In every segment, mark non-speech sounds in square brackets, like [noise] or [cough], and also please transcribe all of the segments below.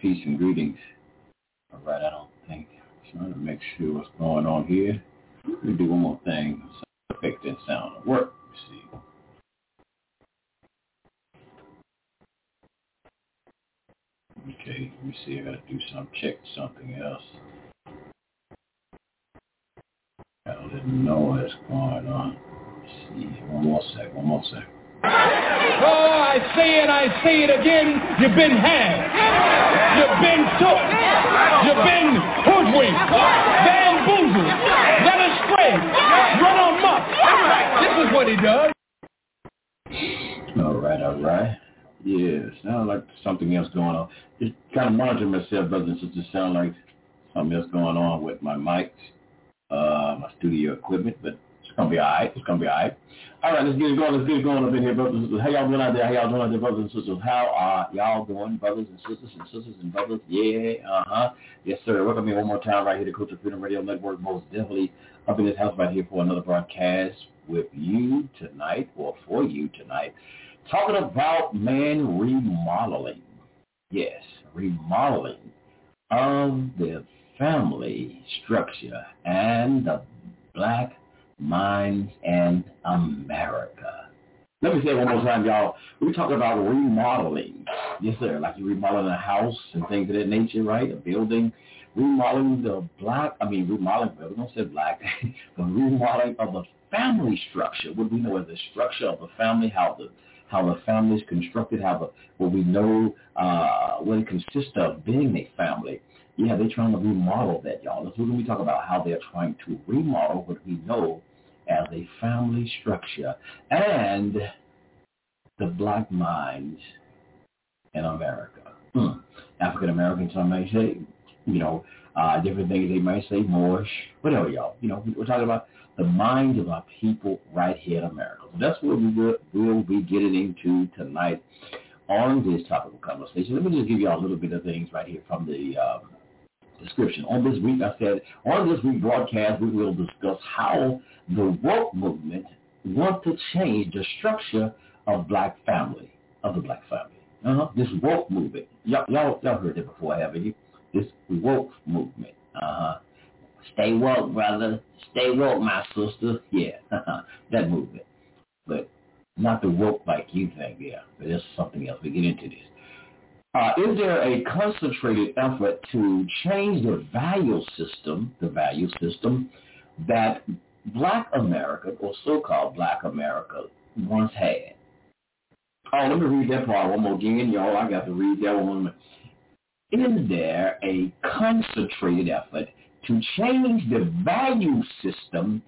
peace and greetings. All right, I don't think. I'm Trying to make sure what's going on here. Let me do one more thing. Effect that sound work. Let's see. Okay, let me see. I gotta do some check something else. Got a little noise going on. Let's see. One more sec. One more sec. Oh, I say it, I say it again. You've been had. You've been took. You've been hoodwinked, bamboozled, led astray, run amok. This is what he does. All right, all right. Yeah, sounds like something else going on. Just kind of monitoring myself, brothers and sisters. Sound like something else going on with my mics, uh, my studio equipment, but gonna be all right. It's gonna be all right. All right, let's get it going. Let's get it going up in here, brothers. How y'all doing out there? How y'all doing out there, brothers and sisters? How are y'all doing, brothers and sisters and sisters and brothers? Yeah, uh-huh. Yes, sir. Welcome me one more time right here to Culture Freedom Radio Network. Most definitely up in this house right here for another broadcast with you tonight, or for you tonight, talking about man remodeling. Yes, remodeling of the family structure and the black minds and America. Let me say it one more time, y'all. We talk about remodeling. Yes, sir. Like you remodeling a house and things of that nature, right? A building. Remodeling the black, I mean, remodeling, we don't say black, [laughs] but remodeling of the family structure. What we know as the structure of the family, how the how the family is constructed, how the what we know uh, what it consists of being a family. Yeah, they're trying to remodel that, y'all. That's what we talk about how they're trying to remodel what we know as a family structure and the black minds in America. Hmm. African Americans, some may say, you know, uh, different things they might say, Moorish, whatever, y'all. You know, we're talking about the minds of our people right here in America. So that's what we will we'll be getting into tonight on this topical conversation, let me just give you all a little bit of things right here from the um, description. On this week, I said, on this week broadcast, we will discuss how the woke movement want to change the structure of black family, of the black family. Uh-huh. This woke movement. Y'all, y'all, y'all heard it before, haven't you? This woke movement. Uh-huh. Stay woke, brother. Stay woke, my sister. Yeah, [laughs] that movement. But not the woke like you think, yeah. But there's something else. We get into this. Uh, is there a concentrated effort to change the value system, the value system that black America, or so-called black America, once had? Oh, let me read that part one more again, y'all. I got to read that one. Is there a concentrated effort to change the value system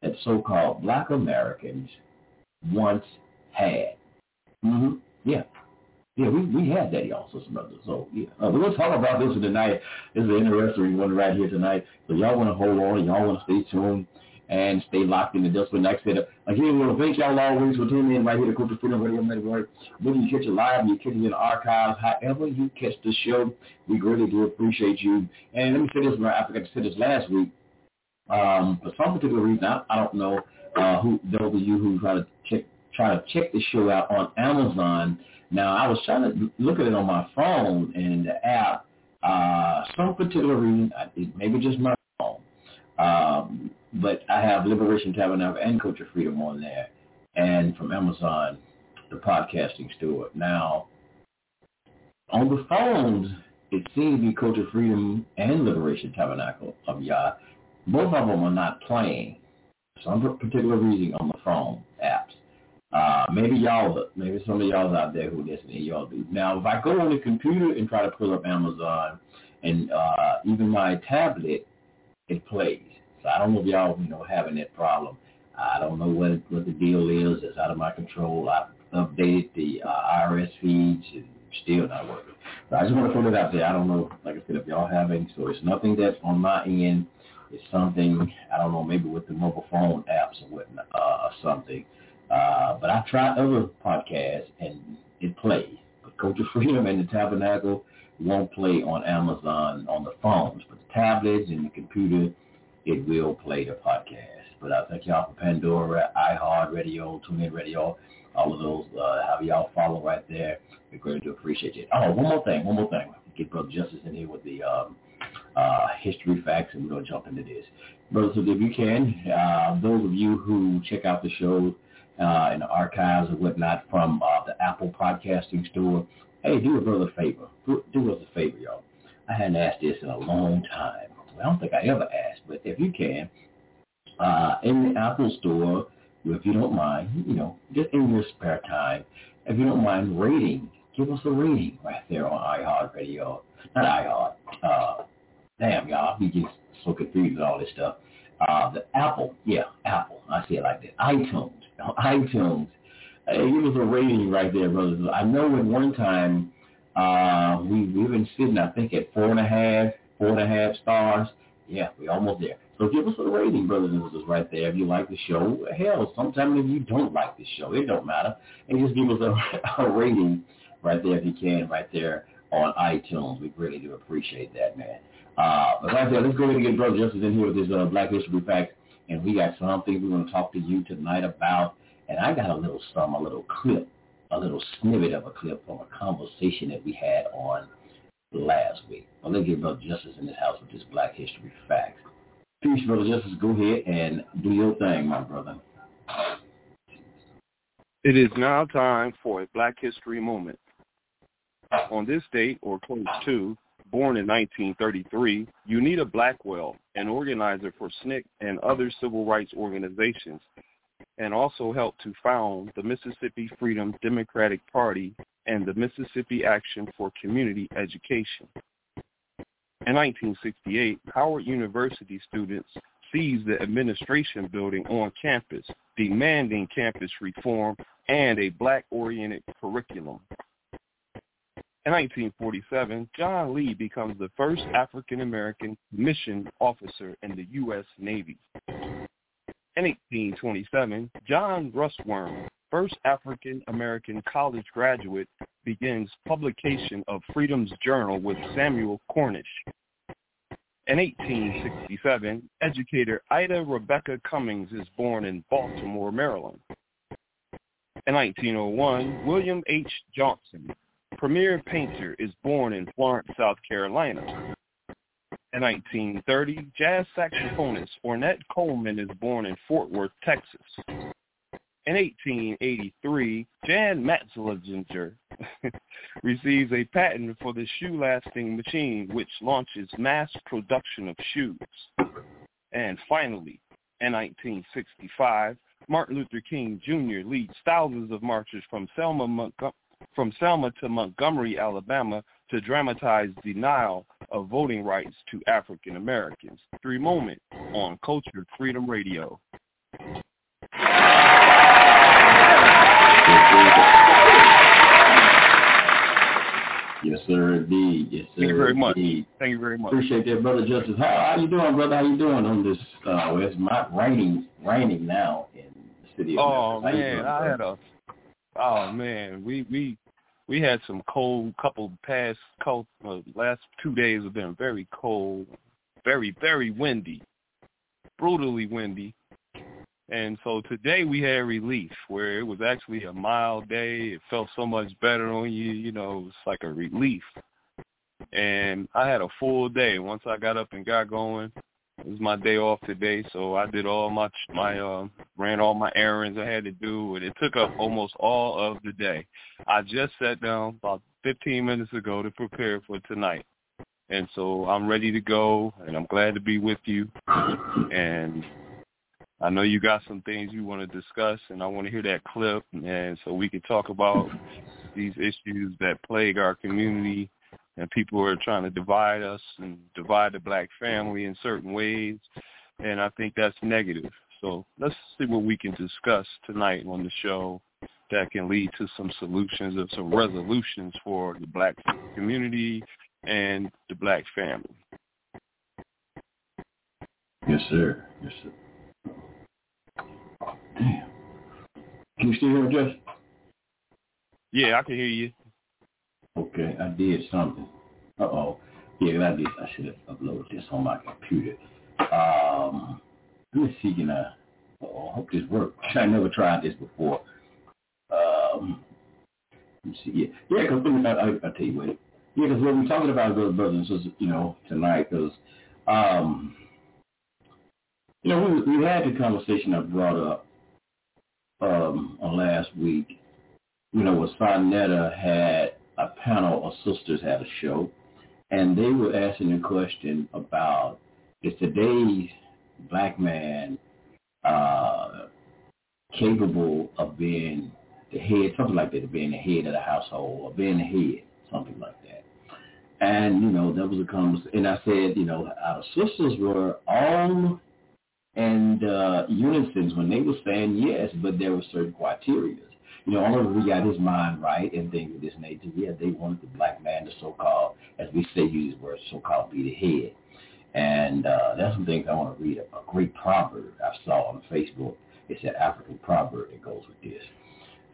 that so-called black Americans once had? Mm-hmm. Yeah. Yeah, we, we had that, y'all, sisters and. So, yeah. Uh, to talk about this tonight. This is an interesting one right here tonight. So y'all want to hold on. Y'all want to stay tuned and stay locked in the Desperate Next Again, we want to thank y'all always for tuning in right here to Culture Freedom Radio Network. Whether you catch it live, you catch it in the archives, however you catch the show, we greatly do appreciate you. And let me say this, I forgot to say this last week. Um, for some particular reason, I, I don't know uh, who those of you who try to check try to check the show out on Amazon. Now, I was trying to look at it on my phone and the app. Uh, some particular reason, maybe just my phone. Um, but I have Liberation Tabernacle and Culture Freedom on there, and from Amazon, the podcasting store. Now, on the phones, it seems to be Culture Freedom and Liberation Tabernacle of Yah. Both of them are not playing. Some particular reason on the phone. Uh, maybe y'all, maybe some of y'all out there who listen, y'all do. Now, if I go on the computer and try to pull up Amazon, and uh, even my tablet, it plays. So I don't know if y'all, you know, having that problem. I don't know what what the deal is. It's out of my control. I've updated the uh, RSS feeds and still not working. So I just want to put it out there. I don't know, like I said, if y'all having, so it's nothing that's on my end. It's something, I don't know, maybe with the mobile phone apps or whatnot, uh, or something. Uh, but I've tried other podcasts and it plays. But Culture Freedom and the Tabernacle won't play on Amazon on the phones, but the tablets and the computer it will play the podcast. But I thank y'all for Pandora, iHeart Radio, TuneIn Radio, all of those. Uh, have y'all follow right there. We greatly appreciate it. Oh, one more thing, one more thing. Get Brother Justice in here with the um, uh, history facts, and we're going to jump into this. Brothers, if you can, uh, those of you who check out the show uh, in the archives or whatnot from uh, the Apple Podcasting Store, hey, do a brother a favor. Do, us a favor, y'all. I hadn't asked this in a long time. I don't think I ever asked, but if you can, uh, in the Apple Store, if you don't mind, you know, just in your spare time, if you don't mind rating, give us a rating right there on iHeartRadio. Not iHeart. Uh, damn, y'all, we just so confused with all this stuff. Uh, the Apple, yeah, Apple. I see it like that. iTunes, iTunes. Hey, give us a rating right there, brothers. I know at one time uh, we we've been sitting, I think, at four and a half, four and a half stars. Yeah, we're almost there. So give us a rating, brothers and sisters, right there. If you like the show, hell, sometimes if you don't like the show, it don't matter. And just give us a, [laughs] a rating right there if you can, right there on iTunes. We really do appreciate that, man. Uh, but right there, let's go ahead and get Brother Justice in here with his uh, Black History Facts. And we got something we're going to talk to you tonight about. And I got a little some, a little clip, a little snippet of a clip from a conversation that we had on last week. Let's get Brother Justice in this house with his Black History Facts. Peace, Brother Justice. Go ahead and do your thing, my brother. It is now time for a Black History moment. On this date, or close to, born in 1933, Unita Blackwell, an organizer for SNCC and other civil rights organizations, and also helped to found the Mississippi Freedom Democratic Party and the Mississippi Action for Community Education. In 1968, Howard University students seized the administration building on campus, demanding campus reform and a black-oriented curriculum. In 1947, John Lee becomes the first African-American mission officer in the U.S. Navy. In 1827, John Russwurm first African American college graduate, begins publication of Freedom's Journal with Samuel Cornish. In 1867, educator Ida Rebecca Cummings is born in Baltimore, Maryland. In 1901, William H. Johnson, premier painter, is born in Florence, South Carolina. In 1930, jazz saxophonist Ornette Coleman is born in Fort Worth, Texas. In 1883, Jan Matzeliger [laughs] receives a patent for the shoe-lasting machine, which launches mass production of shoes. And finally, in 1965, Martin Luther King Jr. leads thousands of marches from Selma, Montg- from Selma to Montgomery, Alabama, to dramatize denial of voting rights to African Americans. Three Moment on Culture Freedom Radio. Yes, sir, indeed. Yes, sir. Thank you very much. Thank you very much. Appreciate that, brother Justice. How, how you doing, brother? How you doing on this? Uh, well, it's not raining, raining now in the city of Oh Memphis. Man, doing, I had a oh man, we we we had some cold couple past cold uh, last two days have been very cold, very very windy, brutally windy. And so today we had relief where it was actually a mild day. It felt so much better on you, you know, it's like a relief. And I had a full day once I got up and got going. It was my day off today, so I did all my my uh, ran all my errands I had to do, and it took up almost all of the day. I just sat down about 15 minutes ago to prepare for tonight, and so I'm ready to go, and I'm glad to be with you. And I know you got some things you want to discuss, and I want to hear that clip, and so we can talk about these issues that plague our community and people are trying to divide us and divide the black family in certain ways, and I think that's negative. So let's see what we can discuss tonight on the show that can lead to some solutions or some resolutions for the black community and the black family. Yes, sir. Yes, sir. Damn. Can you still hear me, Judge? Yeah, I can hear you. Okay, I did something. Uh oh. Yeah, I did. I should have uploaded this on my computer. Um, let me see. Can I? Oh, I hope this works. [laughs] I never tried this before. Um, let me see. Yeah, yeah. Because I, I, I'll tell you what. Yeah, because what we're talking about, brothers, brothers you know, tonight, because, um, you know, we we had the conversation I brought up um on last week. You know, where Sonetta had a panel of sisters had a show, and they were asking a question about is today's black man uh, capable of being the head, something like that, being the head of the household or being the head, something like that. And you know, that was a conversation, and I said, you know, our sisters were all and uh, unisons when they were saying yes, but there were certain criteria you know, only if we got his mind right and things of this nature, yeah, they wanted the black man to so-called, as we say, use the word so-called, be the head. And uh, that's some things I want to read. A, great proverb I saw on Facebook. It's an African proverb that goes with this.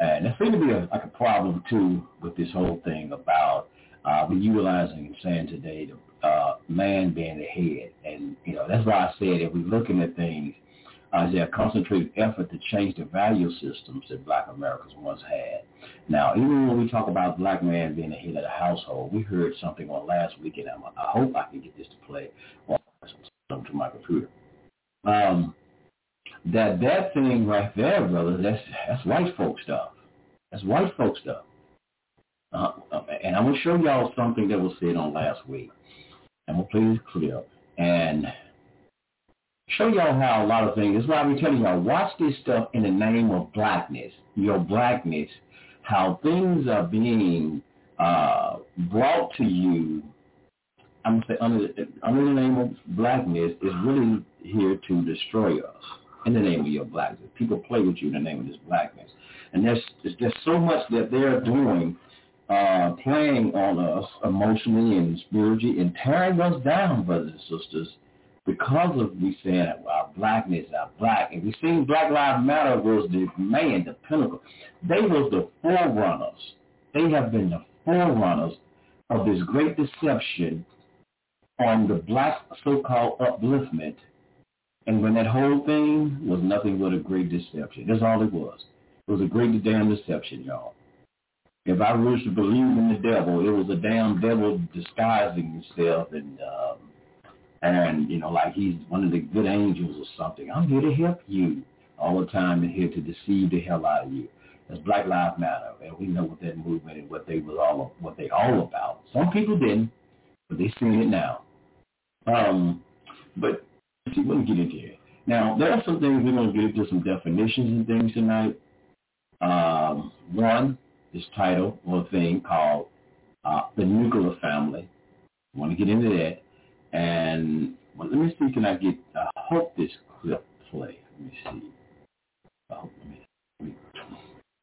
And there seems to be a, like a problem, too, with this whole thing about uh, utilizing and saying today the uh, man being the head. And, you know, that's why I said if we're looking at things uh, is a concentrated effort to change the value systems that black Americans once had. Now, even when we talk about black man being the head of the household, we heard something on last week, and I'm, I hope I can get this to play on to my computer. Um, that that thing right there, brother, that's that's white folk stuff. That's white folk stuff. Uh, and I'm gonna show y'all something that was said on last week. I'm gonna play this clip and show y'all how a lot of things. That's why I'm telling y'all, watch this stuff in the name of blackness, your blackness, how things are being uh, brought to you. I'm gonna say under the, under the name of blackness is really here to destroy us in the name of your blackness. People play with you in the name of this blackness, and there's there's just so much that they're doing, uh, playing on us emotionally and spiritually and tearing us down, brothers and sisters because of we saying our blackness, our black. And we seen Black Lives Matter was the man, the pinnacle. They was the forerunners. They have been the forerunners of this great deception on the black so-called upliftment. And when that whole thing was nothing but a great deception. That's all it was. It was a great damn deception, y'all. If I was to believe in the devil, it was a damn devil disguising himself and um, and you know, like he's one of the good angels or something. I'm here to help you all the time and here to deceive the hell out of you. That's Black Lives Matter, and we know what that movement and what they was all what they all about. Some people didn't, but they seen it now. Um, but see, we'll get into it. Now, there are some things we're going to get into some definitions and things tonight. Um, one, this title or thing called uh, the nuclear family. I want to get into that. And well, let me see, can I get, I hope this clip play. Let me see. I hope, let me, let me,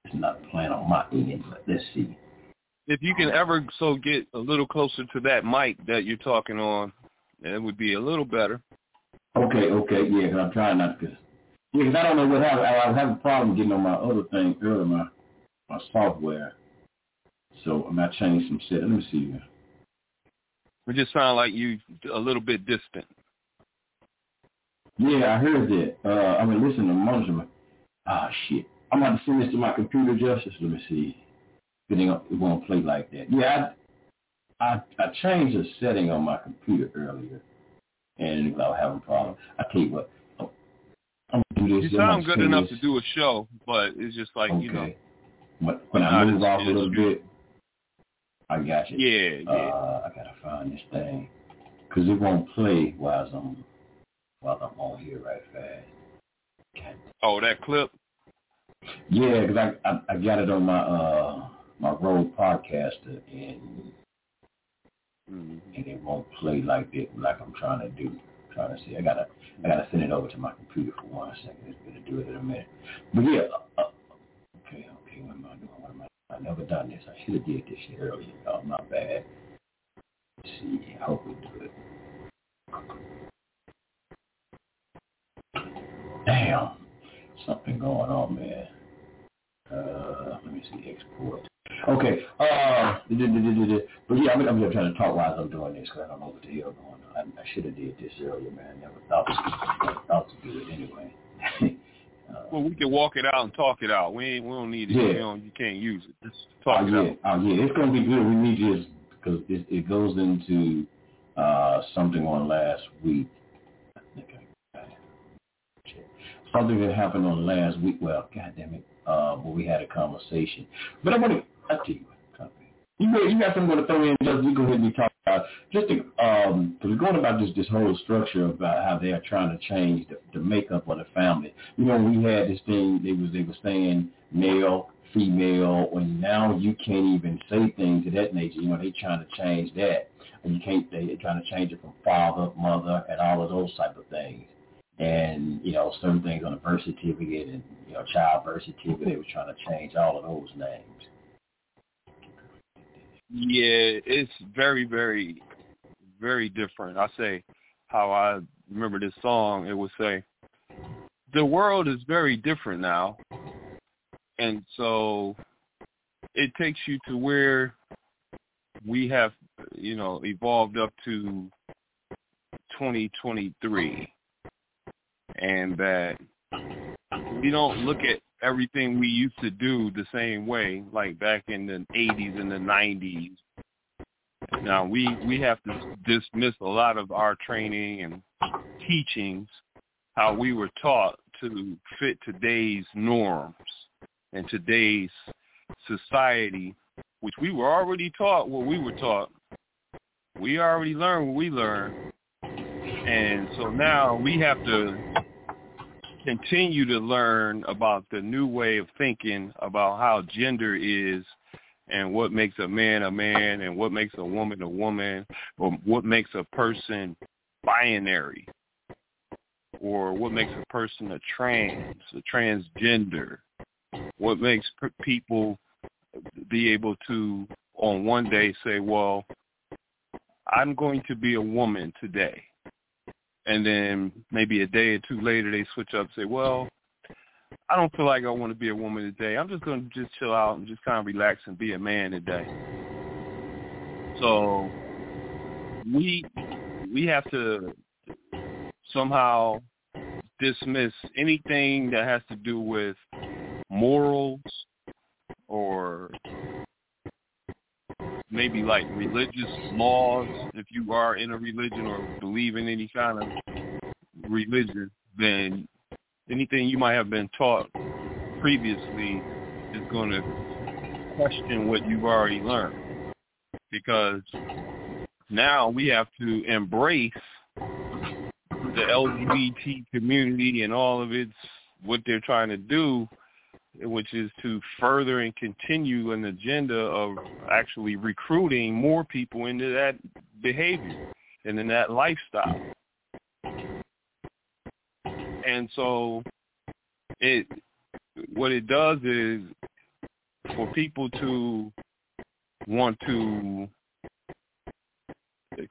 it's not playing on my end, but let's see. If you can ever so get a little closer to that mic that you're talking on, it would be a little better. Okay, okay, yeah, because I'm trying not to. Yeah, because I don't know what happened. I was having a problem getting on my other thing earlier, my my software. So I'm gonna change some settings. Let me see here. It just sound like you a little bit distant. Yeah, I heard that. Uh, I mean, listen to Munchman. Ah, shit. I'm about to send this to my computer, Justice. Let me see. It, won't play like that. Yeah, I, I, I changed the setting on my computer earlier, and I was having problems. I tell you what, I'm gonna do this. You sound good enough to do a show, but it's just like okay. you know. When, when I move off a little bit, I got you. Yeah, yeah. Uh, I gotta find this thing because it won't play while I'm while I'm on here right fast. Oh, that clip. Yeah, because I, I I got it on my uh my Rode Podcaster and mm-hmm. and it won't play like it like I'm trying to do. trying to see. I gotta I gotta send it over to my computer for one second. It's gonna do it in a minute. But yeah, uh, okay, okay. What am I doing? I? Never done this. I should have did this shit earlier. Oh, my bad. Let's see. I hope we do it. Damn. Something going on, man. Uh, let me see. Export. Okay. Uh, [laughs] but yeah, I'm, I'm trying to talk while I'm doing this because I don't know what the hell going on. I, I should have did this earlier, man. Never thought never thought to do it anyway. [laughs] Well, we can walk it out and talk it out. We ain't, we don't need it. Yeah. You, know, you can't use it. Just talk oh, it yeah. out. Oh, yeah. It's going to be good. We need this because it, it goes into uh, something on last week. Something that happened on last week. Well, God damn it, uh, where we had a conversation. But I want to, I'll tell you. You got, you got something to throw in, just you go ahead and talk about just to, um, we're going about this this whole structure about how they are trying to change the, the makeup of the family. You know, we had this thing they was they were saying male, female, and now you can't even say things of that nature. You know, they trying to change that, and you can't. They, trying to change it from father, mother, and all of those type of things. And you know, certain things on the birth certificate and you know, child birth certificate, they were trying to change all of those names. Yeah, it's very, very, very different. I say how I remember this song. It would say, "The world is very different now," and so it takes you to where we have, you know, evolved up to 2023, and that we don't look at everything we used to do the same way, like back in the 80s and the 90s. Now we we have to dismiss a lot of our training and teachings, how we were taught to fit today's norms and today's society, which we were already taught what we were taught. We already learned what we learned. And so now we have to continue to learn about the new way of thinking about how gender is and what makes a man a man and what makes a woman a woman or what makes a person binary or what makes a person a trans, a transgender, what makes people be able to on one day say, well, I'm going to be a woman today. And then maybe a day or two later they switch up and say, well, I don't feel like I want to be a woman today. I'm just going to just chill out and just kind of relax and be a man today. So we we have to somehow dismiss anything that has to do with morals or maybe like religious laws if you are in a religion or believe in any kind of religion then anything you might have been taught previously is going to question what you've already learned. Because now we have to embrace the LGBT community and all of its what they're trying to do, which is to further and continue an agenda of actually recruiting more people into that behavior and in that lifestyle. And so it what it does is for people to want to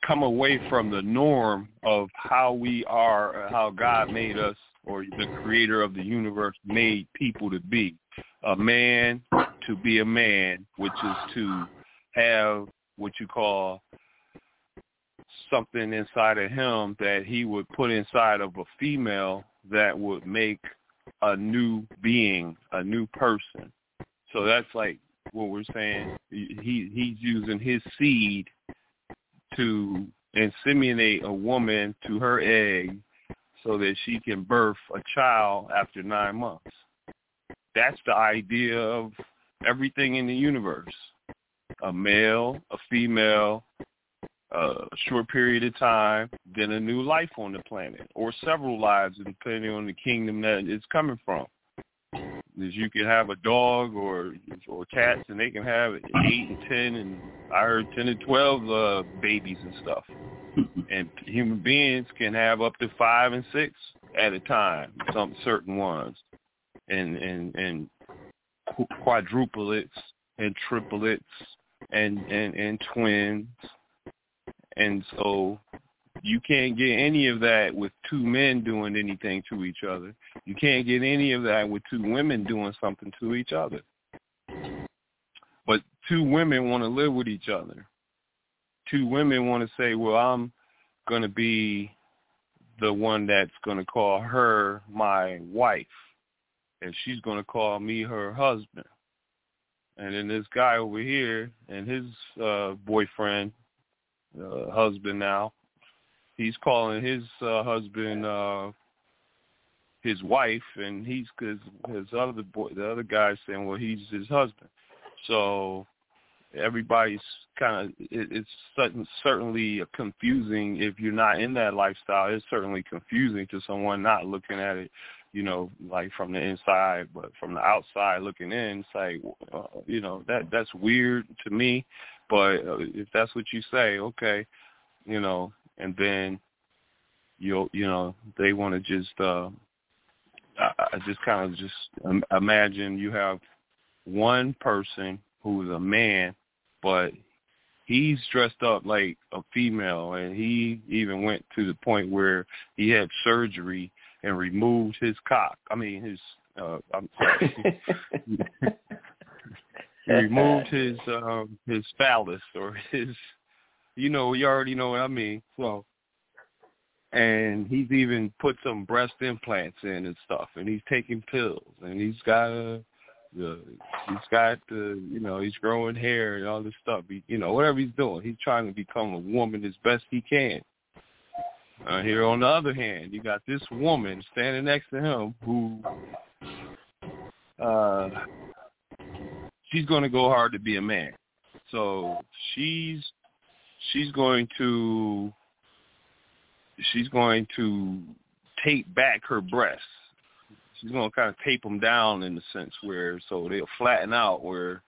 come away from the norm of how we are, how God made us, or the creator of the universe made people to be. A man to be a man, which is to have what you call something inside of him that he would put inside of a female that would make a new being, a new person. So that's like what we're saying. He he's using his seed to inseminate a woman to her egg so that she can birth a child after nine months. That's the idea of everything in the universe. A male, a female, a short period of time, then a new life on the planet, or several lives, depending on the kingdom that it's coming from is you can have a dog or or cats and they can have eight and ten and I heard ten and twelve uh, babies and stuff. and human beings can have up to five and six at a time. Some certain ones, and and and quadruplets and triplets and and and twins. And so you can't get any of that with two men doing anything to each other. You can't get any of that with two women doing something to each other. But two women want to live with each other. Two women want to say, well, I'm going to be the one that's going to call her my wife. And she's going to call me her husband. And then this guy over here and his uh, boyfriend, uh, husband now, he's calling his uh, husband uh, his wife, and he's cause his other boy, the other guy's saying, well, he's his husband. So everybody's kind of it, it's certain, certainly confusing if you're not in that lifestyle. It's certainly confusing to someone not looking at it, you know, like from the inside, but from the outside looking in, it's like, uh, you know, that that's weird to me. But uh, if that's what you say, okay, you know, and then you you know they want to just uh I just kind of just imagine you have one person who's a man but he's dressed up like a female and he even went to the point where he had surgery and removed his cock i mean his uh i'm sorry [laughs] he removed his um his phallus or his you know, you already know what I mean. So, and he's even put some breast implants in and stuff, and he's taking pills, and he's got a, he's got the, you know, he's growing hair and all this stuff. He, you know, whatever he's doing, he's trying to become a woman as best he can. Uh, here on the other hand, you got this woman standing next to him who, uh, she's going to go hard to be a man. So she's she's going to she's going to tape back her breasts. She's going to kind of tape them down in the sense where so they'll flatten out where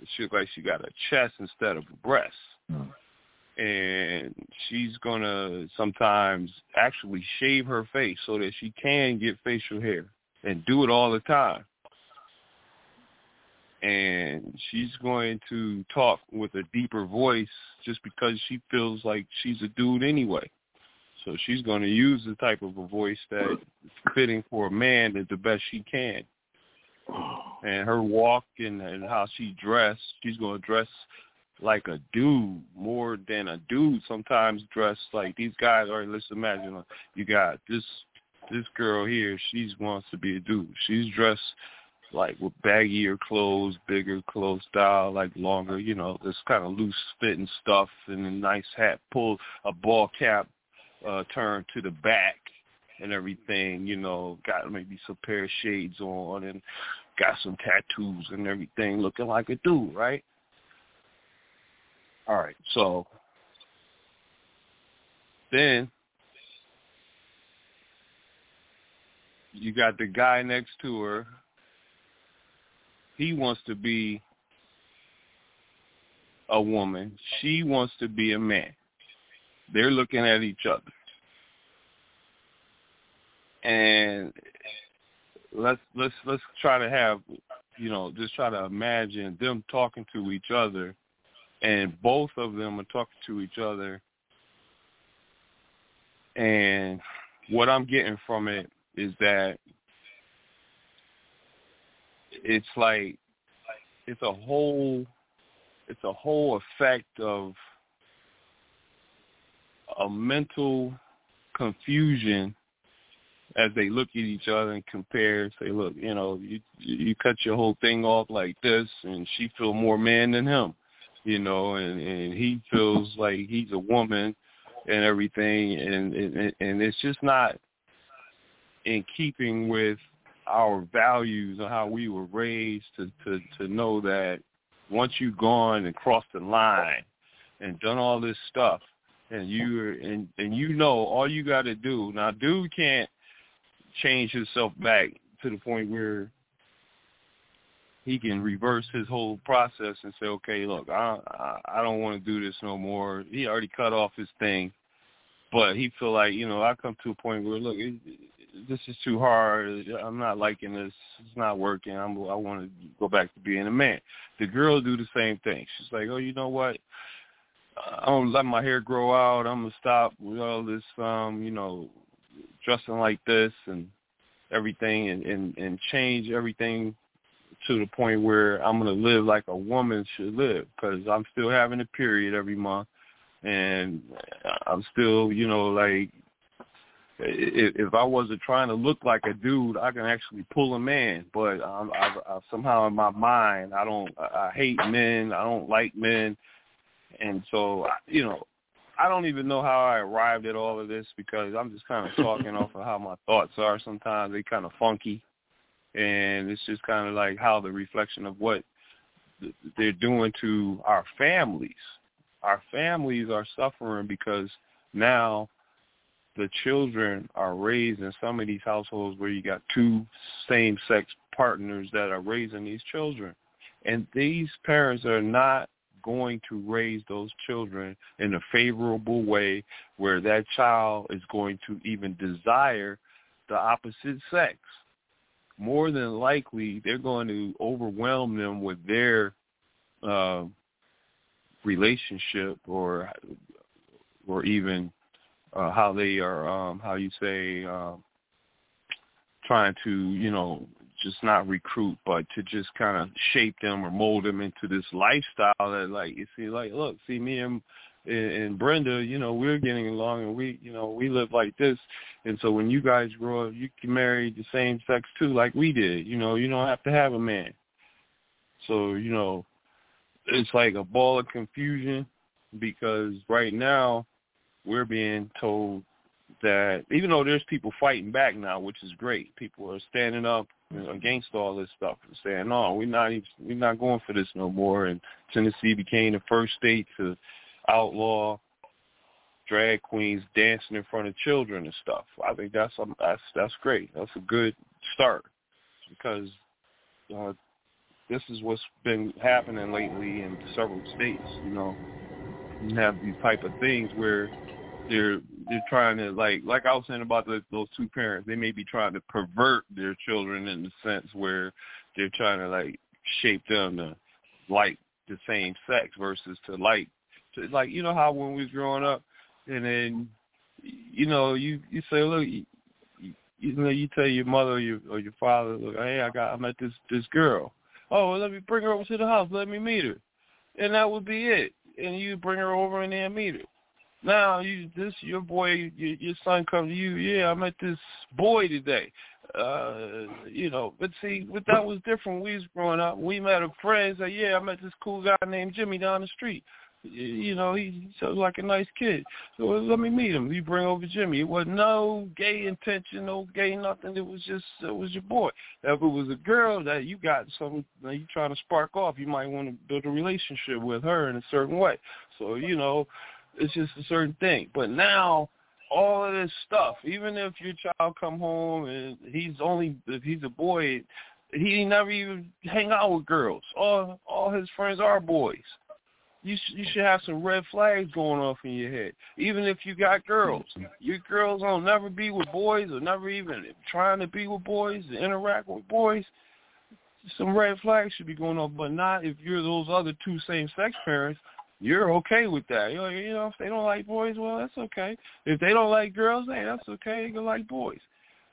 it looks like she got a chest instead of a breast. Mm. And she's going to sometimes actually shave her face so that she can get facial hair and do it all the time and she's going to talk with a deeper voice just because she feels like she's a dude anyway. So she's going to use the type of a voice that fitting for a man is the best she can. And her walk and, and how she dressed, she's going to dress like a dude more than a dude sometimes dress like these guys. Right, let's imagine uh, you got this this girl here. She wants to be a dude. She's dressed like with baggier clothes, bigger clothes style, like longer, you know, this kind of loose fitting stuff and a nice hat, pull a ball cap uh turned to the back and everything, you know, got maybe some pair of shades on and got some tattoos and everything looking like a dude, right? All right, so then you got the guy next to her. He wants to be a woman. She wants to be a man. They're looking at each other. And let's let's let's try to have you know, just try to imagine them talking to each other and both of them are talking to each other and what I'm getting from it is that it's like it's a whole it's a whole effect of a mental confusion as they look at each other and compare say look you know you you cut your whole thing off like this and she feel more man than him you know and and he feels like he's a woman and everything and and, and it's just not in keeping with our values and how we were raised to to to know that once you've gone and crossed the line and done all this stuff and you and and you know all you got to do. Now dude can't change himself back to the point where he can reverse his whole process and say okay look i i, I don't want to do this no more. He already cut off his thing but he feel like you know I come to a point where look, it, this is too hard. I'm not liking this. It's not working. I'm, I want to go back to being a man. The girl do the same thing. She's like, oh, you know what? I'm gonna let my hair grow out. I'm gonna stop with all this, um, you know, dressing like this and everything, and and and change everything to the point where I'm gonna live like a woman should live because I'm still having a period every month and I'm still, you know, like if, if I wasn't trying to look like a dude, I can actually pull a man. But I'm, I, I, somehow in my mind, I don't, I hate men. I don't like men, and so you know, I don't even know how I arrived at all of this because I'm just kind of talking [laughs] off of how my thoughts are. Sometimes they kind of funky, and it's just kind of like how the reflection of what they're doing to our families our families are suffering because now the children are raised in some of these households where you got two same-sex partners that are raising these children. And these parents are not going to raise those children in a favorable way where that child is going to even desire the opposite sex. More than likely, they're going to overwhelm them with their uh, relationship or or even uh, how they are um, how you say um, trying to you know just not recruit but to just kind of shape them or mold them into this lifestyle that like you see like look see me and and Brenda, you know, we're getting along and we, you know, we live like this. And so when you guys grow up, you can marry the same sex too, like we did. You know, you don't have to have a man. So, you know, it's like a ball of confusion because right now we're being told that even though there's people fighting back now, which is great, people are standing up against all this stuff and saying, "No, we're not even, we're not going for this no more." And Tennessee became the first state to outlaw drag queens dancing in front of children and stuff. I think that's um, that's that's great. That's a good start because uh, this is what's been happening lately in several states. You know, you have these type of things where they're they're trying to like like I was saying about the, those two parents. They may be trying to pervert their children in the sense where they're trying to like shape them to like the same sex versus to like to like you know how when we was growing up and then you know, you you say, look, you, you know, you tell your mother or your or your father, look, hey, I got I met this this girl. Oh, well, let me bring her over to the house. Let me meet her, and that would be it. And you bring her over and then meet her. Now you this your boy your, your son comes to you. Yeah, I met this boy today. Uh, you know, but see, but that was different. We was growing up. We met a friend. Say, yeah, I met this cool guy named Jimmy down the street you know, he sounds like a nice kid. So let me meet him. You bring over Jimmy. It was no gay intention, no gay nothing. It was just it was your boy. If it was a girl that you got something that you trying to spark off, you might want to build a relationship with her in a certain way. So you know, it's just a certain thing. But now all of this stuff, even if your child come home and he's only if he's a boy, he never even hang out with girls. All all his friends are boys you sh- you should have some red flags going off in your head. Even if you got girls, your girls don't never be with boys or never even trying to be with boys, to interact with boys. Some red flags should be going off, but not if you're those other two same-sex parents. You're okay with that. You know, you know, if they don't like boys, well, that's okay. If they don't like girls, hey, that's okay. They can like boys.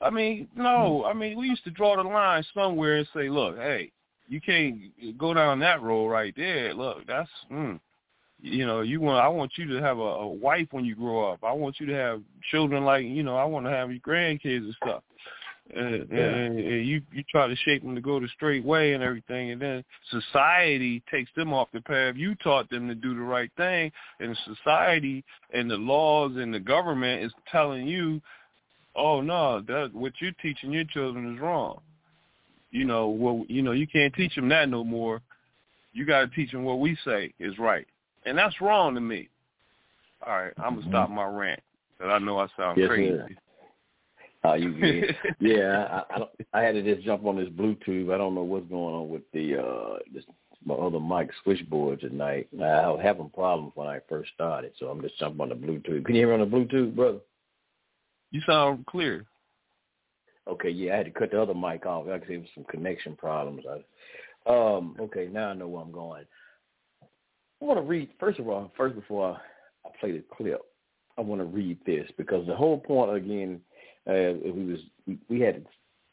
I mean, no. I mean, we used to draw the line somewhere and say, look, hey, you can't go down that road right there. Look, that's mm, you know, you want I want you to have a, a wife when you grow up. I want you to have children like you know, I want to have your grandkids and stuff. And, yeah. and, and you you try to shape them to go the straight way and everything, and then society takes them off the path. You taught them to do the right thing, and society and the laws and the government is telling you, oh no, that what you're teaching your children is wrong you know, well, you know, you can't teach them that no more. You got to teach them what we say is right, and that's wrong to me. All right, I'm gonna mm-hmm. stop my rant because I know I sound yes, crazy. Sir. Oh, you good. [laughs] yeah, I, I I had to just jump on this Bluetooth. I don't know what's going on with the uh this my other mic switchboard tonight. I was having problems when I first started, so I'm just jumping on the Bluetooth. Can you hear me on the Bluetooth, brother? You sound clear. Okay, yeah, I had to cut the other mic off. Like I said, it was some connection problems. I, um, okay, now I know where I'm going. I want to read first of all, first before I, I play the clip, I want to read this because the whole point again, uh, we was we, had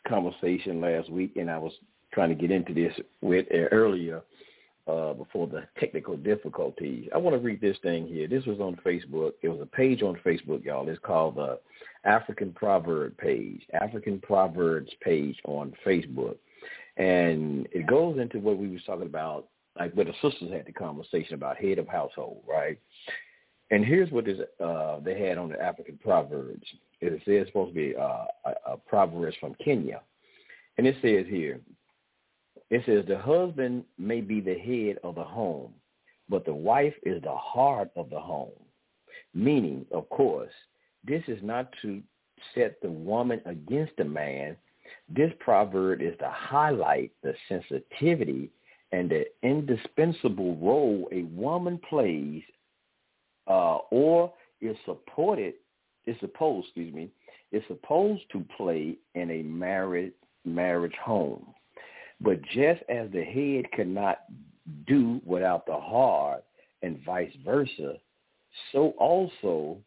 a conversation last week, and I was trying to get into this with uh, earlier uh, before the technical difficulties. I want to read this thing here. This was on Facebook. It was a page on Facebook, y'all. It's called the African Proverb page, African Proverbs page on Facebook. And it goes into what we was talking about, like where the sisters had the conversation about head of household, right? And here's what is, uh, they had on the African Proverbs. It says it's supposed to be uh, a, a from Kenya. And it says here, it says the husband may be the head of the home, but the wife is the heart of the home. Meaning, of course, this is not to set the woman against the man. This proverb is to highlight the sensitivity and the indispensable role a woman plays uh, or is supported, is supposed, excuse me, is supposed to play in a married marriage home. But just as the head cannot do without the heart and vice versa, so also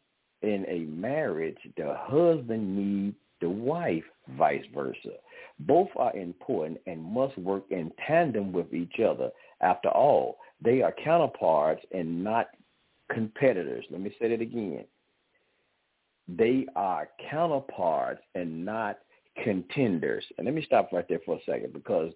in a marriage, the husband needs the wife, vice versa. Both are important and must work in tandem with each other. After all, they are counterparts and not competitors. Let me say that again. They are counterparts and not contenders. And let me stop right there for a second because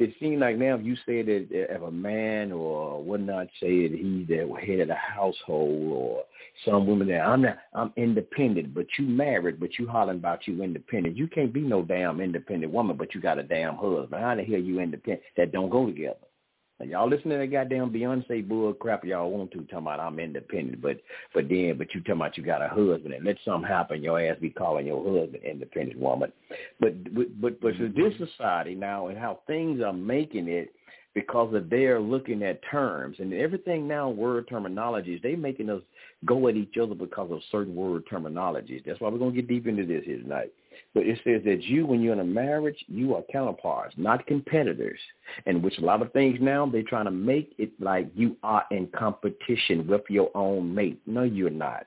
it seems like now if you say that if a man or whatnot say that he's the head of the household or some women that I'm not I'm independent, but you married, but you hollering about you independent. You can't be no damn independent woman, but you got a damn husband. How the hell you independent? That don't go together. Now, y'all listen to that goddamn Beyonce bull crap y'all want to talking about I'm independent, but but then but you talking about you got a husband and let something happen, your ass be calling your husband independent woman. But but but, but mm-hmm. this society now and how things are making it because of their looking at terms and everything now word terminologies, they making us go at each other because of certain word terminologies. That's why we're gonna get deep into this here tonight. But it says that you, when you're in a marriage, you are counterparts, not competitors. And which a lot of things now, they're trying to make it like you are in competition with your own mate. No, you're not.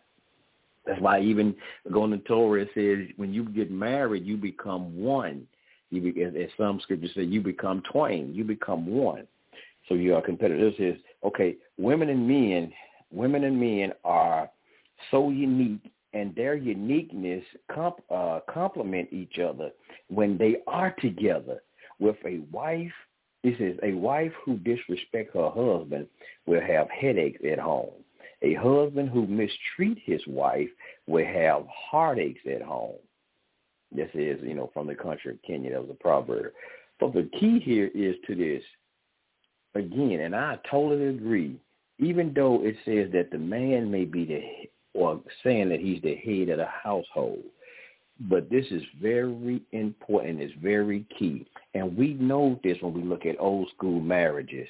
That's why even going to Torah says when you get married, you become one. You be, as, as some scriptures say, you become twain. You become one. So you are competitors. This is okay. Women and men, women and men are so unique, and their uniqueness comp, uh, complement each other when they are together. With a wife, this is a wife who disrespects her husband will have headaches at home. A husband who mistreat his wife will have heartaches at home. This is, you know, from the country of Kenya. That was a proverb. But the key here is to this. Again, and I totally agree. Even though it says that the man may be the, or saying that he's the head of the household, but this is very important. It's very key. And we know this when we look at old school marriages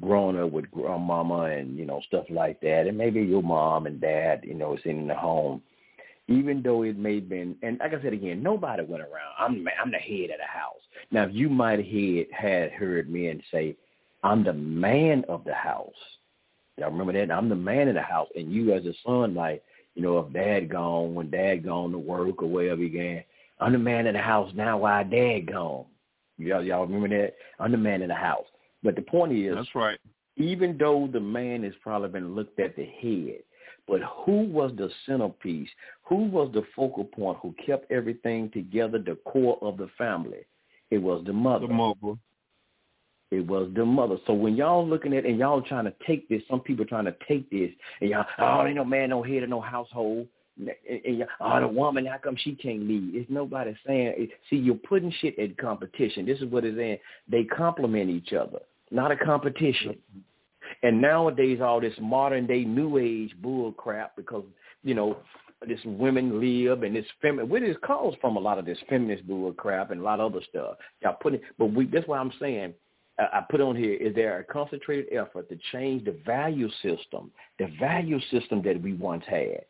growing up with grandmama and you know stuff like that, and maybe your mom and dad, you know, is in the home. Even though it may have been, and like I said again, nobody went around. I'm I'm the head of the house. Now, you might have had heard men say, "I'm the man of the house," y'all remember that? I'm the man of the house, and you as a son, like you know, if dad gone, when dad gone to work or wherever he gone, I'm the man of the house now. Why dad gone? Y'all, y'all remember that? I'm the man of the house. But the point is, that's right. Even though the man has probably been looked at the head, but who was the centerpiece? Who was the focal point? Who kept everything together? The core of the family. It was the mother. The mother. It was the mother. So when y'all looking at and y'all trying to take this, some people trying to take this, and y'all, oh, ain't no man, no head, no household. And, and oh, the woman, how come she can't lead? It's nobody saying. See, you're putting shit at competition. This is what it's in. They complement each other not a competition. Mm-hmm. And nowadays, all this modern day new age bull crap because you know this women live and this feminine. Where this comes from? A lot of this feminist bull crap and a lot of other stuff. Y'all putting, but we. That's why I'm saying. I put on here, is there a concentrated effort to change the value system, the value system that we once had?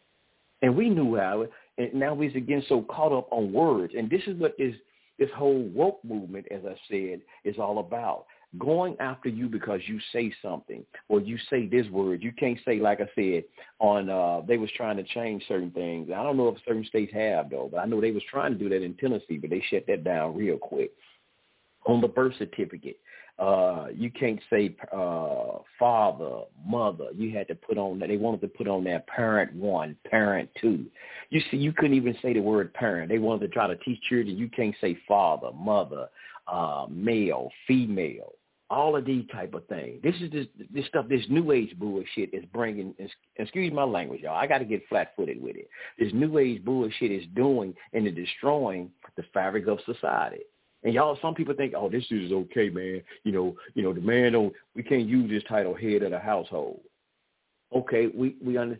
And we knew how, and now we're again so caught up on words. And this is what this, this whole woke movement, as I said, is all about going after you because you say something or you say this word. You can't say, like I said, on uh, they was trying to change certain things. I don't know if certain states have though, but I know they was trying to do that in Tennessee, but they shut that down real quick. On the birth certificate, uh, you can't say uh, father, mother. You had to put on that. They wanted to put on that parent one, parent two. You see, you couldn't even say the word parent. They wanted to try to teach children you can't say father, mother, uh, male, female all of these type of things. This is this this stuff. This new age bullshit is bringing. Excuse my language, y'all. I got to get flat footed with it. This new age bullshit is doing and destroying the fabric of society. And y'all, some people think, oh, this is okay, man. You know, you know, the man don't. We can't use this title, head of the household. Okay, we we under,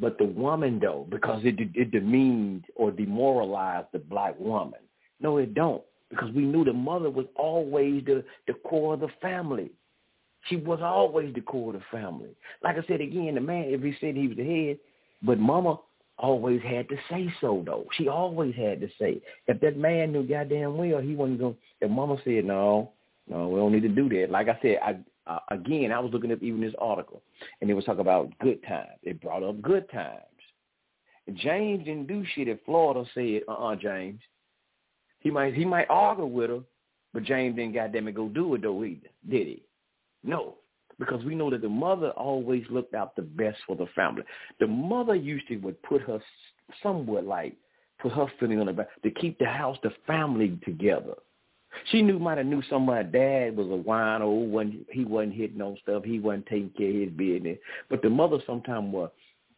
but the woman though, because it it demeaned or demoralized the black woman. No, it don't because we knew the mother was always the, the core of the family. She was always the core of the family. Like I said again, the man, if he said he was the head, but mama always had to say so though. She always had to say. If that man knew goddamn well he wasn't going if mama said no, no, we don't need to do that. Like I said, I uh, again I was looking up even this article and it was talking about good times. It brought up good times. James didn't do shit if Florida said, uh uh James, he might he might argue with her, but James didn't goddamn it go do it though either, did he? No, because we know that the mother always looked out the best for the family. The mother usually would put her somewhat like put her feeling on the back to keep the house, the family together. She knew might have knew somebody dad was a wino, oh, when he wasn't hitting on stuff, he wasn't taking care of his business. But the mother sometimes would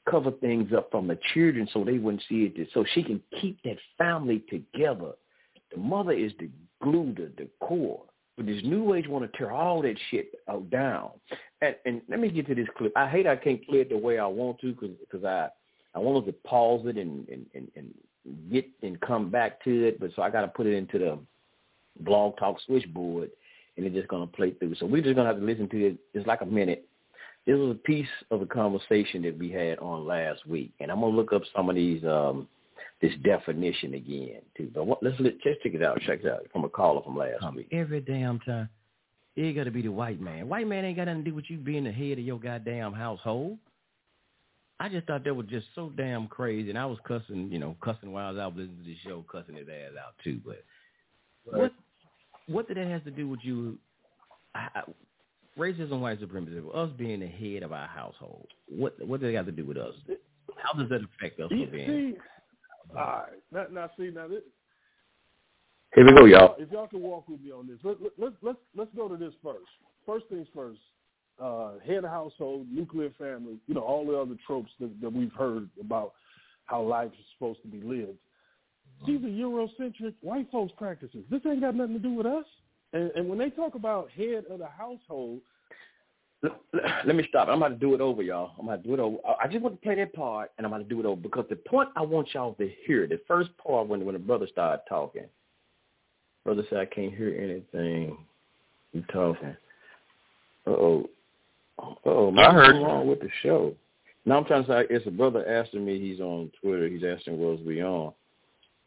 cover things up from the children so they wouldn't see it, so she can keep that family together. The mother is the glue, the, the core. But this new age want to tear all that shit out down. And, and let me get to this clip. I hate I can't play it the way I want to because I I wanted to pause it and, and, and, and get and come back to it. But so I got to put it into the blog talk switchboard and it's just going to play through. So we're just going to have to listen to it. It's like a minute. This was a piece of a conversation that we had on last week. And I'm going to look up some of these um, this definition again too. But what, let's let, let's check it out. Check it out from a caller from last Come week. Every damn time, it got to be the white man. White man ain't got nothing to do with you being the head of your goddamn household. I just thought that was just so damn crazy, and I was cussing, you know, cussing while I was out listening to the show, cussing his ass out too. But Right. what what did that have to do with you? I, I, racism, white supremacy, us being the head of our household. What what did it have to do with us? How does that affect us You for being? see, all right. Now, now see, now this, Here we go, y'all. if y'all can walk with me on this, let, let, let's let's let's go to this first. First things first. Uh, head of household, nuclear family, you know, all the other tropes that, that we've heard about how life is supposed to be lived. These are Eurocentric white folks practices. This ain't got nothing to do with us. And, and when they talk about head of the household, Let me stop. I'm about to do it over, y'all. I'm about to do it over. I- just want to play that part, and I'm about to do it over because the point I want y'all to hear, the first part when when the brother started talking, brother said I can't hear anything. You talking? Uh oh. Oh, I heard what's wrong with the show? Now I'm trying to say it's a brother asking me. He's on Twitter. He's asking was we on.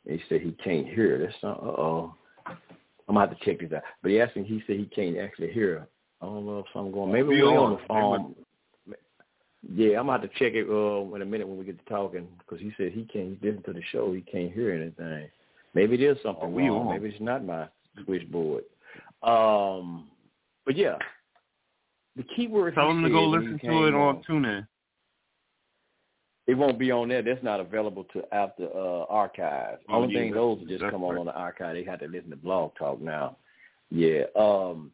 And he said he can't hear. That's not. Uh oh. I'm gonna have to check this out. But he asked me. He said he can't actually hear. I don't know if something going. Maybe We we're on. on the phone. Yeah, I'm about to check it uh, in a minute when we get to talking because he said he can't. Listening to the show. He can't hear anything. Maybe it is something Oh, we wrong. on. Maybe it's not my switchboard. Um, but yeah, the key word. Tell them to go listen to it on TuneIn. It won't be on there. That's not available to after uh, archive. Oh, Only yeah, thing those will just come on right. on the archive. They have to listen to Blog Talk now. Yeah. Um,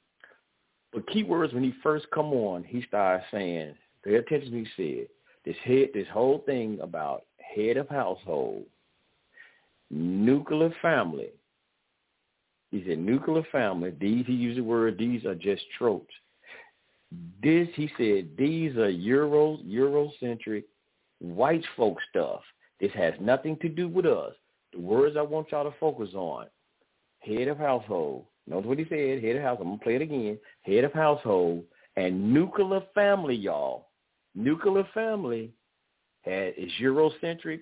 but keywords when he first come on, he started saying, pay attention he said. This head, this whole thing about head of household, nuclear family. He said nuclear family. These he used the word. These are just tropes. This he said. These are Euro Eurocentric white folk stuff. This has nothing to do with us. The words I want y'all to focus on. Head of household. Notice what he said. Head of household. I'm gonna play it again. Head of household and nuclear family, y'all. Nuclear family had is Eurocentric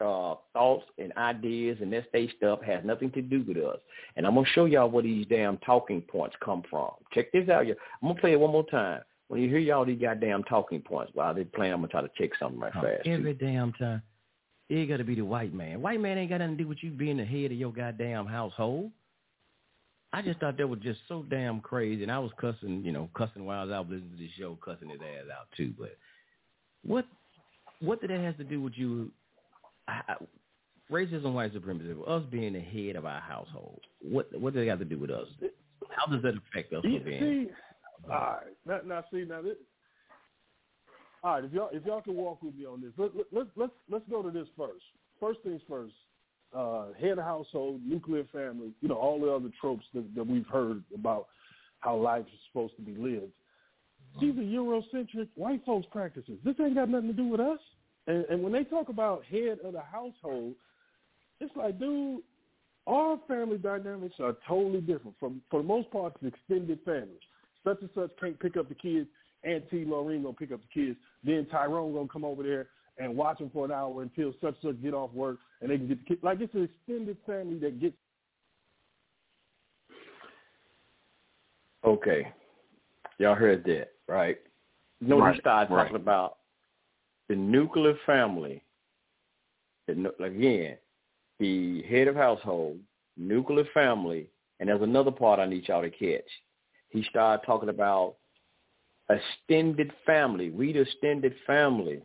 uh, thoughts and ideas and that state stuff has nothing to do with us. And I'm gonna show y'all where these damn talking points come from. Check this out, y'all. I'm gonna play it one more time. When you hear y'all these goddamn talking points while they're playing, I'm gonna try to check something right Oh, fast. too. every damn time. It got to be the white man. White man ain't got nothing to do with you being the head of your goddamn household. I just thought that was just so damn crazy, and I was cussing, you know, cussing while I was out listening to the show, cussing his ass out too. But what what did that have to do with you? I, I, racism, white supremacy, us being the head of our household. What what did it have to do with us? How does that affect us You for being? see, all right. Now, now see, now this. All right, if y'all if y'all can walk with me on this, let, let, let's let's let's go to this first. First things first. Uh, head of household, nuclear family, you know, all the other tropes that, that we've heard about how life is supposed to be lived. These are Eurocentric white folks practices. This ain't got nothing to do with us. And, and when they talk about head of the household, it's like, dude, our family dynamics are totally different. From for the most part, it's extended families. Such and such can't pick up the kids. Auntie Lorraine gonna pick up the kids. Then Tyrone gonna come over there and watch them for an hour until such and such get off work and they can get the kids. Like it's an extended family that gets. Okay. Y'all heard that, right? No, Right, he started right. talking about the nuclear family. The nu- Again, the head of household, nuclear family, and there's another part I need y'all to catch. He started talking about extended family. We the extended family.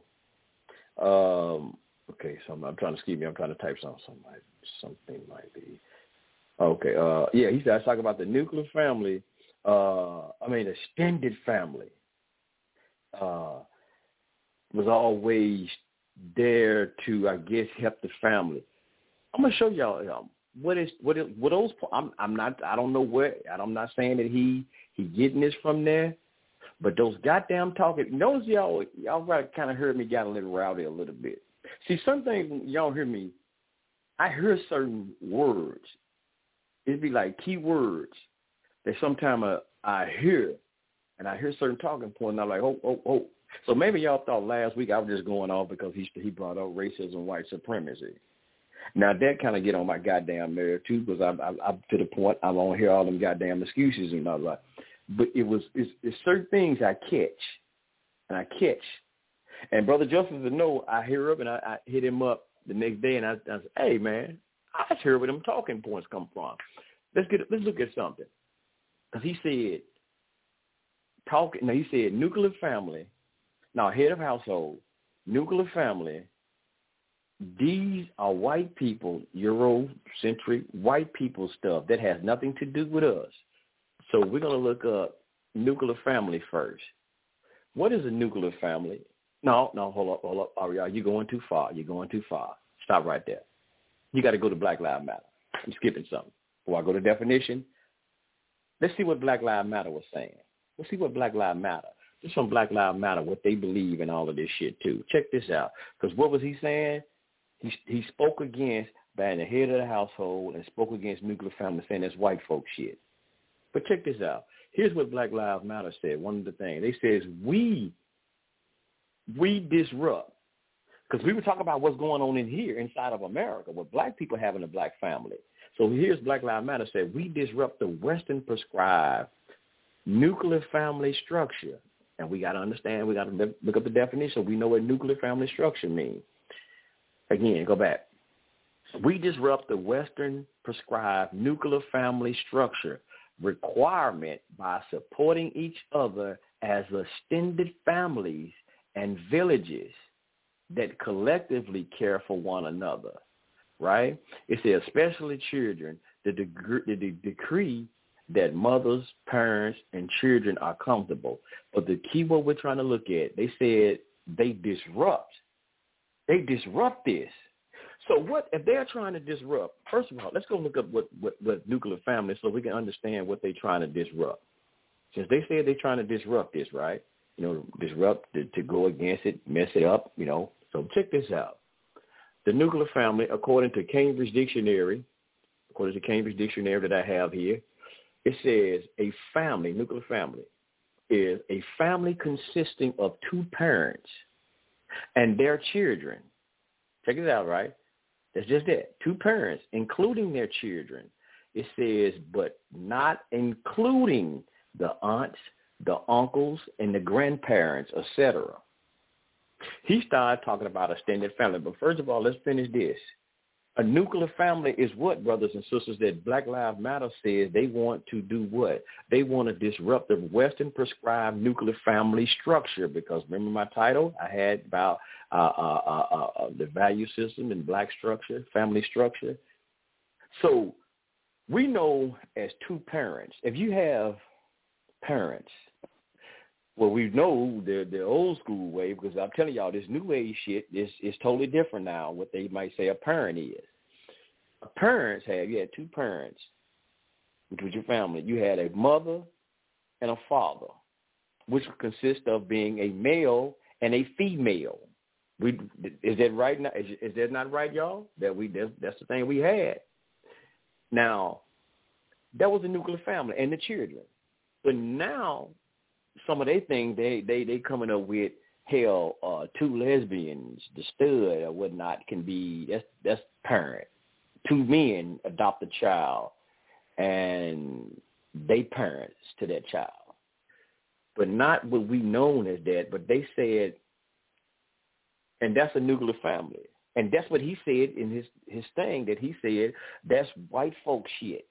Um, okay, so I'm, I'm trying to excuse me. I'm trying to type something. Something might, something might be. Okay. Uh, yeah, he started talking about the nuclear family. Uh, I mean, extended family. Uh, was always there to, I guess, help the family. I'm gonna show y'all um, what is what is what those. I'm I'm not. I don't know where. I'm not saying that he he getting this from there, but those goddamn talking. Notice y'all y'all kind of heard me got a little rowdy a little bit. See, some things y'all hear me. I hear certain words. It'd be like key words that sometimes uh, I hear, and I hear certain talking points, and I'm like, oh, oh, oh. So maybe y'all thought last week I was just going off because he he brought up racism, white supremacy. Now that kind of get on my goddamn nerve too, because I'm, I'm, I'm to the point I don't hear all them goddamn excuses and all that. But it was it's, it's certain things I catch, and I catch. And brother Justice to know, I hear up and I, I hit him up the next day, and I, I said, "Hey man, I just hear where them talking points come from. Let's get let's look at something." Because he said, talking. Now he said nuclear family. Now, head of household, nuclear family. These are white people, Eurocentric white people stuff that has nothing to do with us. So we're gonna look up nuclear family first. What is a nuclear family? No, no, hold up, hold up, Ariel. You're going too far. You're going too far. Stop right there. You got to go to Black Lives Matter. I'm skipping something. Before I go to definition, let's see what Black Lives Matter was saying. Let's see what Black Lives Matter. Just from Black Lives Matter, what they believe in all of this shit too. Check this out. Because what was he saying? He he spoke against being the head of the household and spoke against nuclear family, saying that's white folk shit. But check this out. Here's what Black Lives Matter said. One of the things they says we we disrupt because we were talking about what's going on in here inside of America with black people having a black family. So here's Black Lives Matter said we disrupt the Western prescribed nuclear family structure, and we got to understand. We got to look up the definition. We know what nuclear family structure means. Again, go back. We disrupt the Western prescribed nuclear family structure requirement by supporting each other as extended families and villages that collectively care for one another, right? It says, especially children, the, deg- the decree that mothers, parents, and children are comfortable. But the key word we're trying to look at, they said they disrupt. They disrupt this. So what if they're trying to disrupt? First of all, let's go look up what, what, what nuclear family so we can understand what they're trying to disrupt. Since they said they're trying to disrupt this, right? You know, disrupt to, to go against it, mess it up, you know. So check this out. The nuclear family, according to Cambridge Dictionary, according to Cambridge Dictionary that I have here, it says a family, nuclear family, is a family consisting of two parents and their children. Check it out, right? That's just that. Two parents, including their children. It says, but not including the aunts, the uncles, and the grandparents, etc. He started talking about extended family. But first of all, let's finish this. A nuclear family is what, brothers and sisters, that Black Lives Matter says they want to do what? They want to disrupt the Western prescribed nuclear family structure because remember my title? I had about uh, uh, uh, uh, uh the value system and black structure, family structure. So we know as two parents, if you have parents well, we know the the old school way because I'm telling y'all this new age shit is is totally different now. What they might say a parent is. A parents have you had two parents, which was your family. You had a mother and a father, which consists of being a male and a female. We is that right now? Is, is that not right, y'all? That we that's, that's the thing we had. Now, that was a nuclear family and the children. But now some of their things they they they coming up with hell uh two lesbians the stud or whatnot can be that's that's parent. Two men adopt a child and they parents to that child. But not what we known as that but they said and that's a nuclear family. And that's what he said in his his thing that he said that's white folk shit.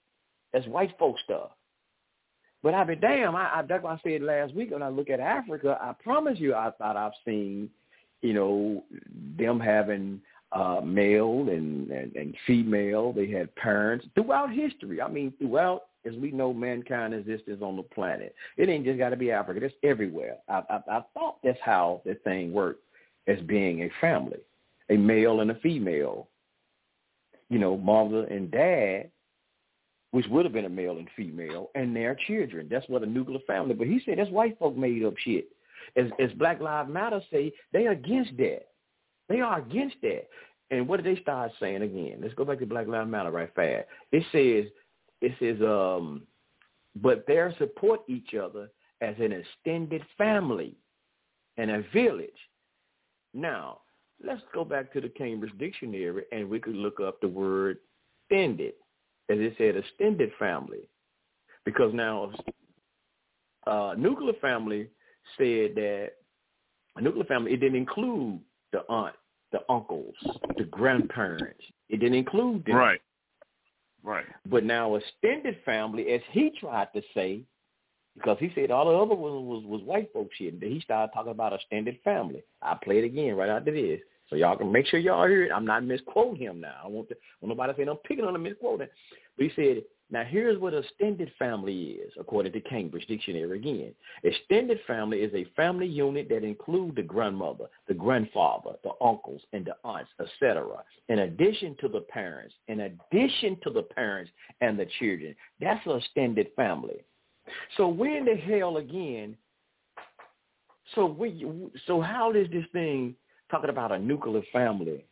That's white folk stuff but I be damn, I, I that's why I said last week when I look at Africa, I promise you I thought I've seen, you know, them having uh male and, and, and female. They had parents throughout history. I mean throughout as we know mankind exists on the planet. It ain't just gotta be Africa, it's everywhere. I, I I thought that's how the thing worked as being a family. A male and a female. You know, mother and dad which would have been a male and female, and their children. That's what a nuclear family. But he said that's white folk made up shit. As, as Black Lives Matter say, they are against that. They are against that. And what did they start saying again? Let's go back to Black Lives Matter right fast. It says, it says, um, but they support each other as an extended family and a village. Now, let's go back to the Cambridge Dictionary and we could look up the word extended as it said, extended family. Because now, uh, nuclear family said that A nuclear family, it didn't include the aunt, the uncles, the grandparents. It didn't include them. Right. Right. But now extended family, as he tried to say, because he said all the other was was, was white folks shit. He started talking about extended family. I play it again right after this. So y'all can make sure y'all hear it. I'm not misquoting him now. I want to want nobody saying I'm picking on him misquoting. But he said, now here's what a extended family is, according to Cambridge Dictionary again. Extended family is a family unit that includes the grandmother, the grandfather, the uncles, and the aunts, etc. In addition to the parents, in addition to the parents and the children. That's an extended family. So when the hell again? So we, so how does this thing talking about a nuclear family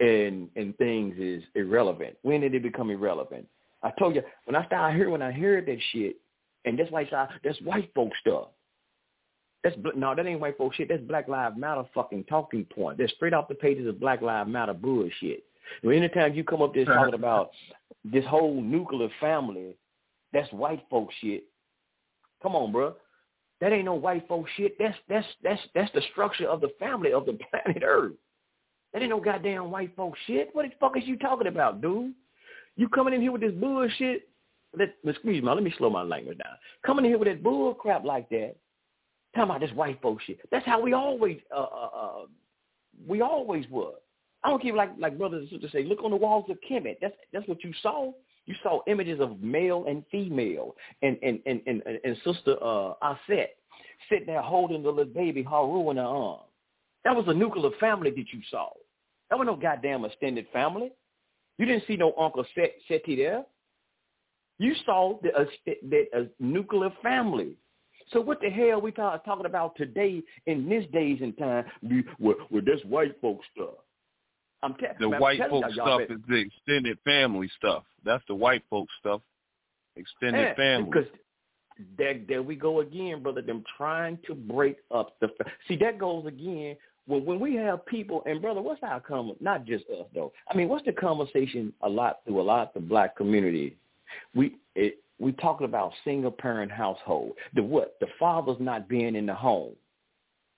and and things is irrelevant? When did it become irrelevant? I told you when I started hearing when I heard that shit, and that's why that's white folk stuff. That's no, that ain't white folk shit. That's Black Lives Matter fucking talking point. That's straight off the pages of Black Lives Matter bullshit. Know, anytime you come up there talking about this whole nuclear family, that's white folk shit. Come on, bro. That ain't no white folk shit. That's that's that's that's the structure of the family of the [laughs] planet Earth. That ain't no goddamn white folk shit. What the fuck is you talking about, dude? You coming in here with this bullshit? Let, excuse me, let me slow my language down. Coming in here with that bull crap like that, talking about this white folk shit. That's how we always, uh, uh, uh, we always were. I don't care like like brothers and sisters say, look on the walls of Kemet. That's that's what you saw. You saw images of male and female, and and and and, and sister uh, Aset sitting there holding the little baby Heru in her arm. That was a nuclear family that you saw. That was no goddamn extended family. You didn't see no Uncle Set, Seti there. You saw the, uh, the uh, nuclear family. So what the hell we talk, talking about today in this days and time? With, with this white folks stuff. I'm te- the man, white I'm folks stuff is the extended family stuff. That's the white folks stuff. Extended yeah, family. Because there, there we go again, brother. Them trying to break up the. Fa- See, that goes again when when we have people and brother, what's our common? Not just us though. I mean, what's the conversation a lot through a lot of the black community? We it, we talking about single parent household. The what? The father's not being in the home.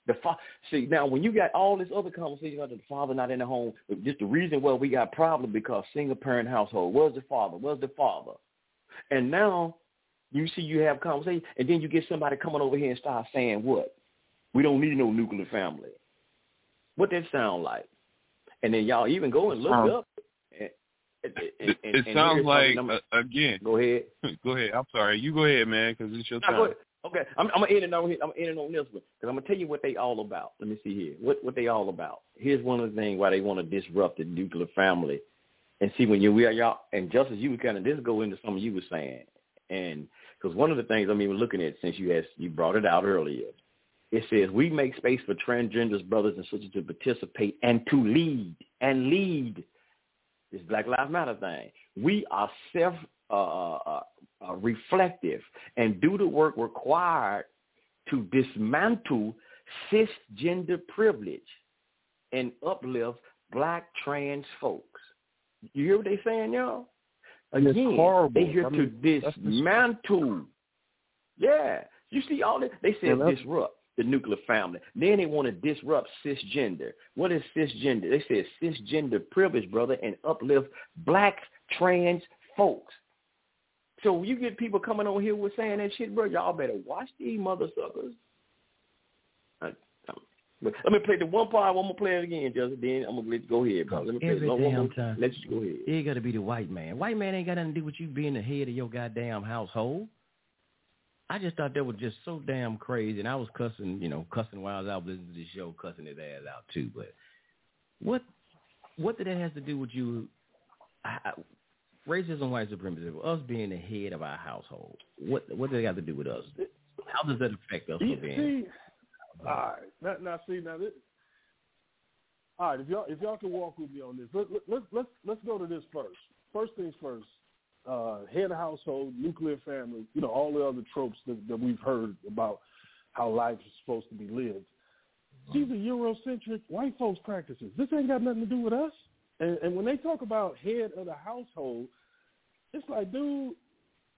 The fa- see now when you got all this other conversation about the father not in the home, just the reason why we got problem because single parent household. Where's the father? Where's the father? And now you see you have conversation, and then you get somebody coming over here and start saying what? We don't need no nuclear family. What that sound like? And then y'all even go and look Um, up. And, and, it, and, it and sounds like something uh, again. Go ahead. [laughs] Go ahead. I'm sorry. You go ahead, man, because it's your No, time. Okay, I'm, I'm gonna end it on. I'm gonna end it on this one because I'm gonna tell you what they all about. Let me see here. What what they all about? Here's one of the things why they want to disrupt the nuclear family. And see when you we are y'all and just as you were kind of this go into something you were saying, and because one of the things I'm even looking at since you has you brought it out earlier, it says we make space for transgenders brothers and sisters to participate and to lead and lead this Black Lives Matter thing. We are self uh, uh, uh, reflective and do the work required to dismantle cisgender privilege and uplift black trans folks. You hear what they saying, y'all? Again, they here I to mean, just- dismantle. Yeah, you see all this. They said Yeah, disrupt the nuclear family. Then they want to disrupt cisgender. What is cisgender? They said cisgender privilege, brother, and uplift black trans folks. So when you get people coming on here with saying that shit, bro, y'all better watch these mother suckers. I, I'm- but let me play the one part. I'm gonna play it again, Justin. Then I'm gonna let you go ahead, bro. Let me play Every one, one damn more time. Let's just go ahead. It got to be the white man. White man ain't got nothing to do with you being the head of your goddamn household. I just thought that was just so damn crazy, and I was cussing, you know, cussing while I was out listening to the show, cussing his ass out too. But what, what did that have to do with you? I, racism, white supremacy, us being the head of our household. What, what do they got to do with us? How does that affect us? Being, see, all right. Now, now see, now this, all right. If y'all if y'all can walk with me on this, let, let, let's let's let's go to this first. First things first. Uh, head of household, nuclear family. You know all the other tropes that, that we've heard about how life is supposed to be lived. These are Eurocentric white folks practices. This ain't got nothing to do with us. And, and when they talk about head of the household, it's like, dude,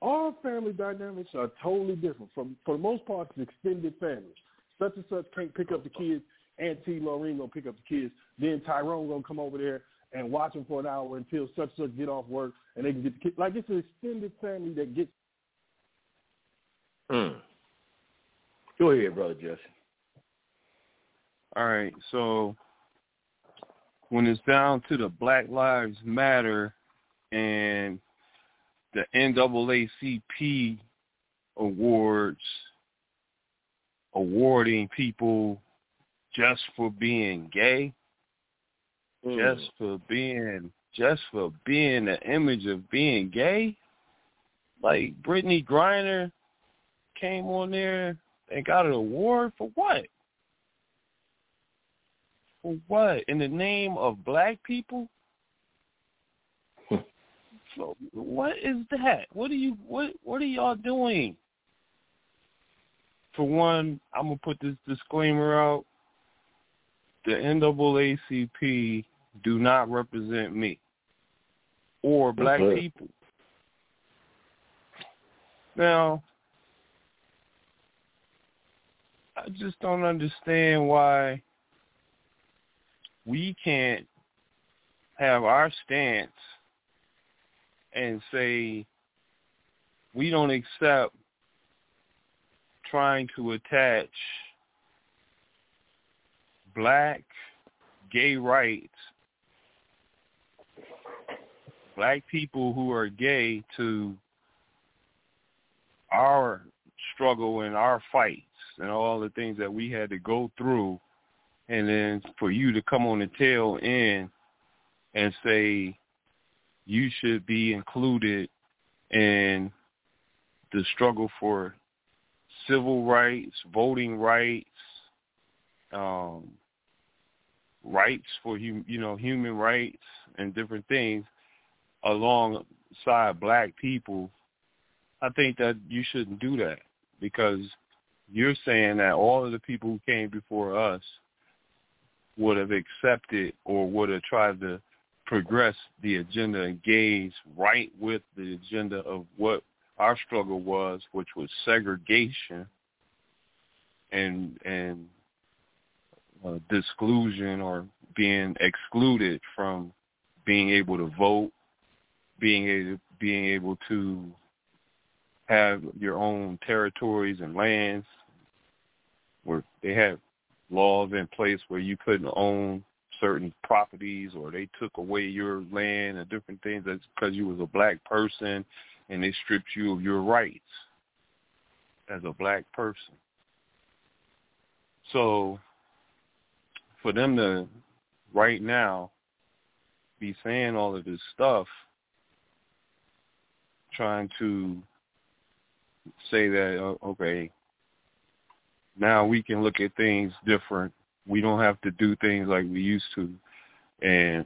our family dynamics are totally different. From for the most part, it's extended families. such and such can't pick up the kids. Auntie Lorraine gonna pick up the kids. Then Tyrone gonna come over there and watch them for an hour until such and such get off work and they can get the kids. Like it's an extended family that gets. Hmm. Go ahead, brother Jesse. All right, so when it's down to the Black Lives Matter and the NAACP awards awarding people just for being gay, Hmm. just for being just for being the image of being gay. Like Brittney Griner came on there and got an award for what? For what? In the name of black people? [laughs] so what is that? What are you what what are y'all doing? For one, I'm gonna put this disclaimer out. The NAACP do not represent me or black Okay. people. Now, I just don't understand why we can't have our stance and say we don't accept trying to attach black gay rights, black people who are gay to our struggle and our fights and all the things that we had to go through and then for you to come on the tail end and say you should be included in the struggle for civil rights, voting rights, um, rights for hum, you know human rights and different things alongside black people. I think that you shouldn't do that because you're saying that all of the people who came before us would have accepted or would have tried to progress the agenda, engage right with the agenda of what our struggle was, which was segregation and and uh, disclusion or being excluded from being able to vote, being able being able to have your own territories and lands, where they had laws in place where you couldn't own certain properties or they took away your land and different things that's because you was a black person and they stripped you of your rights as a black person. So for them to right now be saying all of this stuff, trying to say that, uh, okay, now we can look at things different. We don't have to do things like we used to. And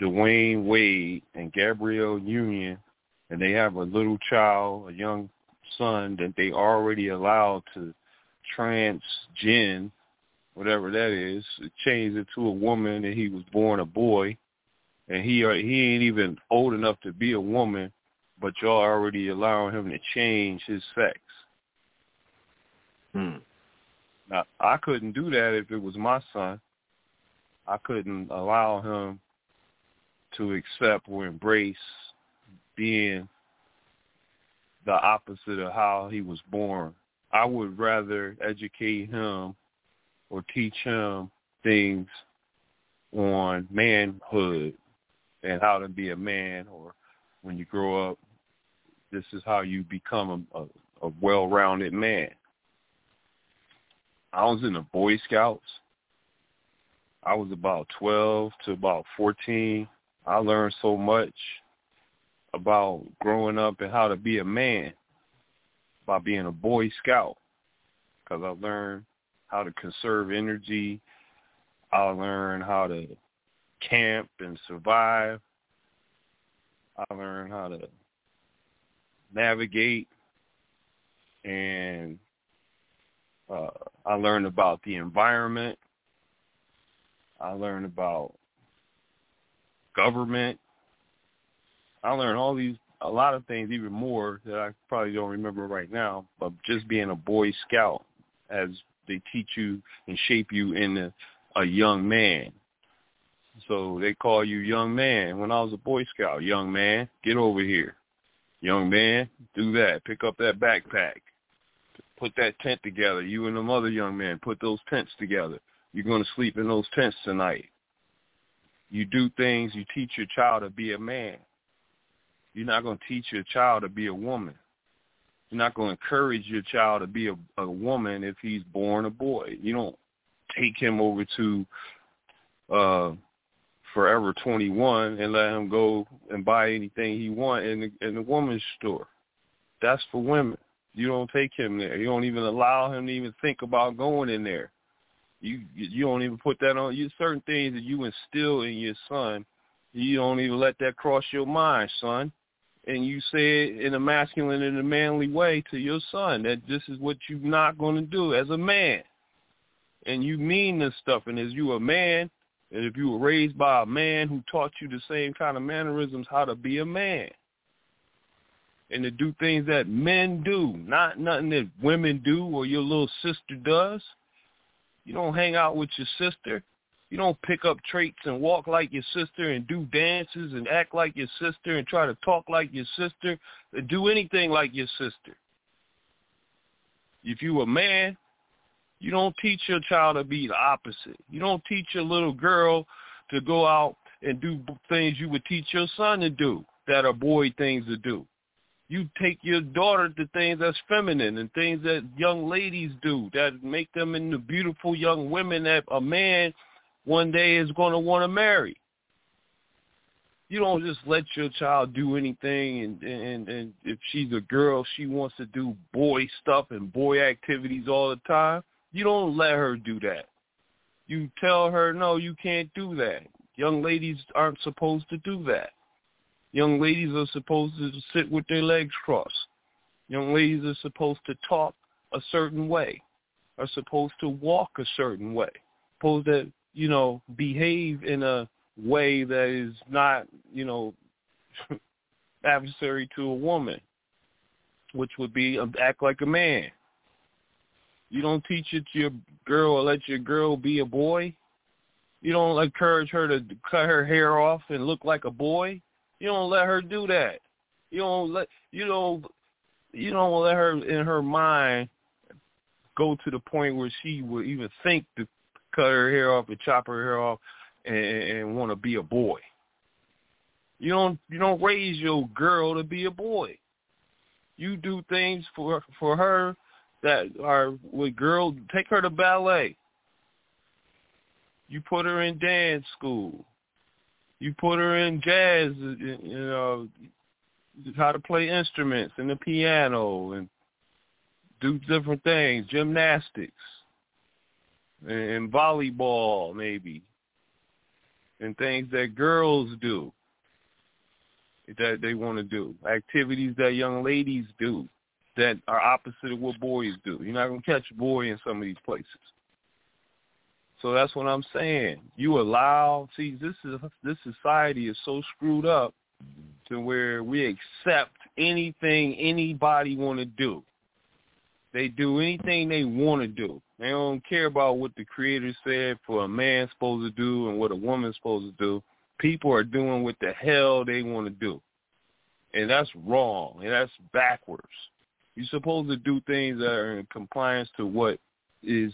Dwyane Wade and Gabrielle Union, and they have a little child, a young son that they already allowed to transgen, whatever that is, change it to a woman, and he was born a boy, and he he ain't even old enough to be a woman, but y'all already allowing him to change his sex. Hmm. Now, I couldn't do that if it was my son. I couldn't allow him to accept or embrace being the opposite of how he was born. I would rather educate him or teach him things on manhood and how to be a man or when you grow up, this is how you become a, a, a well-rounded man. I was in the Boy Scouts. I was about 12 to about 14. I learned so much about growing up and how to be a man by being a Boy Scout because I learned how to conserve energy. I learned how to camp and survive. I learned how to navigate and uh, I learned about the environment. I learned about government. I learned all these, a lot of things, even more that I probably don't remember right now. But just being a Boy Scout as They teach you and shape you into a young man. So they call you young man. When I was a Boy Scout, young man, get over here. Young man, do that. Pick up that backpack. Put that tent together. You and them other young men, put those tents together. You're going to sleep in those tents tonight. You do things, you teach your child to be a man. You're not going to teach your child to be a woman. You're not going to encourage your child to be a, a woman if he's born a boy. You don't take him over to uh Forever 21 and let him go and buy anything he want in the, in the woman's store. That's for women. You don't take him there. You don't even allow him to even think about going in there. You you don't even put that on. You certain things that you instill in your son. You don't even let that cross your mind, son. And you say it in a masculine and a manly way to your son that this is what you're not going to do as a man. And you mean this stuff. And as you a man, and if you were raised by a man who taught you the same kind of mannerisms, how to be a man. And to do things that men do, not nothing that women do or your little sister does. You don't hang out with your sister. You don't pick up traits and walk like your sister and do dances and act like your sister and try to talk like your sister or do anything like your sister. If you a man, you don't teach your child to be the opposite. You don't teach your little girl to go out and do things you would teach your son to do that are boy things to do. You take your daughter to things that's feminine and things that young ladies do that make them into beautiful young women that a man one day is going to want to marry. You don't just let your child do anything and, and and if she's a girl, she wants to do boy stuff and boy activities all the time. You don't let her do that. You tell her, no, you can't do that. Young ladies aren't supposed to do that. Young ladies are supposed to sit with their legs crossed. Young ladies are supposed to talk a certain way, are supposed to walk a certain way, supposed to, you know, behave in a way that is not, you know, [laughs] adversary to a woman, which would be um, act like a man. You don't teach it to your girl or let your girl be a boy. You don't encourage her to cut her hair off and look like a boy. You don't let her do that. You don't let you don't you don't let her in her mind go to the point where she would even think to cut her hair off and chop her hair off and, and want to be a boy. You don't you don't raise your girl to be a boy. You do things for for her that are with girls. Take her to ballet. You put her in dance school. You put her in jazz. You know how to play instruments and the piano and do different things, gymnastics and, volleyball maybe, and things that girls do that they want to do, activities that young ladies do that are opposite of what boys do. You're not gonna catch a boy in some of these places. So that's what I'm saying. You allow see this is this society is so screwed up to where we accept anything anybody want to do. They do anything they want to do. They don't care about what the creator said for a man supposed to do and what a woman's supposed to do. People are doing what the hell they want to do. And that's wrong. And that's backwards. You're supposed to do things that are in compliance to what is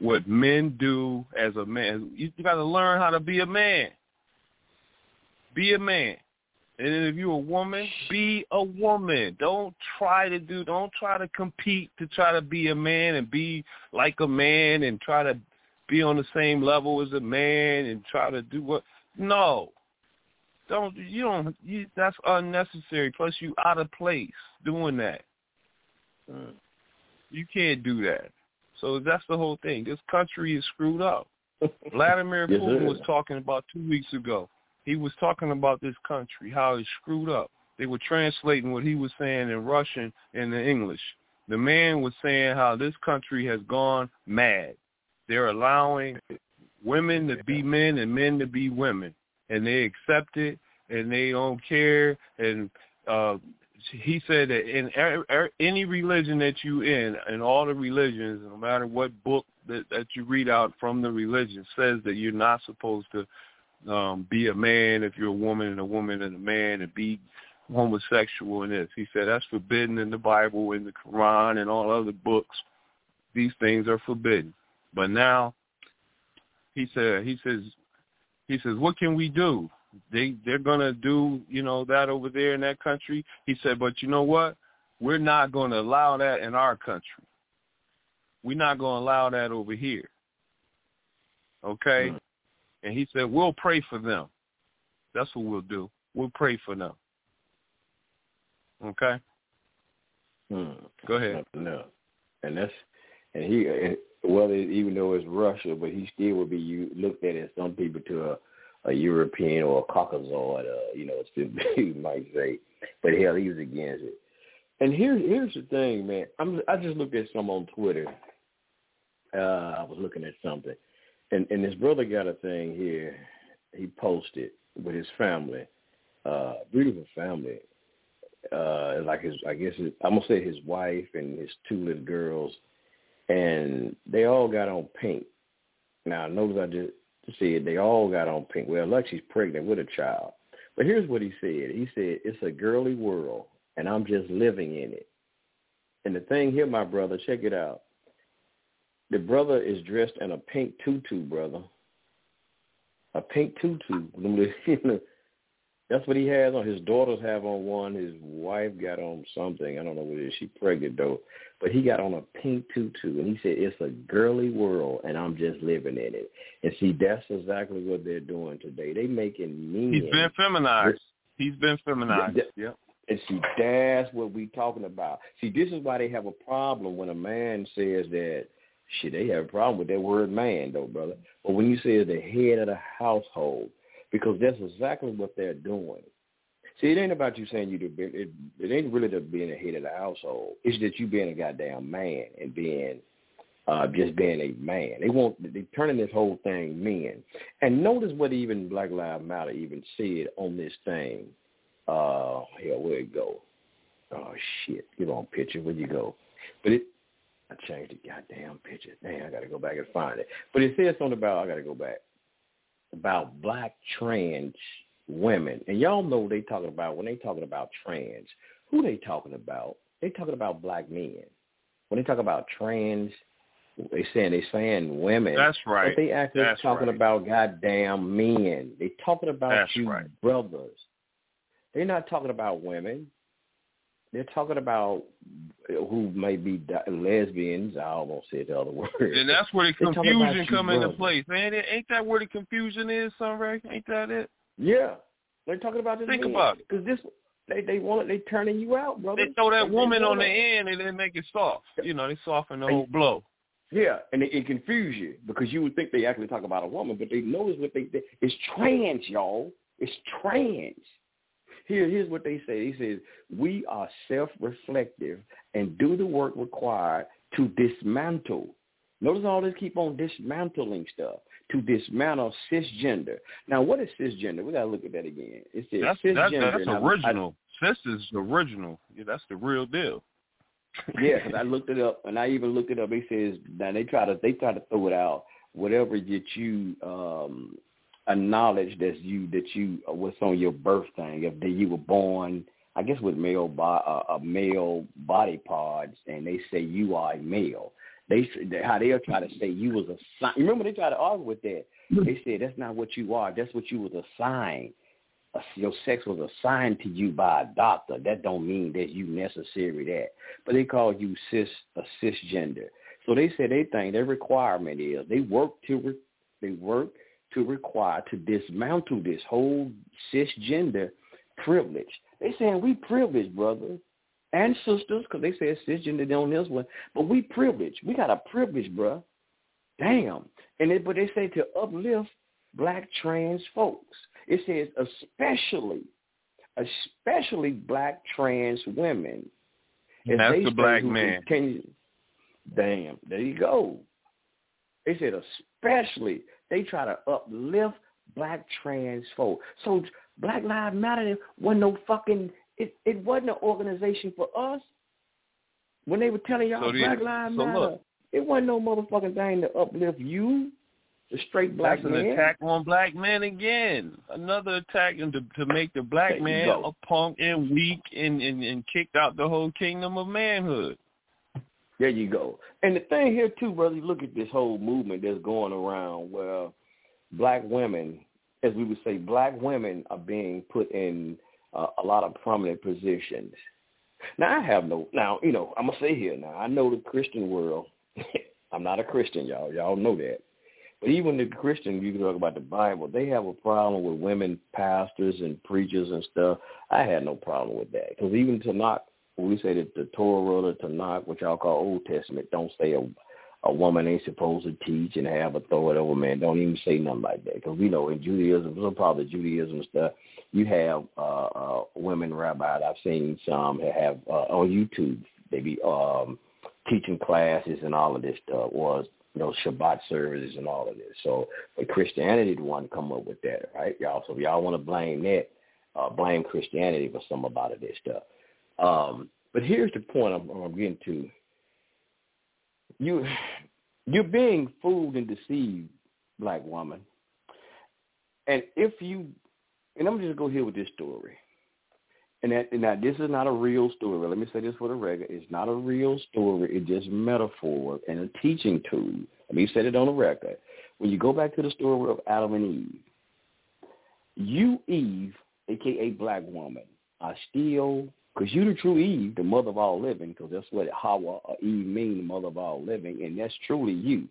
what men do as a man. You got to learn how to be a man. Be a man. And if you're a woman, be a woman. Don't try to do, don't try to compete to try to be a man and be like a man and try to be on the same level as a man and try to do what, no. Don't, you don't, you, that's unnecessary. Plus you out of place doing that. Mm. You can't do that. So that's the whole thing. This country is screwed up. [laughs] Vladimir yes, Putin sir. was talking about two weeks ago. He was talking about this country, how it's screwed up. They were translating what he was saying in Russian and in English. The man was saying how this country has gone mad. They're allowing women to be men and men to be women, and they accept it, and they don't care. And uh, he said that in er, er, any religion that you in, in all the religions, no matter what book that, that you read out from the religion, says that you're not supposed to um, be a man if you're a woman and a woman and a man and be homosexual and this. He said that's forbidden in the Bible, in the Quran, and all other books. These things are forbidden. But now, he said, he says, he says, what can we do? They they're gonna do you know that over there in that country. He said, but you know what? We're not going to allow that in our country. We're not going to allow that over here. Okay? Mm-hmm. And he said, we'll pray for them. That's what we'll do. We'll pray for them. Okay? Hmm. Go ahead. No, and that's and he well, even though it's Russia, but he still would be looked at as some people to a, a European or a Caucasoid, uh, you know, you might say. But hell, he was against it. And here's here's the thing, man. I'm I just looked at some on Twitter. Uh, I was looking at something, and and his brother got a thing here. He posted with his family, uh, beautiful family. Uh, like his, I guess his, I'm gonna say his wife and his two little girls, and they all got on pink. Now, notice I just said they all got on pink. Well, Lexi's pregnant with a child, but here's what he said. He said it's a girly world, and I'm just living in it. And the thing here, my brother, check it out. The brother is dressed in a pink tutu, brother. A pink tutu. [laughs] [laughs] That's what he has on. His daughters have on one. His wife got on something. I don't know what it is. She pregnant though, but he got on a pink tutu, and he said it's a girly world, and I'm just living in it. And see, that's exactly what they're doing today. They making men. He's been feminized. He's been feminized. Yeah, Yep. And see, that's what we talking about. See, this is why they have a problem when a man says that. Shit, they have a problem with that word man, though, brother. But when you say the head of the household, because that's exactly what they're doing. See, it ain't about you saying you be, it, it ain't really the being the head of the household. It's that you being a goddamn man and being uh just being a man. They want they turning this whole thing men. And notice what even Black Lives Matter even said on this thing. Uh hell, where it go? Oh shit. Get on picture, where you go? But it I changed the goddamn picture. Damn, I gotta go back and find it. But it says something about I gotta go back about black trans women. And y'all know they talking about when they talking about trans, who they talking about? They talking about black men. When they talk about trans, they saying they saying women. That's right. But they actually That's talking right. about goddamn men. They talking about That's you right. brothers. They're not talking about women. They're talking about who may be lesbians. I almost said the other word. And that's where the They talking about confusion come into place. Man, ain't that where the confusion is, Sunray? Ain't that it? Yeah, they're talking about this. Think about it. because this they they want it. They turning you out, brother. They throw that They- woman on the end and then make it soft. You know, they soften the And- whole blow. Yeah, and it, it confuse you because you would think they actually talk about a woman, but they notice what they, they it's trans, y'all. It's trans. Here, here's what they say. He says, we are self-reflective and do the work required to dismantle. Notice all this keep on dismantling stuff to dismantle cisgender. Now, what is cisgender? We got to look at that again. It says That's that, cisgender. that's and I- I- original. Sis is original. Yeah, that's the real deal. [laughs] Yeah, because I [laughs] looked it up, and I even looked it up. It says now they try to they try to throw it out. Whatever that you um acknowledge that you that you uh, what's on your birth thing. If that you were born, I guess with male bo- uh, uh, male body parts, and they say you are a male. They how they'll try to say you was assigned. Remember they try to argue with that. They said that's not what you are. That's what you was assigned. Your sex was assigned to you by a doctor. That don't mean that you necessarily that. But they call you cis a cisgender. So they say they think their requirement is they work to re, they work to require to dismantle this whole cisgender privilege. They saying we privileged, brother and sisters, because they said cisgender on this one, but we privileged. We got a privilege, bruh. Damn. And they, but they say to uplift black trans folks. It says especially, especially black trans women. As That's the black who man. Can damn, there you go. They said especially they try to uplift black trans folk. So Black Lives Matter wasn't no fucking it it wasn't an organization for us. When they were telling y'all So Black Lives so Matter, look. it wasn't no motherfucking thing to uplift you, the straight black That's an man. attack on black men again. Another attack and to, to make the black man go. a punk and weak and, and, and kicked out the whole kingdom of manhood. There you go. And the thing here too, brother, look at this whole movement that's going around where black women, as we would say, black women are being put in uh, a lot of prominent positions. Now I have no now, you know, I'm gonna say here now, I know the Christian world. [laughs] I'm not a Christian, y'all. Y'all know that. But even the Christian, you can talk about the Bible, they have a problem with women pastors and preachers and stuff. I had no problem with that. Because even Tanakh, we say that the Torah or the Tanakh, which y'all call Old Testament, don't say a, a woman ain't supposed to teach and have authority over man. Don't even say nothing like that. Because we know in Judaism, some part of Judaism stuff, you have uh, uh, women rabbis. I've seen some have uh, on YouTube. They be um, teaching classes and all of this stuff, or you know Shabbat services and all of this. So, but Christianity the one to come up with that, right, y'all? So if y'all want to blame that, uh, blame Christianity for some about of this stuff. Um, but here's the point I'm, I'm getting to. You, you're being fooled and deceived, black woman. And if you, and I'm just go here with this story. And that, this is not a real story. Let me say this for the record. It's not a real story. It's just metaphor and a teaching tool. Let me set it on the record. When you go back to the story of Adam and Eve, you, Eve, aka black woman, are still, because you the true Eve, the mother of all living, because that's what Hawa or Eve mean, the mother of all living, and that's truly you.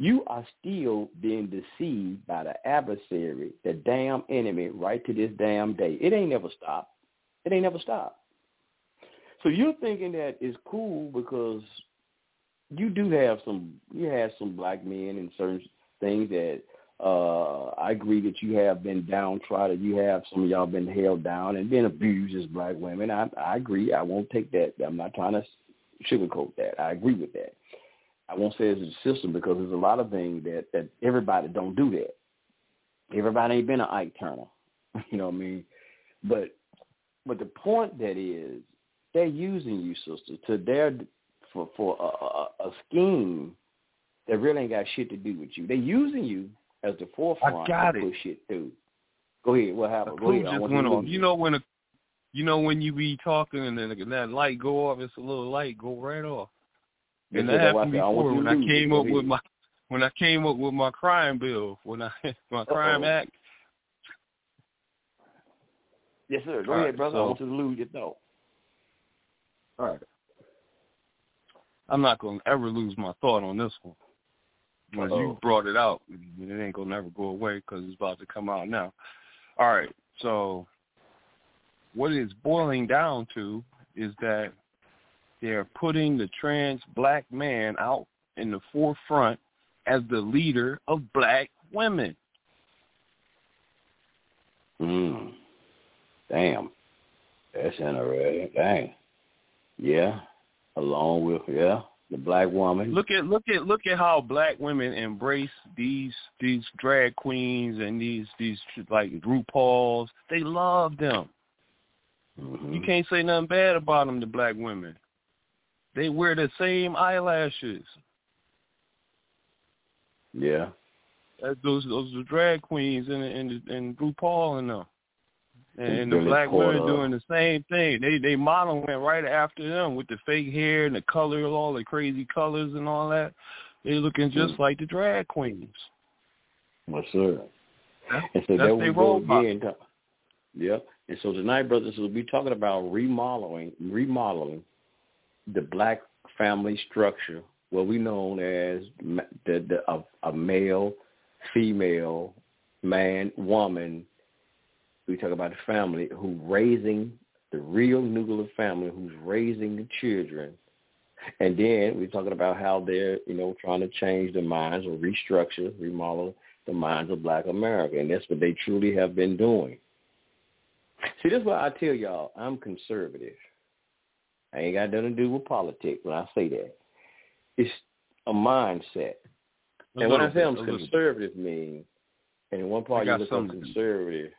You are still being deceived by the adversary, the damn enemy, right to this damn day. It ain't never stopped. It ain't never stopped. So you're thinking that it's cool because you do have some you have some black men and certain things that uh I agree that you have been downtrodden. You have some of y'all been held down and been abused as black women. I I agree. I won't take that. I'm not trying to sugarcoat that. I agree with that. I won't say it's a system because there's a lot of things that that everybody don't do that. Everybody ain't been an Ike Turner, [laughs] you know what I mean? But but the point that is, they're using you, sister, to their for for a, a, a scheme that really ain't got shit to do with you. They're using you as the forefront got to it. push shit through. Go ahead. What A happened? Go ahead. Just went you to off. You know when a, you know when you be talking and then that light go off, it's a little light go right off. And that I happened I before you when I came up with my when I came up with my crime bill when I [laughs] my crime Uh-oh. act. Yes, sir. Go All ahead, right, brother. I so- want you to lose your thought. All right. I'm not gonna ever lose my thought on this one. Once you Uh-oh. brought it out, it ain't gonna never go away because it's about to come out now. All right. So what it's boiling down to is that they're putting the trans black man out in the forefront as the leader of black women. Mm. Damn. That's interesting. Dang. Yeah. Along with yeah, the black woman. Look at look at look at how black women embrace these these drag queens and these these like RuPaul's. They love them. Mhm. You can't say nothing bad about them. The black women. They wear the same eyelashes Yeah. as those those the drag queens and and and RuPaul and them. And, And the black women doing the same thing. They they modeling right after them with the fake hair and the color, all the crazy colors and all that. They looking just Mm. like the drag queens. Yes, sir. That's- And so that's that go role model. Yeah. And so tonight, brothers, we'll be talking about remodeling, remodeling the black family structure, what we know as the, the a, a male, female, man, woman. We talk about the family who raising the real nuclear family, who's raising the children. And then we're talking about how they're, you know, trying to change the minds or restructure, remodel the minds of black America. And that's what they truly have been doing. See, that's why I tell y'all I'm conservative. I ain't got nothing to do with politics when I say that. It's a mindset. A and when I say bit, I'm bit. conservative, mean, and in one part you look conservative,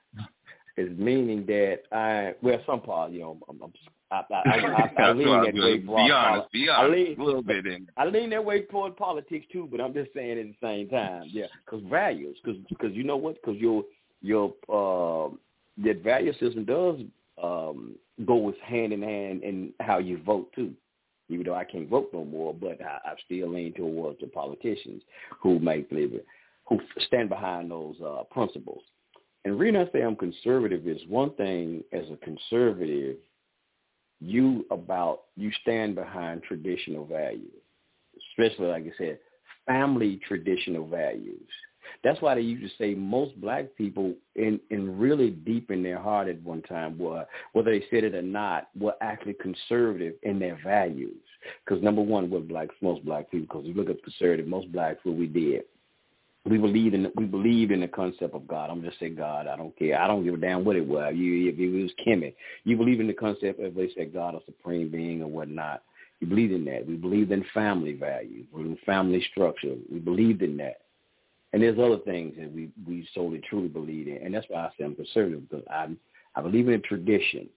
is meaning that I well some part you know I'm, I'm, I, I, I, [laughs] I, lean that way. I'm broad Be honest. I lean a little bit in. I lean that way toward politics too, but I'm just saying at the same time, yeah, because values, because because you know what, because your your uh, that value system does um, go with hand in hand in how you vote too. Even though I can't vote no more, but I, I still lean towards the politicians who make believe who stand behind those uh, principles. And the reason I say I'm conservative is one thing as a conservative, you about you stand behind traditional values, especially like I said, family traditional values. That's why they used to say most black people, in in really deep in their heart at one time, were whether they said it or not, were actually conservative in their values. Because number one, we're black, most black people. Because you look at conservative, most blacks, what we did, we believe in we believe in the concept of God. I'm just say God. I don't care. I don't give a damn what it was. You if it was Kimmy, you believe in the concept of they said God a supreme being or whatnot. You believe in that. We believed in family values, we in family structure. We believed in that. And there's other things that we we solely truly believe in, and that's why I say I'm conservative because I I believe in tradition,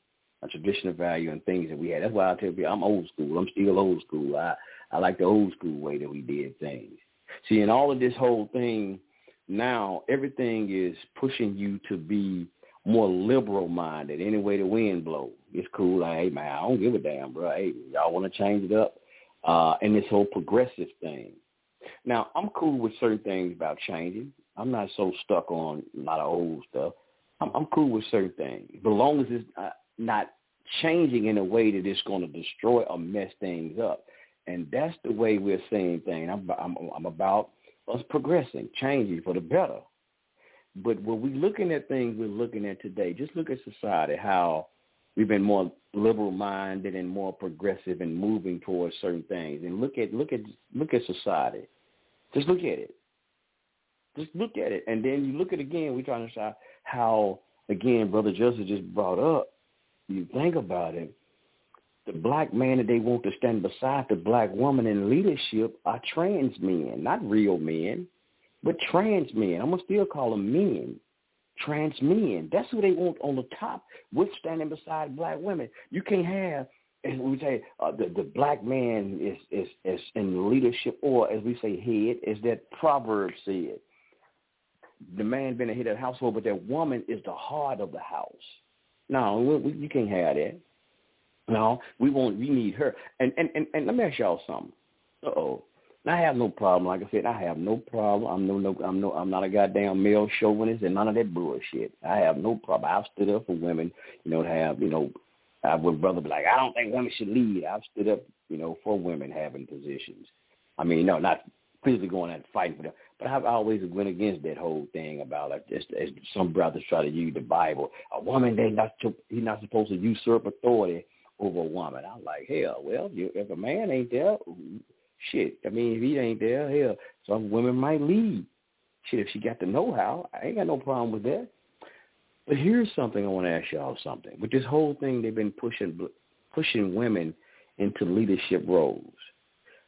a traditional value and things that we had. That's why I tell people I'm old school. I'm still old school. I I like the old school way that we did things. See, in all of this whole thing, now everything is pushing you to be more liberal minded. Any way the wind blows, it's cool. Hey man, I don't give a damn, bro. Hey, y'all want to change it up? Uh, and this whole progressive thing. Now, I'm cool with certain things about changing. I'm not so stuck on a lot of old stuff. I'm, I'm cool with certain things, but as long as it's uh, not changing in a way that it's going to destroy or mess things up. And that's the way we're seeing things. I'm, I'm, I'm about us progressing, changing for the better. But when we're looking at things we're looking at today, just look at society, how we've been more liberal minded and more progressive and moving towards certain things. And look at look at look at society. Just look at it. Just look at it. And then you look at it again, we're trying to decide how again, Brother Joseph just brought up, you think about it, the black man that they want to stand beside the black woman in leadership are trans men, not real men, but trans men. I'm gonna still call them men. Trans men. That's who they want on the top with standing beside black women. You can't have as we say, uh, the the black man is is is in leadership, or as we say, head, is that proverb said. The man been a head of the household, but that woman is the heart of the house. No, we, we, you can't have that. No, we want we need her. And and and, and let me ask y'all something. Uh oh. I have no problem. Like I said, I have no problem. I'm no no I'm no I'm not a goddamn male chauvinist and none of that bullshit. I have no problem. I've stood up for women, you know, to have, you know, I would brother be like, I don't think women should lead. I've stood up, you know, for women having positions. I mean, no, not physically going out and fighting for them, but I've always went against that whole thing about like just as some brothers try to use the Bible. A woman, they not to, he's not supposed to usurp authority over a woman. I'm like, hell, well, you, if a man ain't there, shit. I mean, if he ain't there, hell, some women might leave. Shit, if she got the know-how, I ain't got no problem with that. But here's something I want to ask y'all something. With this whole thing, they've been pushing pushing women into leadership roles.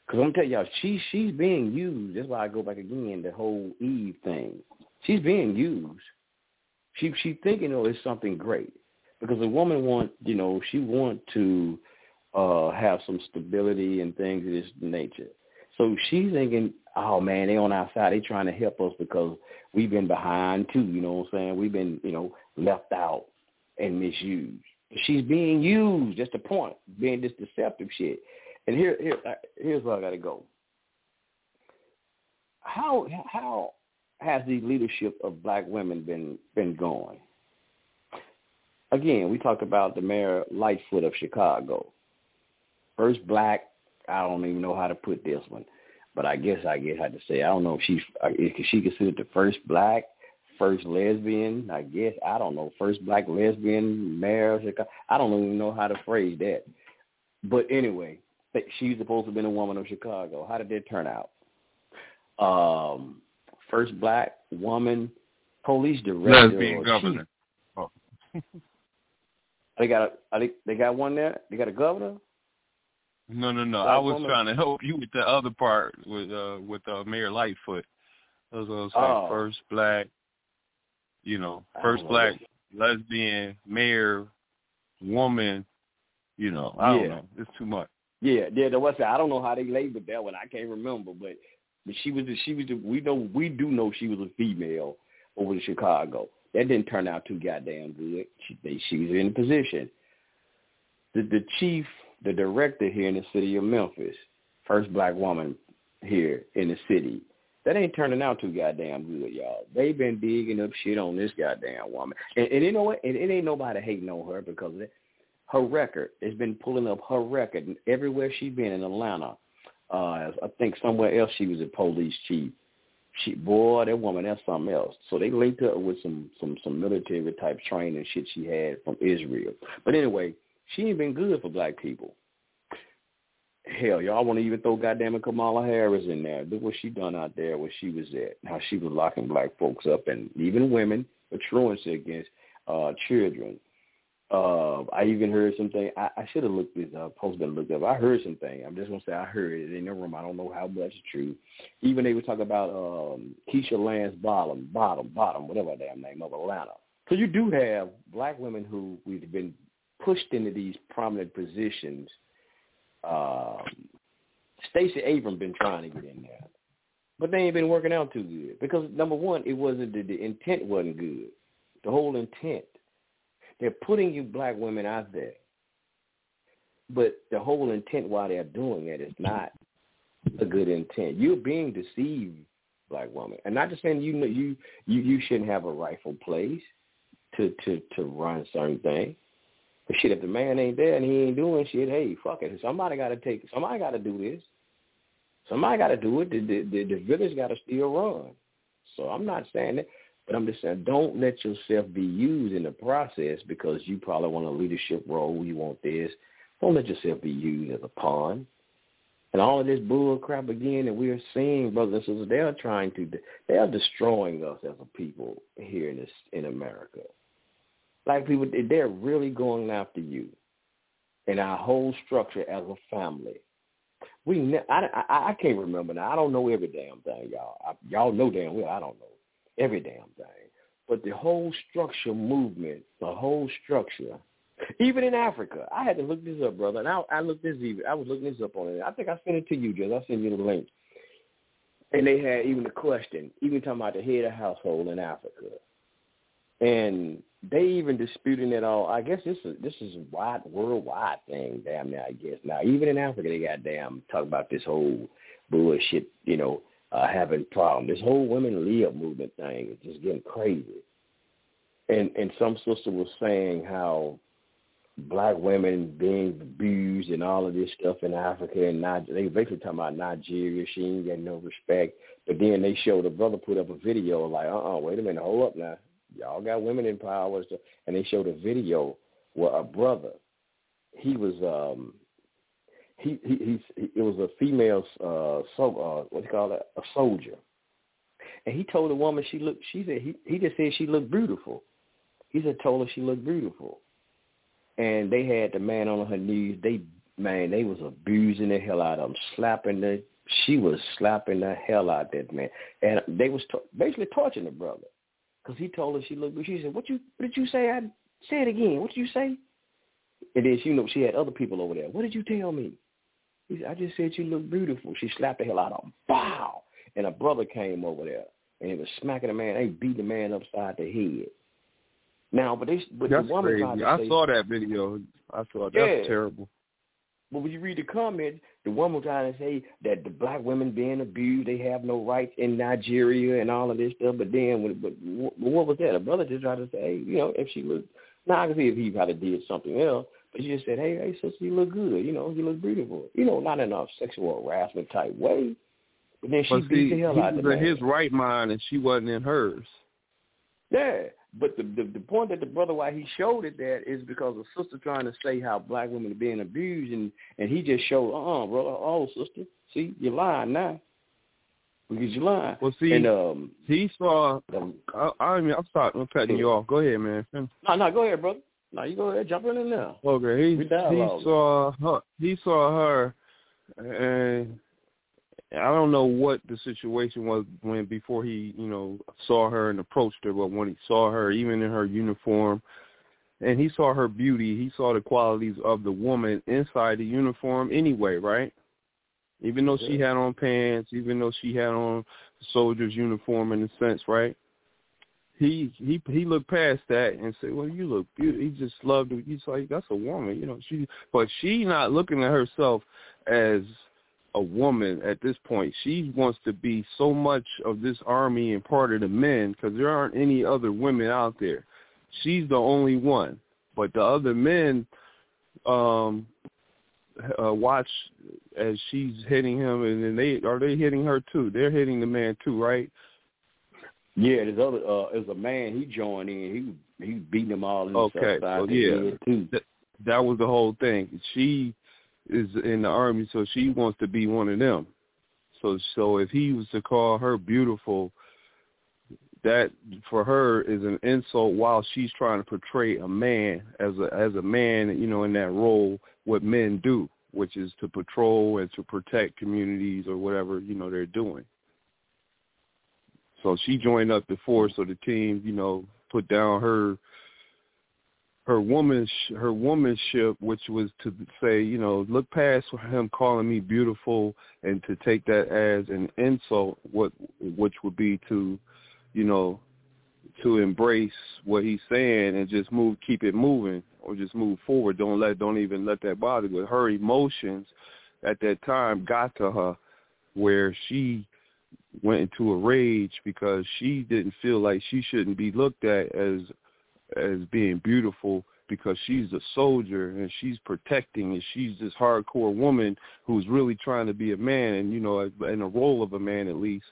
Because I'm telling y'all, she she's being used. That's why I go back again the whole Eve thing. She's being used. She she thinking oh it's something great because a woman want you know she want to uh have some stability and things of this nature. So she's thinking, oh man, they on our side. They trying to help us because we've been behind too. You know what I'm saying? We've been you know left out and misused. She's being used. That's the point. Being this deceptive shit. And here, here, here's where I got to go. How how has the leadership of black women been been going? Again, we talked about the mayor Lightfoot of Chicago. First black. I don't even know how to put this one, but I guess I I had to say I don't know if she's is she considered the first black, first lesbian. I guess I don't know first black lesbian mayor of Chicago. I don't even know how to phrase that. But anyway, she's supposed to have been a woman of Chicago. How did that turn out? Um, first black woman police director. Lesbian governor. Oh. [laughs] they got a they, they got one there. They got a governor. No, no, no. I was woman? trying to help you with the other part with uh with uh, Mayor Lightfoot. That was was. Oh. First black, you know, first know black lesbian, mayor, woman. You know, I don't know. It's too much. Yeah, yeah. That was I don't know how they labeled that one. I can't remember, but but she was the, she was the, we know we do know she was a female over in Chicago. That didn't turn out too goddamn good. She she was in position. The the chief, the director here in the city of Memphis, first black woman here in the city. That ain't turning out too goddamn good, y'all. They've been digging up shit on this goddamn woman, and, and you know what? And it ain't nobody hating on her because of it her record. It's been pulling up her record everywhere she's been in Atlanta. Uh, I think somewhere else she was a police chief. She boy, that woman, that's something else. So they linked her with some some some military type training shit she had from Israel. But anyway, she ain't been good for black people. Hell, y'all want to even throw goddamn Kamala Harris in there. Look what she done out there where she was at. How she was locking black folks up and even women, truancy against uh children. Uh, I even heard something. I, I should have looked this up. Post been looked up. I heard something. I'm just gonna say I heard it in the room. I don't know how much is true. Even they were talking about um, Keisha Lance Bottom, Bottom, Bottom, whatever damn name of Atlanta. So you do have black women who we've been pushed into these prominent positions. Um, Stacey Abrams been trying to get in there, but they ain't been working out too good because number one, it wasn't the, the intent wasn't good. The whole intent they're putting you black women out there, but the whole intent why they're doing it is not a good intent. You're being deceived, black woman, and not just saying you know you you you shouldn't have a rightful place to to to run certain things. But shit, if the man ain't there and he ain't doing shit, hey, fuck it. Somebody got to take. Somebody got to do this. Somebody got to do it. The, the the the village got to still run. So I'm not saying that. But I'm just saying, don't let yourself be used in the process because you probably want a leadership role. You want this. Don't let yourself be used as a pawn. And all of this bull crap again that we're seeing, brothers and sisters, they are trying to, they are destroying us as a people here in this in America. Black people, they're really going after you and our whole structure as a family. We, ne- I, I, I can't remember now. I don't know every damn thing, y'all. I, y'all know damn well I don't know every damn thing. But the whole structure movement, the whole structure, even in Africa, I had to look this up, brother. And I, I looked this even. I was looking this up on it. I think I sent it to you, Jess. I sent you the link. And they had even the question, even talking about the head of household in Africa, and they even disputing it all. I guess this is this is a wide worldwide thing, damn near. I guess now even in Africa, they got damn talk about this whole bullshit, you know, uh, having problem. This whole women live movement thing is just getting crazy. And and some sister was saying how black women being abused and all of this stuff in Africa and Niger- they basically talking about Nigeria. She ain't getting no respect. But then they showed a brother put up a video like, uh uh wait a minute, hold up now. Y'all got women in power. And they showed a video where a brother, he was um he he he it was a female uh so uh what do you call it a soldier. And he told the woman she looked she said he he just said she looked beautiful. He said told her she looked beautiful. And they had the man on her knees. They man they was abusing the hell out of him slapping the she was slapping the hell out of that man. And they was to- basically torturing the brother. Because he told her she looked she said what you what did you say? I say it again. What did you say? And then she you know she had other people over there. What did you tell me he said, I just said you look beautiful. She slapped the hell out of him. Wow. And a brother came over there and he was smacking the man. They beat the man upside the head. Now, but they, but That's the woman tried crazy. to I say, saw that video. I saw that's Yeah. terrible. But when you read the comment, the woman trying to say that the black women being abused, they have no rights in Nigeria and all of this stuff. But then, when, but what was that? A brother just tried to say, you know, if she looked, now I can see if he probably did something else. But she just said, hey, hey, sister, you look good. You know, you look beautiful. You know, not in a sexual harassment type way. But then she But beat see, the hell he out of was in his right mind and she wasn't in hers. Yeah, but the, the the point that the brother why he showed it that is because the sister trying to say how black women are being abused, and and he just showed, uh, uh brother, oh sister, see you're lying now, because you're lying. Well, see, and um, he saw. um, I, I mean, I'm sorry, I'm cutting you off. Go ahead, man. No, no, go ahead, brother. No, you go ahead, jump in there now. Okay, he he saw her. He saw her, and I don't know what the situation was when before he, you know, saw her and approached her, but when he saw her, even in her uniform, and he saw her beauty, he saw the qualities of the woman inside the uniform anyway, right? Even though she had on pants, even though she had on soldier's uniform in a sense, right? He he he looked past that and said, "Well, you look beautiful." He just loved it. He's like, "That's a woman," you know. She, but she not looking at herself as a woman at this point. She wants to be so much of this army and part of the men because there aren't any other women out there. She's the only one, but the other men um uh, watch as she's hitting him, and then they are they hitting her too. They're hitting the man too, right? Yeah, there's other. Uh, there's a man. He joined in. He he beating them all. In Okay, so yeah, that, that was the whole thing. She is in the army, so she wants to be one of them. So so if he was to call her beautiful, that for her is an insult while she's trying to portray a man as a as a man, you know, in that role, what men do, which is to patrol and to protect communities or whatever, you know, they're doing. So she joined up the force so the team, you know, put down her her woman her womanship, which was to say, you know, look past him calling me beautiful and to take that as an insult, what which would be to, you know, to embrace what he's saying and just move, keep it moving, or just move forward. Don't let, don't even let that bother you. Her emotions at that time got to her, where she went into a rage because she didn't feel like she shouldn't be looked at as as being beautiful because she's a soldier and she's protecting and she's this hardcore woman who's really trying to be a man and you know in the role of a man at least.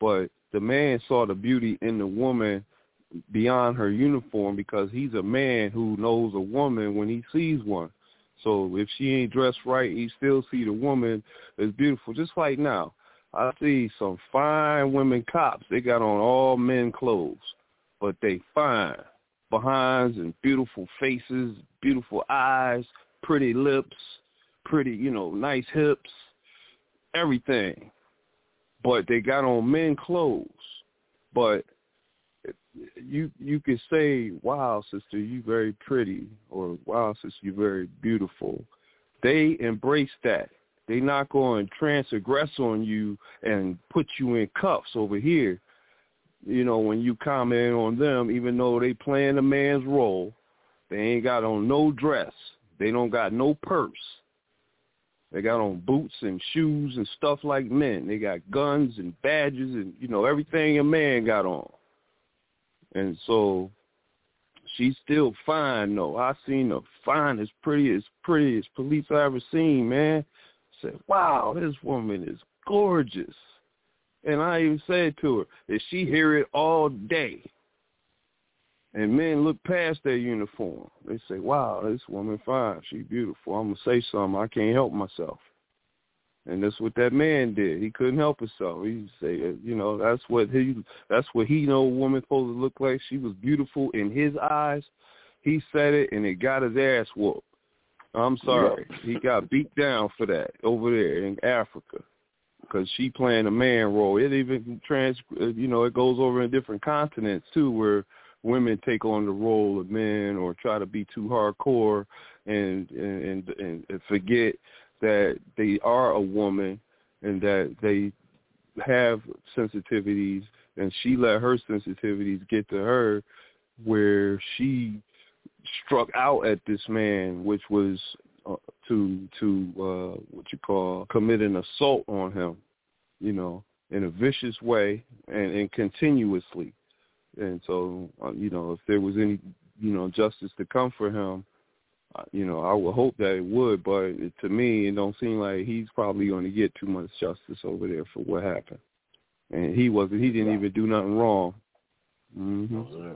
But the man saw the beauty in the woman beyond her uniform because he's a man who knows a woman when he sees one. So if she ain't dressed right he still see the woman as beautiful. Just like now i see some fine women cops they got on all men clothes but they fine behinds and beautiful faces, beautiful eyes, pretty lips, pretty, you know, nice hips, everything. But they got on men clothes. But you you could say, "Wow, sister, you very pretty," or "Wow, sister, you very beautiful." They embrace that. They not going to transgress on you and put you in cuffs over here you know, when you comment on them, even though they playing a man's role, they ain't got on no dress. They don't got no purse. They got on boots and shoes and stuff like men. They got guns and badges and, you know, everything a man got on. And so she's still fine though. I seen the finest, prettiest, prettiest police I ever seen, man. Said, wow, this woman is gorgeous. And I even said to her that she hear it all day. And men look past their uniform. They say, wow, this woman fine. She beautiful. I'm going to say something. I can't help myself. And that's what that man did. He couldn't help himself. He say, you know, that's what he that's what he know a woman supposed to look like. She was beautiful in his eyes. He said it and it got his ass whooped. I'm sorry. He got beat down for that over there in Africa because she playing a man role. It even trans, uh, you know, it goes over in different continents too, where women take on the role of men or try to be too hardcore and and and, and forget that they are a woman and that they have sensitivities and she let her sensitivities get to her where she struck out at this man which was uh, to to uh, what you call commit an assault on him, you know, in a vicious way and, and continuously. And so, uh, you know, if there was any, you know, justice to come for him, uh, you know, I would hope that it would. But it, to me, it don't seem like he's probably going to get too much justice over there for what happened. And he wasn't. He didn't even do nothing wrong. Mm-hmm.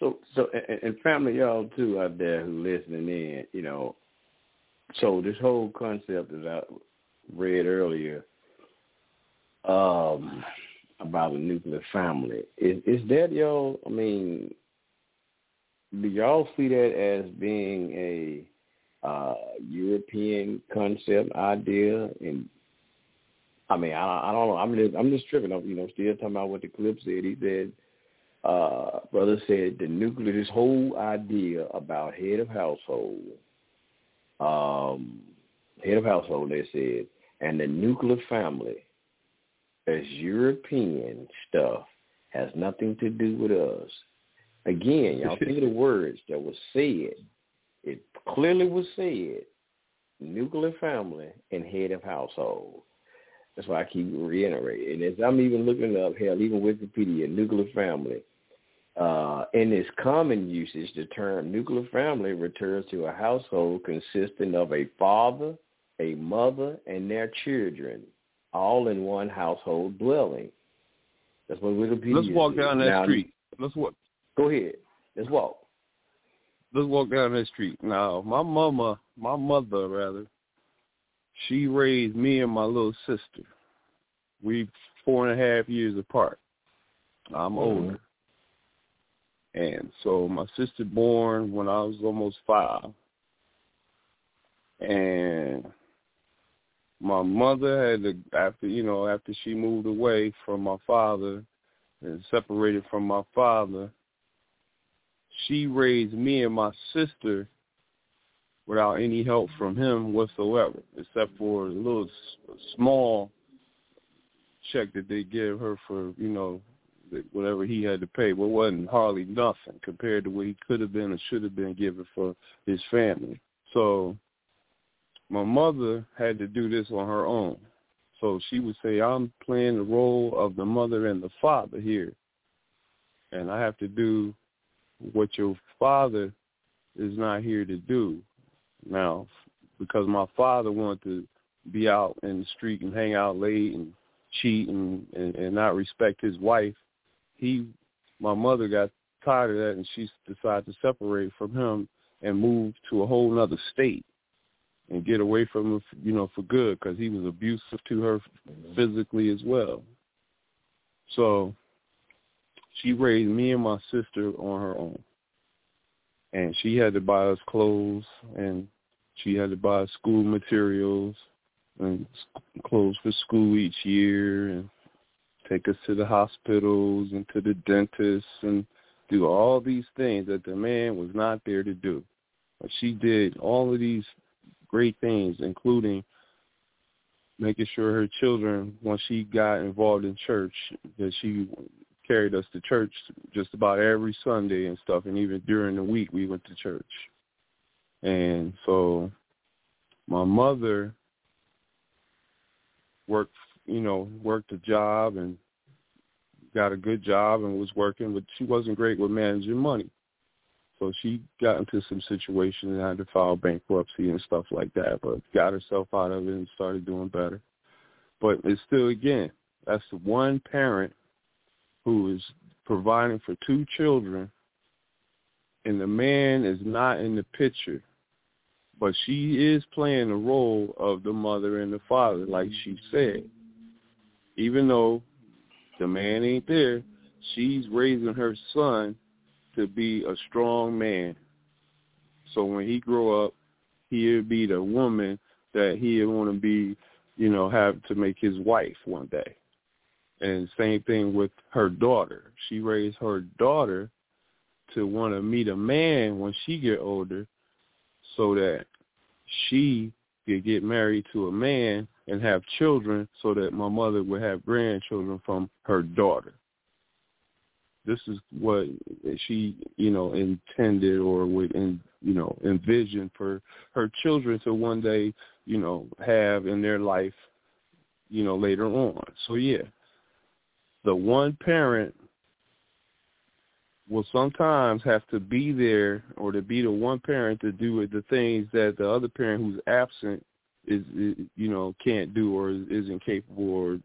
So, so, and, and family, y'all too out there who listening in, you know, so this whole concept that I read earlier um, about a nuclear family is is that y'all? I mean, do y'all see that as being a uh, European concept idea, and I mean, I, I don't know. I'm just, I'm just tripping. I'm, you know, still talking about what the clip said. He said, uh, brother said the nuclear, this whole idea about head of household, um, head of household, they said, and the nuclear family as European stuff has nothing to do with us. Again, y'all [laughs] think of the words that was said. It clearly was said, nuclear family and head of household. That's why I keep reiterating. And as I'm even looking up, hell, even Wikipedia, nuclear family, uh, in its common usage, the term nuclear family refers to a household consisting of a father, a mother, and their children, all in one household dwelling. That's what Wikipedia Let's walk down that now, street. Let's walk. Go ahead. Let's walk. Let's walk down that street. Now, my mama, my mother rather, she raised me and my little sister. We four and a half years apart. I'm Mhm. older. And so my sister born when I was almost five. And my mother had to after you know, after she moved away from my father and separated from my father, she raised me and my sister without any help from him whatsoever, except for a little small check that they give her for, you know, whatever he had to pay, but wasn't hardly nothing compared to what he could have been or should have been given for his family. So my mother had to do this on her own. So she would say, I'm playing the role of the mother and the father here. And I have to do what your father is not here to do. Now, because my father wanted to be out in the street and hang out late and cheat and, and, and not respect his wife, he, my mother got tired of that and she decided to separate from him and move to a whole other state and get away from him, you know, for good because he was abusive to her physically as well. So she raised me and my sister on her own. And she had to buy us clothes and she had to buy school materials and clothes for school each year and take us to the hospitals and to the dentists and do all these things that the man was not there to do. But she did all of these great things, including making sure her children, once she got involved in church, that she carried us to church just about every Sunday and stuff, and even during the week we went to church. And so my mother worked, you know, worked a job and got a good job and was working, but she wasn't great with managing money. So she got into some situations and had to file bankruptcy and stuff like that, but got herself out of it and started doing better. But it's still, again, that's the one parent who is providing for two children, and the man is not in the picture. But she is playing the role of the mother and the father, like she said. Even though the man ain't there, she's raising her son to be a strong man. So when he grow up, he'll be the woman that he'll want to be, you know, have to make his wife one day. And same thing with her daughter. She raised her daughter to want to meet a man when she get older so that she could get married to a man and have children so that my mother would have grandchildren from her daughter this is what she, you know, intended or would, in, you know, envision for her children to one day, you know, have in their life, you know, later on. So yeah, the one parent will sometimes have to be there or to be the one parent to do the things that the other parent who's absent is, is you know, can't do or is, is incapable or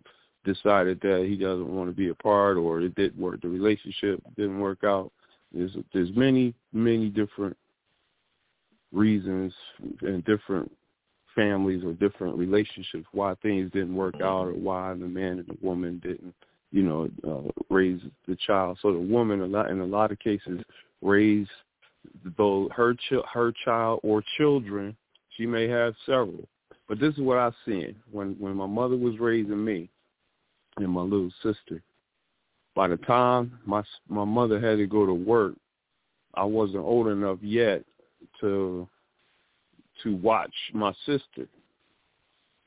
decided that he doesn't want to be a part or it didn't work the relationship didn't work out. There's there's many many different reasons and different families or different relationships why things didn't work out or why the man and the woman didn't you know uh, raise the child. So the woman a lot in a lot of cases raised though her ch- her child or children. She may have several. But this is what I seen when when my mother was raising me and my little sister. By the time my my mother had to go to work, I wasn't old enough yet to to watch my sister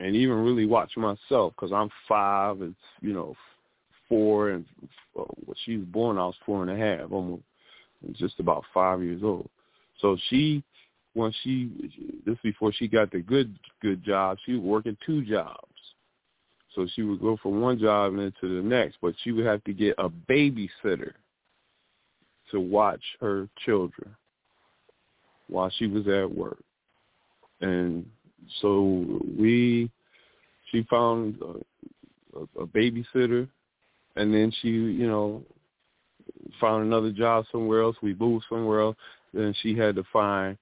and even really watch myself because I'm five and you know four and uh, when she was born I was four and a half almost just about five years old. So she when she this before she got the good good job she was working two jobs. So she would go from one job and then to the next, but she would have to get a babysitter to watch her children while she was at work. And so we, she found a, a, a babysitter, and then she, you know, found another job somewhere else. We moved somewhere else. Then she had to find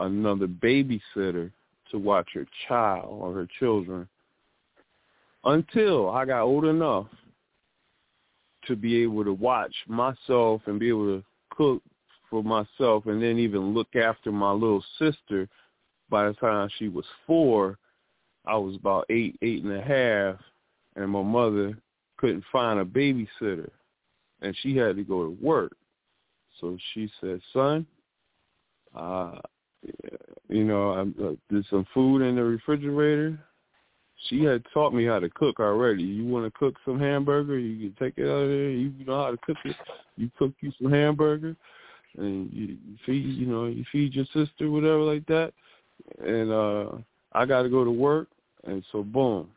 another babysitter to watch her child or her children until I got old enough to be able to watch myself and be able to cook for myself and then even look after my little sister by the time she was four i was about eight eight and a half and my mother couldn't find a babysitter and she had to go to work so she said son uh you know I, uh, there's some food in the refrigerator she had taught me how to cook already. You want to cook some hamburger, you can take it out of there. You know how to cook it. You cook you some hamburger, and you feed you know you feed your sister whatever like that. And uh I got to go to work, and so boom,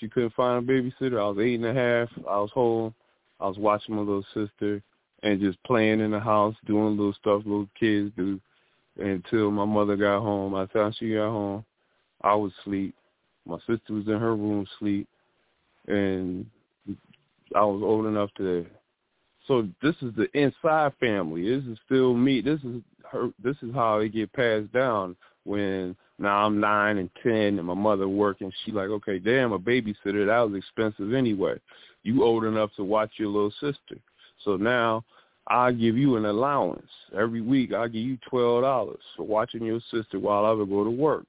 she couldn't find a babysitter. I was eight and a half. I was home. I was watching my little sister and just playing in the house, doing little stuff little kids do until my mother got home. By the time she got home, I was asleep my sister was in her room asleep, and I was old enough to. So this is the inside family. This is still me. This is her. This is how it get passed down. When now I'm nine and ten, and my mother working. She like, okay, damn, a babysitter that was expensive anyway. You old enough to watch your little sister. So now I give you an allowance every week. I give you twelve dollars for watching your sister while I would go to work.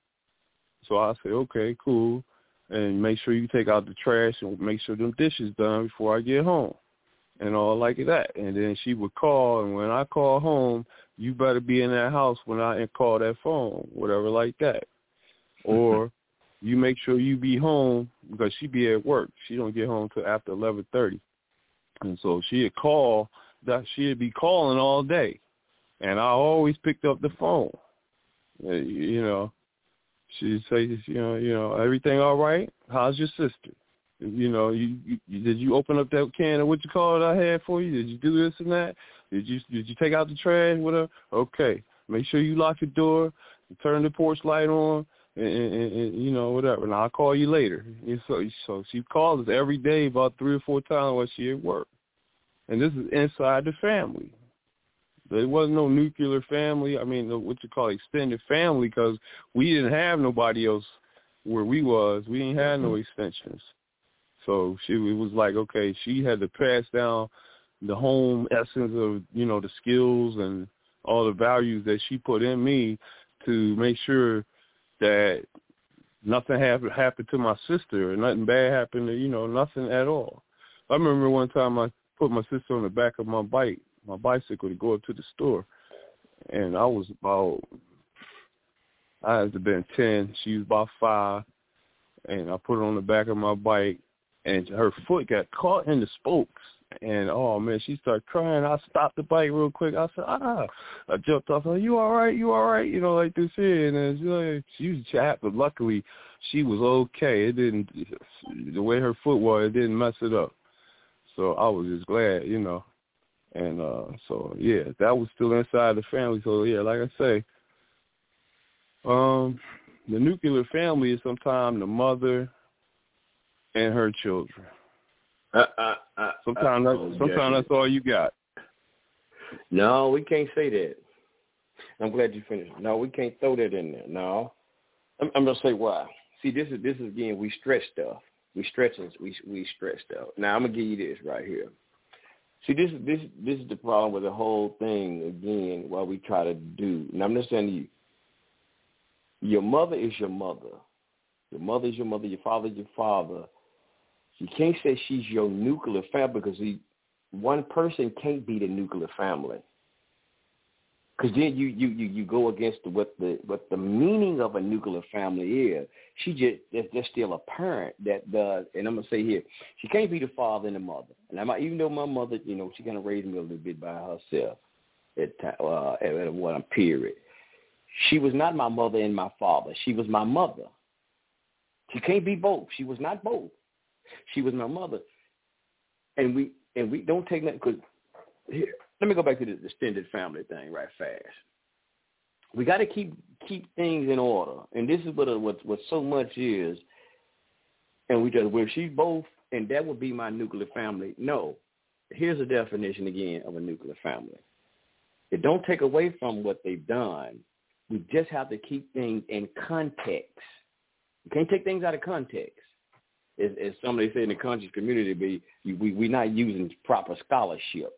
So I say, okay, cool, and make sure you take out the trash and make sure them dishes done before I get home, and all like that. And then she would call, and when I call home, you better be in that house when I call that phone, whatever like that, or [laughs] you make sure you be home because she be at work. She don't get home till after eleven thirty, and so she'd call that she'd be calling all day, and I always picked up the phone. Uh, you know, She'd say, you know, you know, everything all right? How's your sister? You know, you, you did you open up that can of what you call it I had for you? Did you do this and that? Did you did you take out the trash? Whatever. Okay. Make sure you lock your door, turn the porch light on, and, and, and you know whatever. And I'll call you later. And so so she calls us every day about three or four times while she at work, and this is inside the family. There wasn't no nuclear family. I mean, what you call extended family, because we didn't have nobody else where we was. We didn't have no mm-hmm. extensions. So she it was like, okay, she had to pass down the home essence of you know the skills and all the values that she put in me to make sure that nothing happened happened to my sister or nothing bad happened to you know nothing at all. I remember one time I put my sister on the back of my bike my bicycle to go up to the store, and I was about I had to been ten. She was about five, and I put her on the back of my bike, and her foot got caught in the spokes. And oh man, she started crying. I stopped the bike real quick. I said, ah. I jumped off. Like, you all right? You all right? You know, like this here. And then she, like, she was chapped, but luckily she was okay. It didn't. The way her foot was, it didn't mess it up. So I was just glad, you know. And uh so yeah, that was still inside the family. So yeah, like I say, um the nuclear family is sometimes the mother and her children. Uh, uh, uh, sometimes that's, sometimes that's all you got. No, we can't say that. I'm glad you finished. No, we can't throw that in there. No, I'm, I'm gonna say why. See, this is this is again we stretch stuff. We stretch we we stretch stuff. Now I'm gonna give you this right here. See, this this this is the problem with the whole thing. Again, what we try to do, and I'm just saying to you, your mother is your mother. Your mother is your mother. Your father is your father. You can't say she's your nuclear family because he, one person can't be the nuclear family. Because then you, you, you, you go against what the what the meaning of a nuclear family is. She just there's, there's still a parent that does, and I'm gonna say here, she can't be the father and the mother. And I might, even though my mother, you know, she kind of raised me a little bit by herself at uh, at, one period. She was not my mother and my father. She was my mother. She can't be both. She was not both. She was my mother, and we and we don't take that because here. Let me go back to the extended family thing right fast. We got to keep keep things in order, and this is what a, what what so much is. And we just where she's both, and that would be my nuclear family. No, here's a definition again of a nuclear family. It don't take away from what they've done. We just have to keep things in context. You can't take things out of context. As, as somebody say in the conscious community, be we we not using proper scholarship.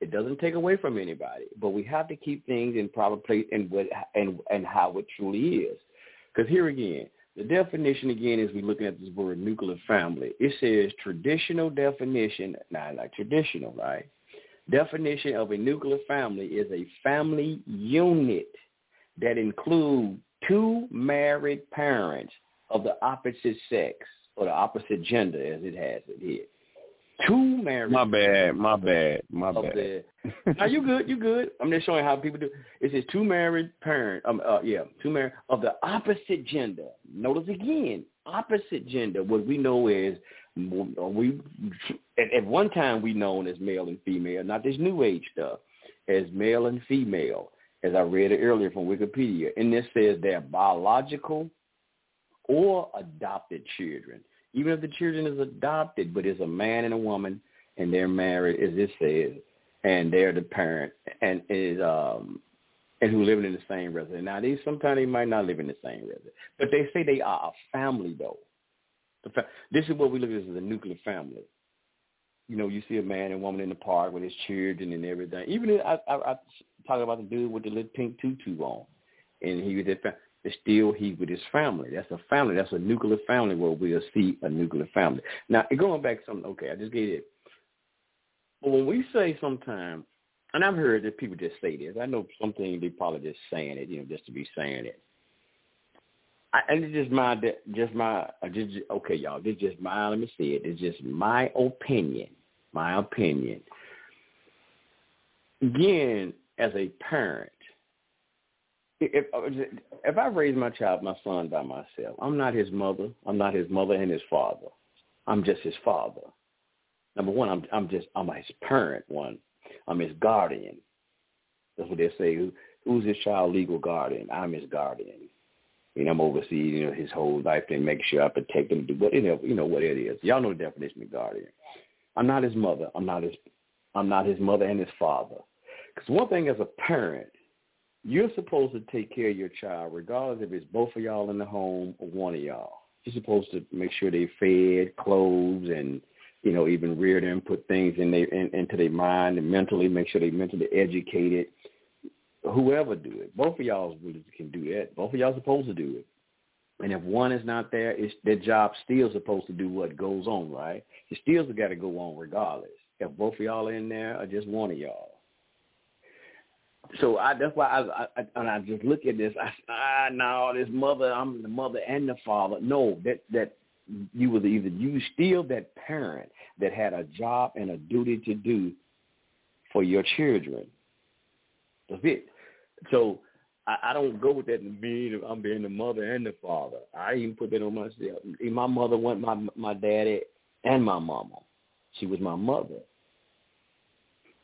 It doesn't take away from anybody, but we have to keep things in proper place and what and and how it truly is. Because here again, the definition again is we looking at this word nuclear family. It says traditional definition, not like traditional, right? Definition of a nuclear family is a family unit that includes two married parents of the opposite sex or the opposite gender as it has it here two married. My bad, my bad, my bad. Now you good, you good. I'm just showing how people do. It says two married parent. Um, uh, yeah, two married of the opposite gender. Notice again, opposite gender. What we know is we at, at one time we known as male and female, not this new age stuff, as male and female. As I read it earlier from Wikipedia, and this says they're biological or adopted children even if the children is adopted, but it's a man and a woman, and they're married, as it says, and they're the parent, and is um, and who living in the same residence. Now, these sometimes they might not live in the same residence, but they say they are a family though. This is what we look at as a nuclear family. You know, you see a man and woman in the park with his children and everything. Even if I, I, I talk about the dude with the little pink tutu on, and he was at still he with his family. That's a family. That's a nuclear family where we'll see a nuclear family. Now, going back some, okay, I just get it. But when we say sometimes, and I've heard that people just say this. I know something they probably just saying it, you know, just to be saying it. I, and it's just my, just my, uh, just okay, y'all. This is just my. Let me say it. It's just my opinion. My opinion. Again, as a parent, if uh, if I raise my child, my son by myself, I'm not his mother. I'm not his mother and his father. I'm just his father. Number one, I'm I'm just I'm his parent. One, I'm his guardian. That's what they say. who's his child legal guardian? I'm his guardian. You know, I'm overseeing you know his whole life and make sure I protect him. Do what you know what it is. Y'all know the definition of guardian. I'm not his mother. I'm not his. I'm not his mother and his father. Because one thing as a parent, you're supposed to take care of your child, regardless if it's both of y'all in the home or one of y'all. You're supposed to make sure they're fed, clothes, and you know even rear them, put things in their in, into their mind and mentally make sure they're mentally educated. Whoever do it, both of y'all can do that. Both of y'all supposed to do it. And if one is not there, it's their job still supposed to do what goes on, right? It still got to go on regardless. If both of y'all are in there or just one of y'all so I that's why I, I and I just look at this. I ah no, this mother, I'm the mother and the father. No, that that you was either you still that parent that had a job and a duty to do for your children. That's it. So I, I don't go with that being I'm being the mother and the father. I even put that on myself. My mother wasn't my my daddy and my mama. She was my mother.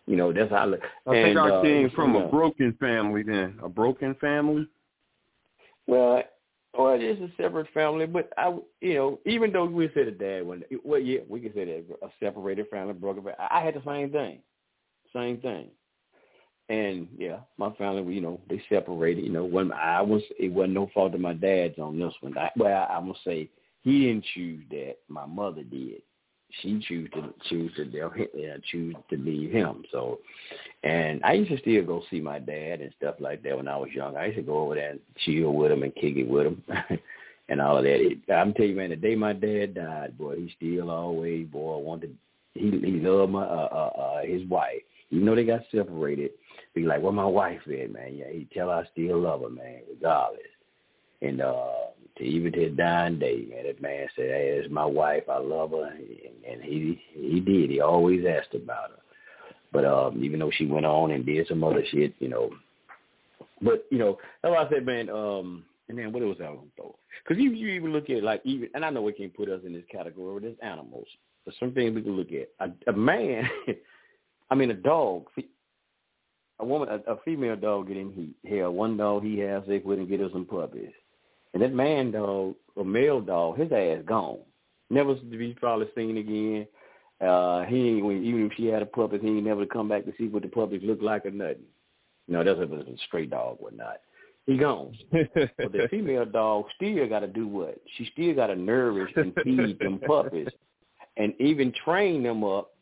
You know, that's how I look. I think and, I uh, came from you know, a broken family then. A broken family? Well, well, it's a separate family, but I, you know, even though we said a dad one, well, yeah, we can say that a separated family, broken family. I had the same thing, same thing, and yeah, my family, you know, they separated. You know, when I was, it wasn't no fault of my dad's on this one. I, well, I, I'm gonna say he didn't choose that. My mother did she choose to choose to uh, choose to be him. So, and I used to still go see my dad and stuff like that when I was young. I used to go over there and chill with him and kick it with him. [laughs] and all of that. It, I'm telling you, man, the day my dad died, boy, he still always, boy, wanted. He he loved my uh, uh uh his wife, even though they got separated. Be like, where my wife at, man? Yeah, he tell her I still love her, man, regardless. And uh to even to his dying day, man, that man said, "Hey, it's my wife. I love her," and, and he he did. He always asked about her. But um, even though she went on and did some other shit, you know. But you know, that's why I said, man. Um, and then what was that one though? Because you you even look at like even, and I know we can't put us in this category, but there's animals. There's some things we can look at. A, a man, [laughs] I mean, a dog. A woman, a, a female dog get in heat. Hell, one dog he has sex with and get her some puppies. And that man dog, a male dog, his ass gone. Never to be probably seen again. Uh, he ain't even if she had a puppet, he ain't never come back to see what the puppies look like or nothing. No, that's if it was a stray dog or not. He gone. [laughs] but the female dog still got to do what? She still got to nourish and feed them puppies, and even train them up.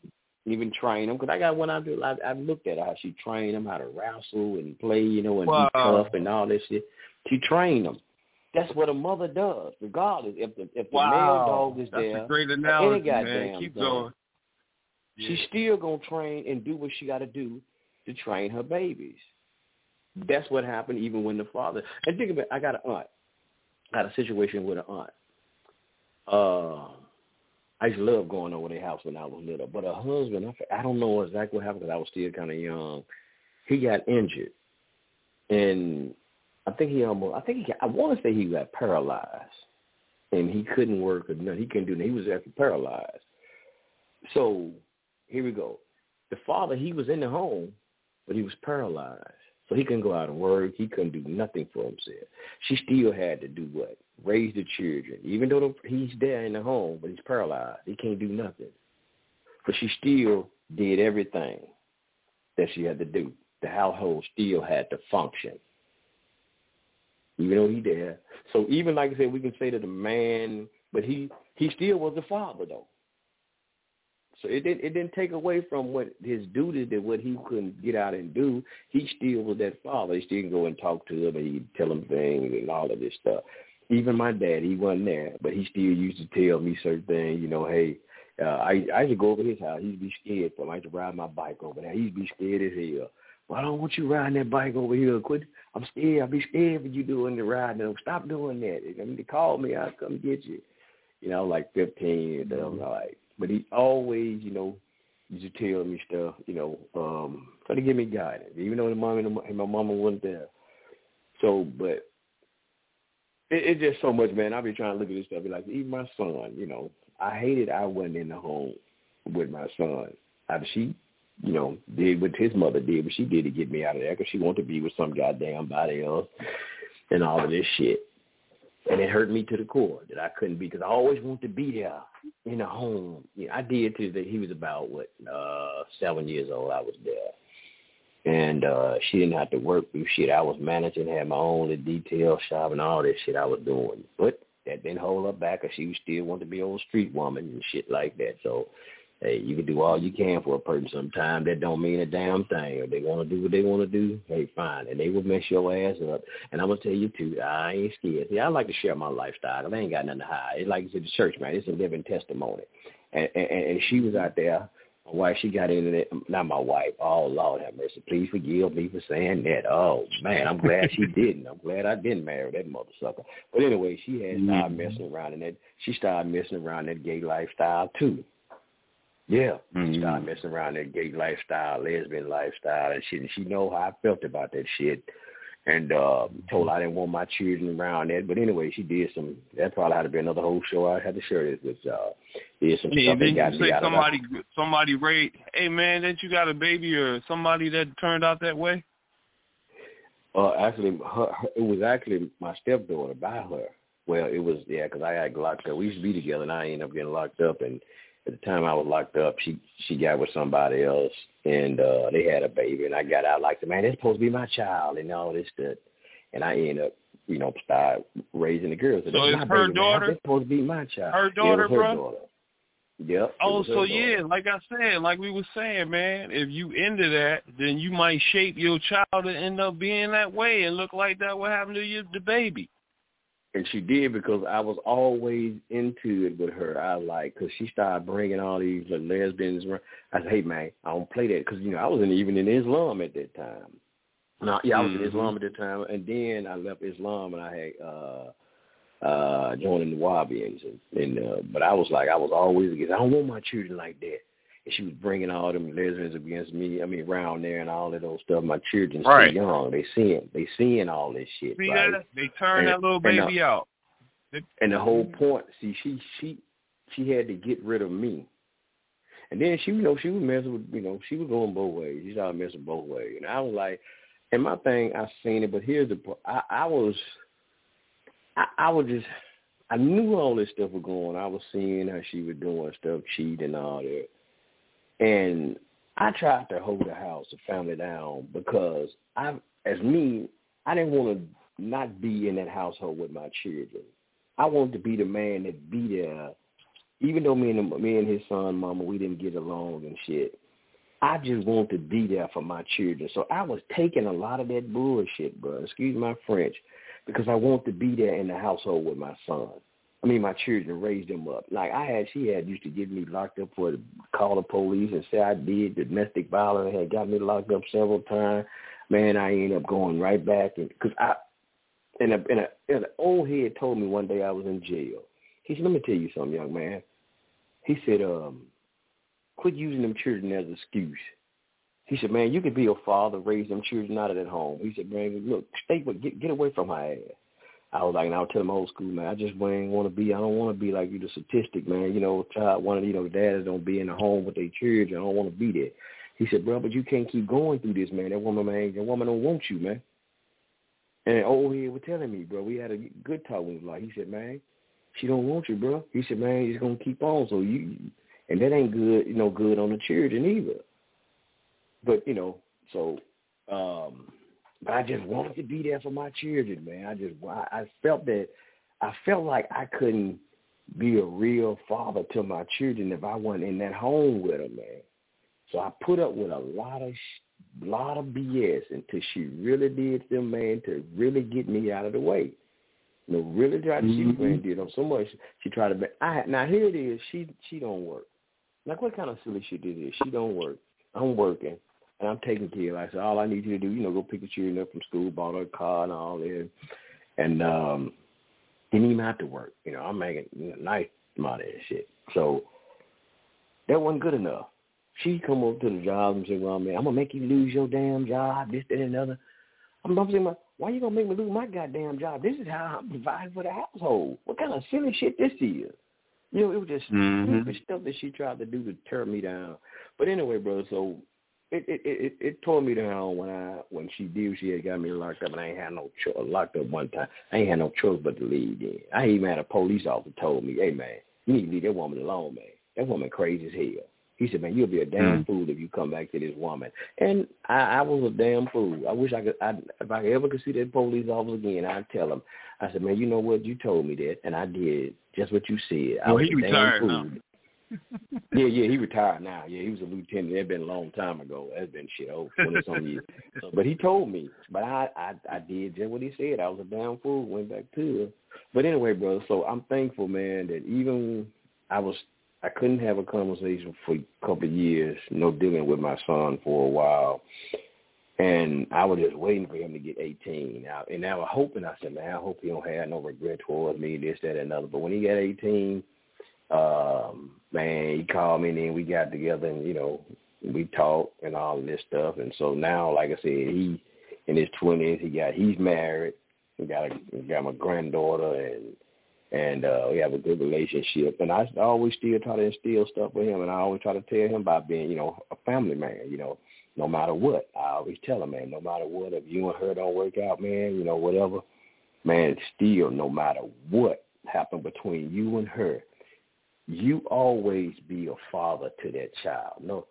Even train them because I got one I do. I, I've looked at how she trained them how to wrestle and play, you know, and Wow. be tough and all this shit. She trained them. That's what a mother does, regardless if the if the Wow. male dog is That's there. a great any analogy, goddamn man. Keep going. She's still gonna train and do what she got to do to train her babies. That's what happened even when the father. And think about, it, I got an aunt. I had a situation with an aunt. Uh, I used to love going over their house when I was little, but her husband, I, I don't know exactly what happened because I was still kind of young. He got injured, and I think he almost. I think he. I want to say he got paralyzed, and he couldn't work or nothing. He couldn't do nothing. He was actually paralyzed. So here we go. The father, he was in the home, but he was paralyzed. So he couldn't go out and work. He couldn't do nothing for himself. She still had to do what? Raise the children. Even though he's there in the home, but he's paralyzed. He can't do nothing. But she still did everything that she had to do. The household still had to function. Even though he there. So even like I said, we can say that the man, but he he still was the father though. So it didn't it didn't take away from what his duty that what he couldn't get out and do. He still was that father. He still can go and talk to him and he'd tell him things and all of this stuff. Even my dad, he wasn't there, but he still used to tell me certain things. You know, hey, uh, I I used to go over his house. He'd be scared for. him. I used to ride my bike over there. He'd be scared as hell. Well, I don't want you riding that bike over here. Quit. I'm scared. I'll be scared for you doing the ride. No, stop doing that. I mean, to call me, I'll come get you. You know, like 15 and I'm like, but he always, you know, used to tell me stuff, you know, um, try to give me guidance, even though the mom and, the, and my mama wasn't there. So, but it, it's just so much, man. I be trying to look at this stuff, be like, even my son, you know, I hated I wasn't in the home with my son. I, she, you know, did what his mother did, what she did to get me out of there because she wanted to be with some goddamn body else and all of this shit. And it hurt me to the core that I couldn't be because I always wanted to be there in the home. You know, I did till that he was about what uh seven years old. I was there, and uh she didn't have to work through shit. I was managing, had my own detail shop and all this shit I was doing. But that didn't hold her back, cause she still wanted to be old street woman and shit like that. So. Hey, you can do all you can for a person sometimes. That don't mean a damn thing. If they want to do what they want to do, hey, fine. And they will mess your ass up. And I'm going to tell you, too, I ain't scared. See, I like to share my lifestyle. I ain't got nothing to hide. It's like you said, the church, man. It's a living testimony. And, and, and she was out there. My wife, she got into that. Not my wife. Oh, Lord have mercy. Please forgive me for saying that. Oh, man, I'm glad she [laughs] didn't. I'm glad I didn't marry that mother sucker. But anyway, she had mm-hmm. started messing around in that. She started messing around that gay lifestyle, too. Yeah, she started messing around that gay lifestyle, lesbian lifestyle, and shit. And she know how I felt about that shit, and uh, told her I didn't want my children around that. But anyway, she did some. That probably had to be another whole show. I had to share this with y'all. Did some Hey, stuff that got me out of somebody somebody raped? Hey man, didn't you got a baby or somebody that turned out that way? Uh, actually, her, her, it was actually my stepdaughter by her. Well, it was yeah, 'cause I got locked up. We used to be together, and I ended up getting locked up. And at the time I was locked up, she she got with somebody else, and uh they had a baby. And I got out like, man, it's supposed to be my child, and all this stuff. And I ended up, you know, start raising the girls. So it's my her baby, daughter? It's supposed to be my child. Her daughter, her bro? daughter. Yep. Oh, so daughter. yeah, like I said, like we were saying, man, if you into that, then you might shape your child to end up being that way and look like that what happened to you, the baby. And she did because I was always into it with her. I like because she started bringing all these like, lesbians. around. I said, "Hey man, I don't play that because you know I wasn't even in Islam at that time. No, yeah, I was in Islam at that time, and then I left Islam and I had uh uh joined the Wahabians, and, and uh, but I was like I was always against. I don't want my children like that. And she was bringing all them lesbians against me. I mean, around there and all of those stuff. My children Right. still young. They seeing, they seeing all this shit. See right? that? They turn And- that little uh, baby out. And the whole point, see, she she she had to get rid of me. And then she, you know, she was messing with, you know, she was going both ways. She started messing both ways. And I was like, and my thing, I seen it, but here's the, I, I was, I, I was just, I knew all this stuff was going. on. I was seeing how she was doing stuff, cheating and all that. And I tried to hold the house, the family down, because I, as me, I didn't want to not be in that household with my children. I wanted to be the man that be there, even though me and me and his son, mama, we didn't get along and shit. I just wanted to be there for my children. So I was taking a lot of that bullshit, bro. Excuse my French, because I wanted to be there in the household with my son. I mean, my children raised them up. Like I had, she had used to get me locked up for call the police and say I did domestic violence. Had got me locked up several times. Man, I ended up going right back and because I and a, and, a, and an old head told me one day I was in jail. He said, "Let me tell you something, young man." He said, "Um, quit using them children as an excuse." He said, "Man, you could be a father, raise them children out of that home." He said, "Man, look, stay, get get away from her ass." I was like, and I would tell him old school, man, I just ain't want to be, I don't want to be like you, the statistic, man. You know, child, one of you know, dads don't be in the home with their children. I don't want to be there. He said, bro, but you can't keep going through this, man. That woman, man, that woman don't want you, man. And old head was telling me, bro, we had a good talk with him. Like he said, man, she don't want you, bro. He said, man, it's gonna keep on. So you, and that ain't good, you know, good on the children either. But you know, so, um, but I just wanted to be there for my children, man. I just, I, I felt that, I felt like I couldn't be a real father to my children if I wasn't in that home with them, man. So I put up with a lot of sh- lot of BS until she really did them, man, to really get me out of the way. You know, really tried to she Mhm. mm did them so much. She tried to. Be, I now here it is. She she don't work. Like what kind of silly shit is this? She don't work. I'm working and I'm taking care. of. I said all I need you to do, you know, go pick the children up from school, bought her a car and all that, and um, didn't even have to work. You know, I'm making nice money and shit. So that wasn't good enough. She come up to the job and say, "Well, man, I'm gonna make you lose your damn job, this, that, and another." I'm, I'm saying, "Why you gonna make me lose my goddamn job? This is how I'm providing for the household. What kind of silly shit this is?" You know, it was just Mhm. stupid stuff that she tried to do to tear me down. But anyway, brother, so it it it, it, tore me down when I when she did. She had got me locked up, and I ain't had no choice locked up one time. I ain't had no choice but to leave. Then I even had a police officer told me, "Hey man, you need to leave that woman alone, man. That woman crazy as hell." He said, "Man, you'll be a damn Mm. fool if you come back to this woman." And I, I was a damn fool. I wish I could. I, if I ever could see that police officer again, I'd tell him. I said, "Man, you know what? You told me that, and I did just what you said. I Well, was he a damn retired fool." now. Yeah, yeah, he retired now. Yeah, he was a lieutenant. That been a long time ago. That's been shit over twenty some years. [laughs] But he told me. But I, I, I did just what he said. I was a damn fool. Went back to her. But anyway, brother. So I'm thankful, man, that even I was, I couldn't have a conversation for a couple of years. No dealing with my son for a while. And I was just waiting for him to get 18. Now, and I was hoping, I said, man, I hope he don't have no regret towards me, this, that, and another. But when he got 18, um, man, he called me and then we got together and, you know, we talked and all this stuff. And so now, like I said, he in his twenties, he got he's married. He got a got my granddaughter and and uh we have a good relationship. And I always still try to instill stuff with him and I always try to tell him about being, you know, a family man, you know, no matter what. I always tell him, man, no matter what, if you and her don't work out, man, you know, whatever, man, still no matter what happened between you and her, you always be a father to that child. No,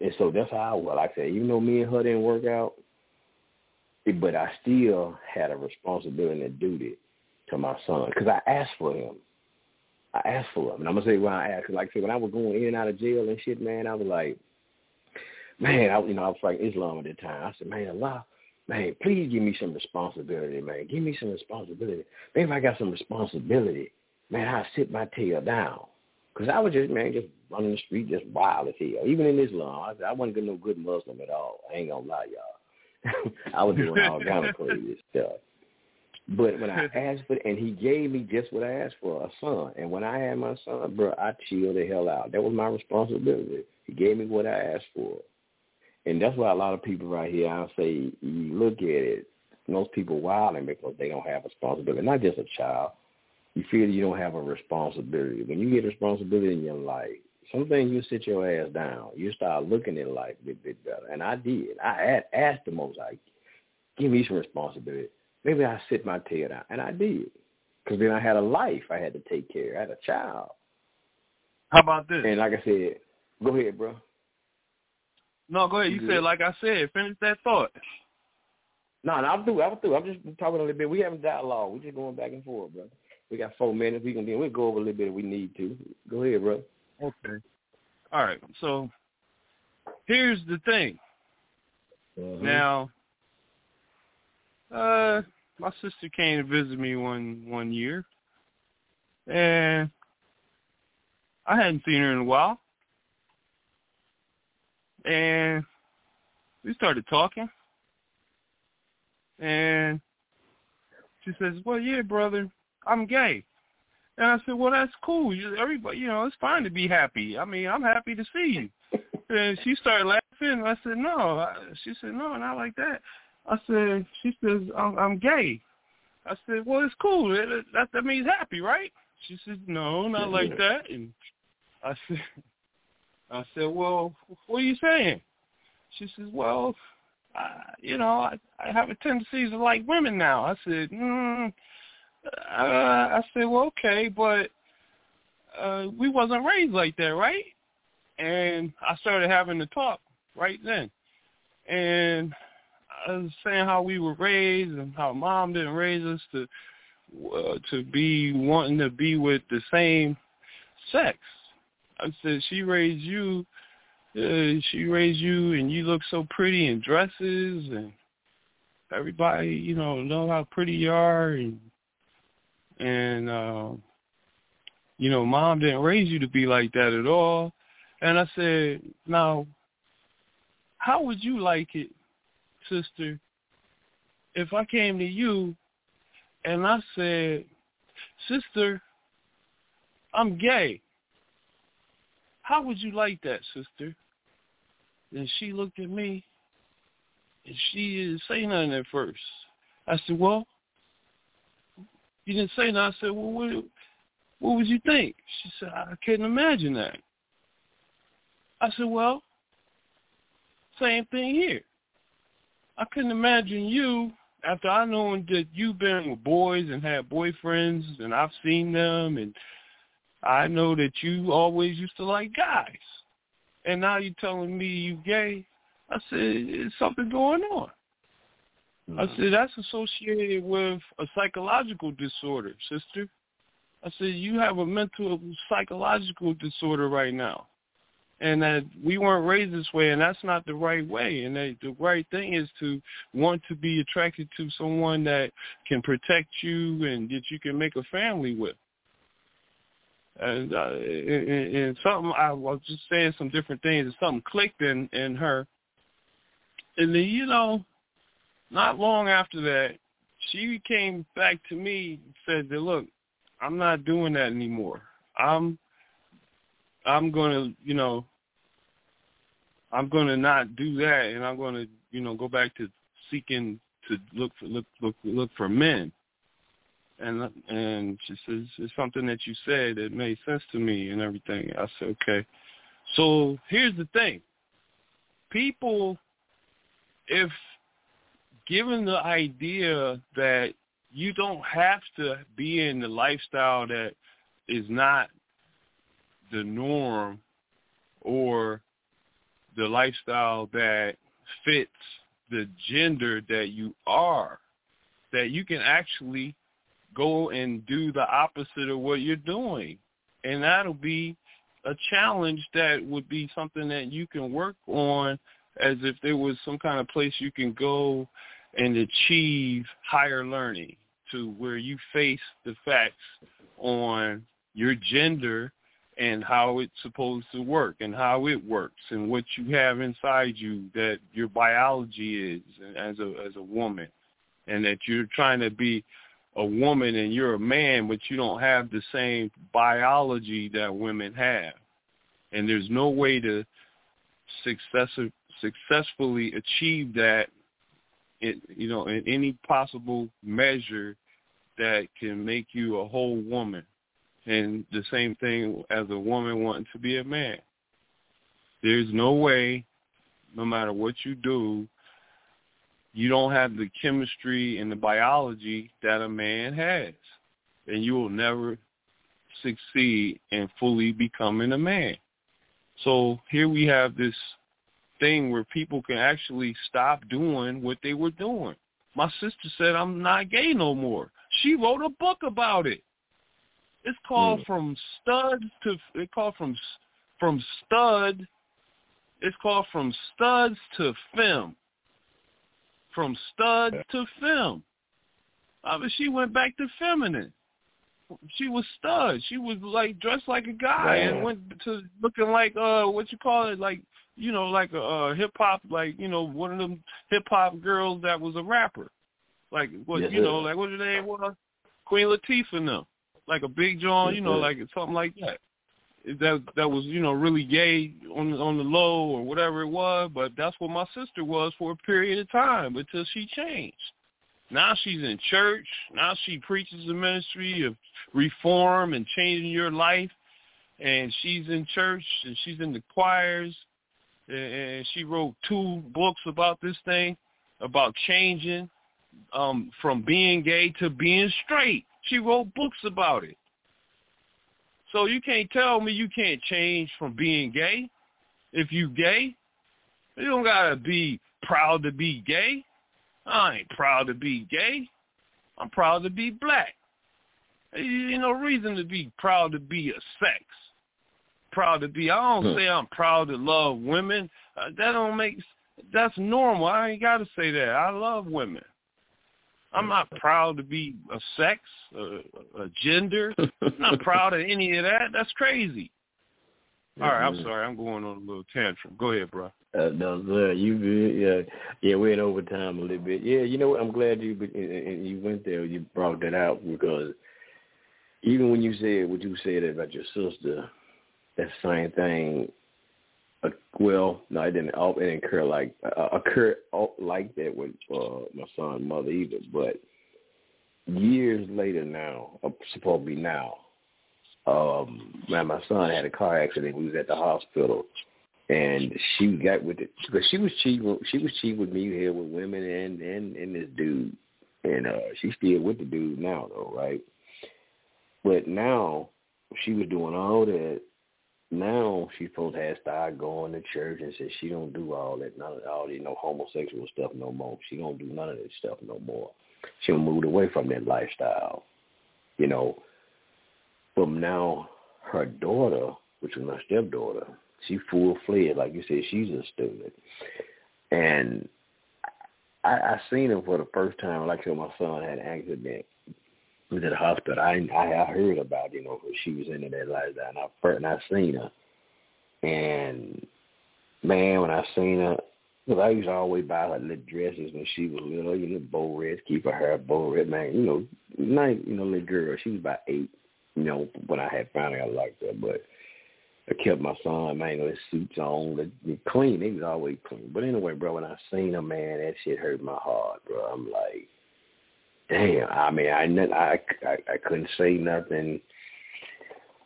and so that's how I was. Like I said, even though me and her didn't work out, but I still had a responsibility and duty to my son because I asked for him. I asked for him, and I'm gonna say why I asked. Like I said, when I was going in and out of jail and shit, man, I was like, man, I you know I was like Islam at the time. I said, man, Allah, man, please give me some responsibility, man. Give me some responsibility. Maybe I got some responsibility, man, I'll sit my tail down. Because I was just, man, just running the street, just wild as hell. Even in Islam, I, I wasn't no good Muslim at all. I ain't going to lie, y'all. [laughs] I was doing all kind of crazy [laughs] stuff. But when I [laughs] asked for, and he gave me just what I asked for, a son. And when I had my son, bro, I chilled the hell out. That was my responsibility. He gave me what I asked for. And that's why a lot of people right here, I say, you look at it, most people wilding because they don't have responsibility. Not just a child. You feel you don't have a responsibility. When you get responsibility in your life, some things you sit your ass down. You start looking at life a bit, bit better. And I did. I asked the most, like, give me some responsibility maybe I sit my tail down. And I did. Because then I had a life I had to take care of. I had a child. How about this? And like I said, go ahead, bro. No, go ahead. You, said, like I said, finish that thought. No, no, I'm through. I'm through. I'm just talking a little bit. We haven't dialogue. We're just going back and forth, bro. We got four minutes. We can we'll go over a little bit if we need to. Go ahead, bro. Okay. All right. So here's the thing. Mm-hmm. Now, uh, my sister came to visit me one one year, and I hadn't seen her in a while, and we started talking, and she says, "Well, yeah, brother, I'm gay." And I said, "Well, that's cool. You, everybody, you know, it's fine to be happy. I mean, I'm happy to see you." [laughs] and she started laughing. I said, "No." She said, "No, not like that." I said, she says, I'm, I'm gay. I said, well, it's cool. That, that, that means happy, right? She said, no, not like that. And I said, [laughs] I said, well, what are you saying? She says, well, I, you know, I, I have a tendency to like women now. I said, mm, uh, I said, well, okay, but uh, we wasn't raised like that, right? And I started having the talk right then. And I was saying how we were raised and how mom didn't raise us to uh, to be wanting to be with the same sex. I said she raised you. Uh, she raised you, and you look so pretty in dresses, and everybody, you know, know how pretty you are, and and uh, you know, mom didn't raise you to be like that at all. And I said, now, how would you like it sister, if I came to you and I said, sister, I'm gay, how would you like that, sister? And she looked at me and she didn't say nothing at first. I said, well, you didn't say nothing. I said, well, what, what would you think? She said, I couldn't imagine that. I said, well, same thing here. I couldn't imagine you after I known that you've been with boys and had boyfriends and I've seen them and I know that you always used to like guys. And now you're telling me you gay. I said, it's something going on. Mm-hmm. I said, that's associated with a psychological disorder, sister. I said, you have a mental psychological disorder right now and that we weren't raised this way and that's not the right way and that the right thing is to want to be attracted to someone that can protect you and that you can make a family with and, uh, and, and something I was just saying some different things and something clicked in in her and then you know not long after that she came back to me and said that look I'm not doing that anymore I'm I'm to, you know, I'm to not do that, and I'm to, you know, go back to seeking to look for look look look for men. And and she says it's something that you said that made sense to me and everything. I said okay. So here's the thing, people, if given the idea that you don't have to be in the lifestyle that is not the norm or the lifestyle that fits the gender that you are, that you can actually go and do the opposite of what you're doing. And that'll be a challenge that would be something that you can work on as if there was some kind of place you can go and achieve higher learning to where you face the facts on your gender and how it's supposed to work and how it works and what you have inside you that your biology is as a as a woman. And that you're trying to be a woman and you're a man but you don't have the same biology that women have. And there's no way to success, successfully achieve that you know in any possible measure that can make you a whole woman and the same thing as a woman wanting to be a man. There's no way, no matter what you do, you don't have the chemistry and the biology that a man has. And you will never succeed in fully becoming a man. So here we have this thing where people can actually stop doing what they were doing. My sister said, I'm not gay no more. She wrote a book about it. It's called mm. from stud to it called from from stud. It's called from studs to fem. From stud to fem. I mean, she went back to feminine. She was stud. She was like dressed like a guy yeah. and went to looking like uh what you call it like you know like a uh, hip hop like you know one of them hip hop girls that was a rapper. Like what you know like what her name was Queen Latifah and them like a big John, you know, like something like that. That that was you know really gay on on the low or whatever it was, but that's what my sister was for a period of time until she changed. Now she's in church. Now she preaches the ministry of reform and changing your life. And she's in church and she's in the choirs. And she wrote two books about this thing, about changing um, from being gay to being straight. She wrote books about it. So you can't tell me you can't change from being gay if you gay. You don't gotta be proud to be gay. I ain't proud to be gay. I'm proud to be black. Ain't no reason to be proud to be a sex. Proud to be. I don't say I'm proud to love women. Uh, that don't make. That's normal. I ain't got to say that. I love women. I'm not [laughs] proud to be a sex, a, a gender. I'm not proud of any of that. That's crazy. [laughs] All right, I'm sorry. I'm going on a little tantrum. Go ahead, bro. Uh, no, sir. You good? Yeah, yeah. We're in overtime a little bit. Yeah, you know what? I'm glad you you went there. You brought that out because even when you said what you said about your sister, that same thing uh, well, no, it didn't. It didn't occur like uh, occur like that with uh, my son's mother either. But years later now, uh, supposed to be now, um, man, my son had a car accident. He was at the hospital, and she got with it because she was cheating. She was cheating with me here with women and and and this dude, and uh, she's still with the dude now though, right? But now she was doing all that now she's supposed to have started going to church and said she don't do all that, none of all you know homosexual stuff no more. She don't do none of that stuff no more. She moved away from that lifestyle, you know. From now, her daughter, which was my stepdaughter, she full fledged, like you said, she's a student, and I, I seen her for the first time. Like I said, my son had an accident was at the hospital. I I, heard about you know she was into that lifestyle, and I first and I seen her, and man, when I seen her, because I used to always buy her little dresses when she was little, you know, bow reds, keep her hair bow red, man, you know, nice, you know, little girl. She was about eight, you know, when I had found her, I liked her, but. I kept my son, man, his suits on, the, the clean. He was always clean. But anyway, bro, when I seen him, man, that shit hurt my heart, bro. I'm like, damn. I mean, I I I, I couldn't say nothing.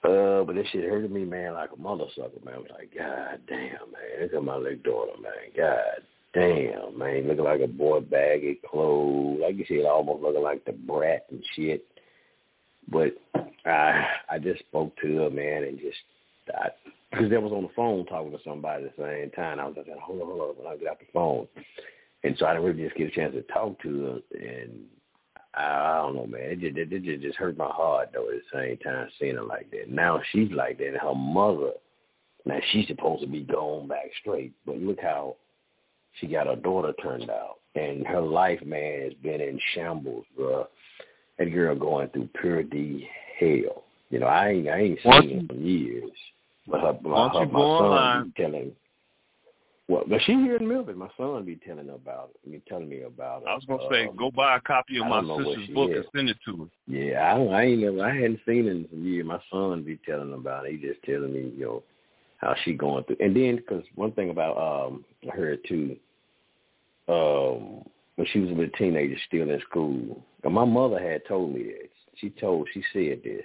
Uh, but this shit hurted me, man, like a mother sucker, man. I was like, God damn, man. Look at my little daughter, man. God damn, man. Looking like a boy baggy clothes. Like you said, almost looking like the brat and shit. But I I just spoke to her, man, and just I because I was on the phone talking to somebody at the same time. I was like, hold on, hold on, when I get off the phone. And so I didn't really just get a chance to talk to her. And I don't know, man. It just, it, it just hurt my heart though. At the same time, seeing her like that. Now she's like that, and her mother. Now she's supposed to be going back straight, but look how she got her daughter turned out. and her life, man, has been in shambles, bro. That girl going through pure D hell. You know, I ain't I ain't seen her in years. But her, my, her, you my son telling well, but she here in Memphis. My son be telling her about it. Be telling me about it. I was gonna say, Um, go buy a copy of my don't know what sister's book is. and send it to her. Yeah, I don't, I ain't never I hadn't seen it in some years. My son be telling about it. He just telling me, you know, how she going through. And then because one thing about um her too, um when she was a little teenager, still in school. And my mother had told me that. She told she said this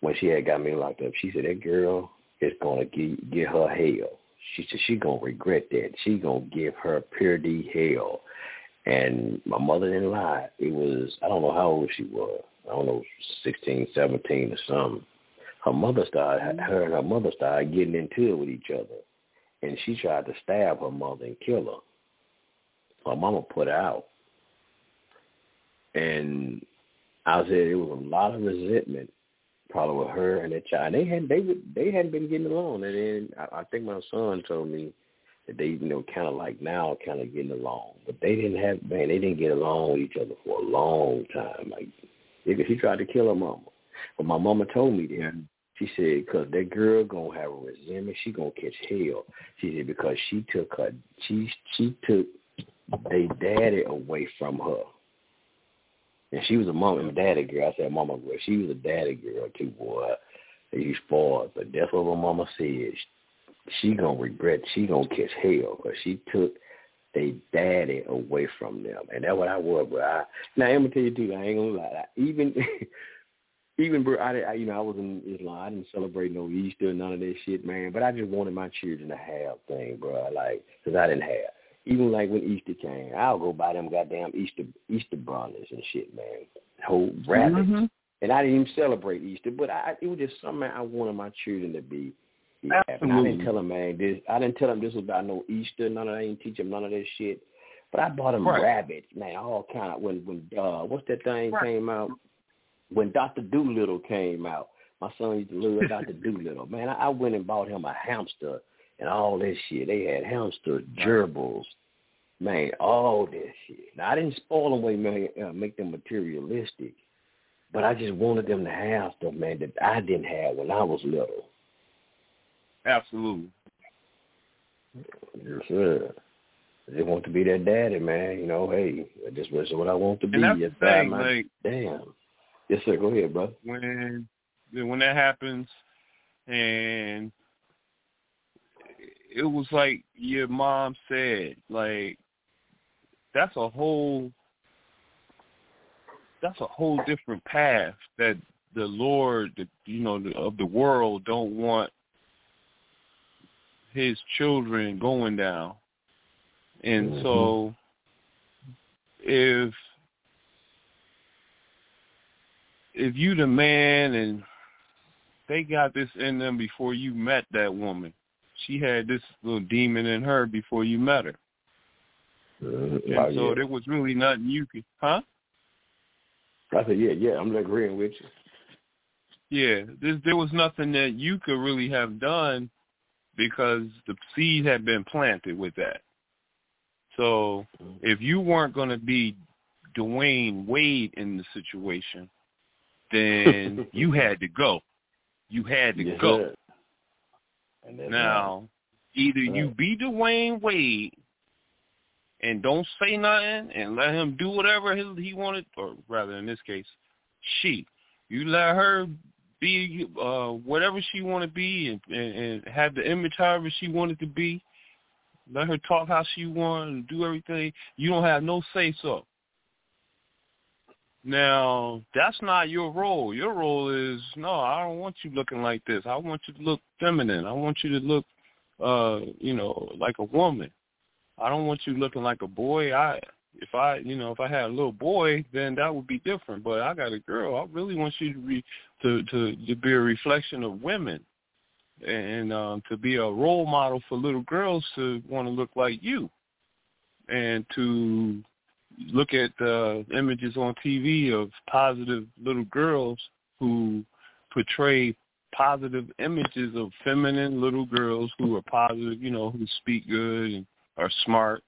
when she had got me locked up. She said that girl is gonna get get her hell. She said she gonna regret that. She gonna give her pure D hell. And my mother didn't lie. It was I don't know how old she was. I don't know, sixteen, seventeen, or something. Her mother started mm-hmm. her and her mother started getting into it with each other, and she tried to stab her mother and kill her. Her mama put her out, and I said it was a lot of resentment probably with her and that child. They had they would they hadn't been getting along, and then I, I think my son told me that they you know kind of like now kind of getting along, but they didn't have man they didn't get along with each other for a long time. Like because she tried to kill her mama, but my mama told me that. Mm-hmm. She said, "Cause that girl gonna have a resentment. She gonna catch hell." She said because she took her, she she took they daddy away from her. And she was a mom and daddy girl. I said mama girl. She was a daddy girl too, boy. You spoiled. But that's what my mama said. She gonna regret. She gonna catch hell because she took they daddy away from them, and that's what I was. But I now I'm gonna tell you too. I ain't gonna lie. I, even [laughs] even bro, I, I you know I was in Islam. I didn't celebrate no Easter, none of that shit, man. But I just wanted my children to have thing, bro. Like, cause I didn't have. Even like when Easter came, I'll go buy them goddamn Easter Easter bunnies and shit, man. Whole rabbits. Mhm. And I didn't even celebrate Easter, but I it was just something I wanted my children to be. And I didn't tell them, man. This I didn't tell them this was about no Easter. None of that. I didn't teach them none of that shit. But I bought them Right. rabbits, man. All kind of when when uh what's that thing Right. came out? When Doctor Dolittle came out, my son used to love Doctor Dolittle. Man, I, I went and bought him a hamster and all this shit. They had hamster gerbils, man, all this shit. Now I didn't spoil them way, man, uh, make them materialistic, but I just wanted them to have stuff, man, that I didn't have when I was little. Absolutely. Yes, sir. I just want to be that daddy, man. You know, hey, I this was what I want to be. And that's Yes, the thing, my- like damn. Yes, sir. Go ahead, bro. when when that happens, and it was like your mom said, like that's a whole that's a whole different path that the Lord, the, you know, the, of the world don't want his children going down. And Mhm. so if if you the man and they got this in them before you met that woman. She had this little demon in her before you met her. Mhm. And so yeah. there was really nothing you could huh? I said, yeah, yeah. I'm agreeing with you. Yeah, there, there was nothing that you could really have done because the seed had been planted with that. So if you weren't going to be Dwyane Wade in the situation, then [laughs] you had to go. You had to go. That's Now, either you Right. be Dwyane Wade and don't say nothing and let him do whatever he, he wanted, or rather in this case, she. You let her be uh, whatever she want to be and, and, and have the image however she wanted to be. Let her talk how she want and do everything. You don't have no say so. Now, that's not your role. Your role is, no, I don't want you looking like this. I want you to look feminine. I want you to look, uh, you know, like a woman. I don't want you looking like a boy. I, if I, you know, if I had a little boy, then that would be different. But I got a girl. I really want you to be, to, to, to be a reflection of women and um, to be a role model for little girls to want to look like you and to look at uh, images on TV of positive little girls who portray positive images of feminine little girls who are positive, you know, who speak good and are smart.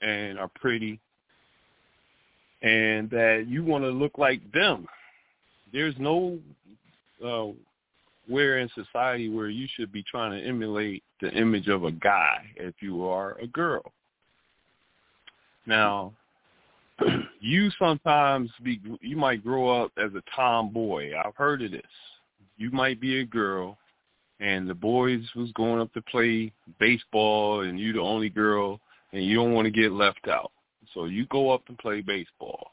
and are pretty and that you want to look like them. There's no uh, where in society where you should be trying to emulate the image of a guy if you are a girl. Now, [clears throat] you sometimes be you might grow up as a tomboy. I've heard of this. You might be a girl and the boys was going up to play baseball and you the only girl and you don't want to get left out. So you go up and play baseball.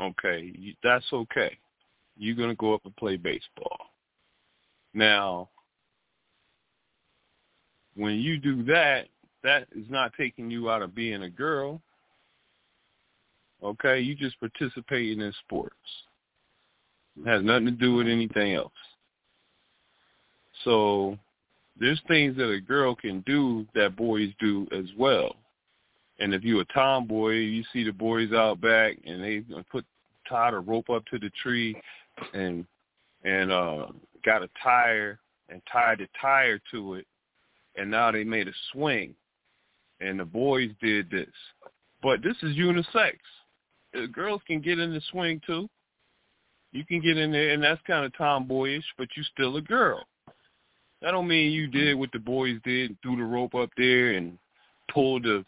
Okay, you, that's okay. You're going to go up and play baseball. Now, when you do that, that is not taking you out of being a girl. Okay, you just participating in sports. It has nothing to do with anything else. So there's things that a girl can do that boys do as well. And if you're a tomboy, you see the boys out back and they put tied a rope up to the tree and and uh got a tire and tied the tire to it and now they made a swing and the boys did this. But this is unisex. The girls can get in the swing too. You can get in there and that's kind of tomboyish, but you still a girl. That don't mean you did what the boys did, threw the rope up there and pulled the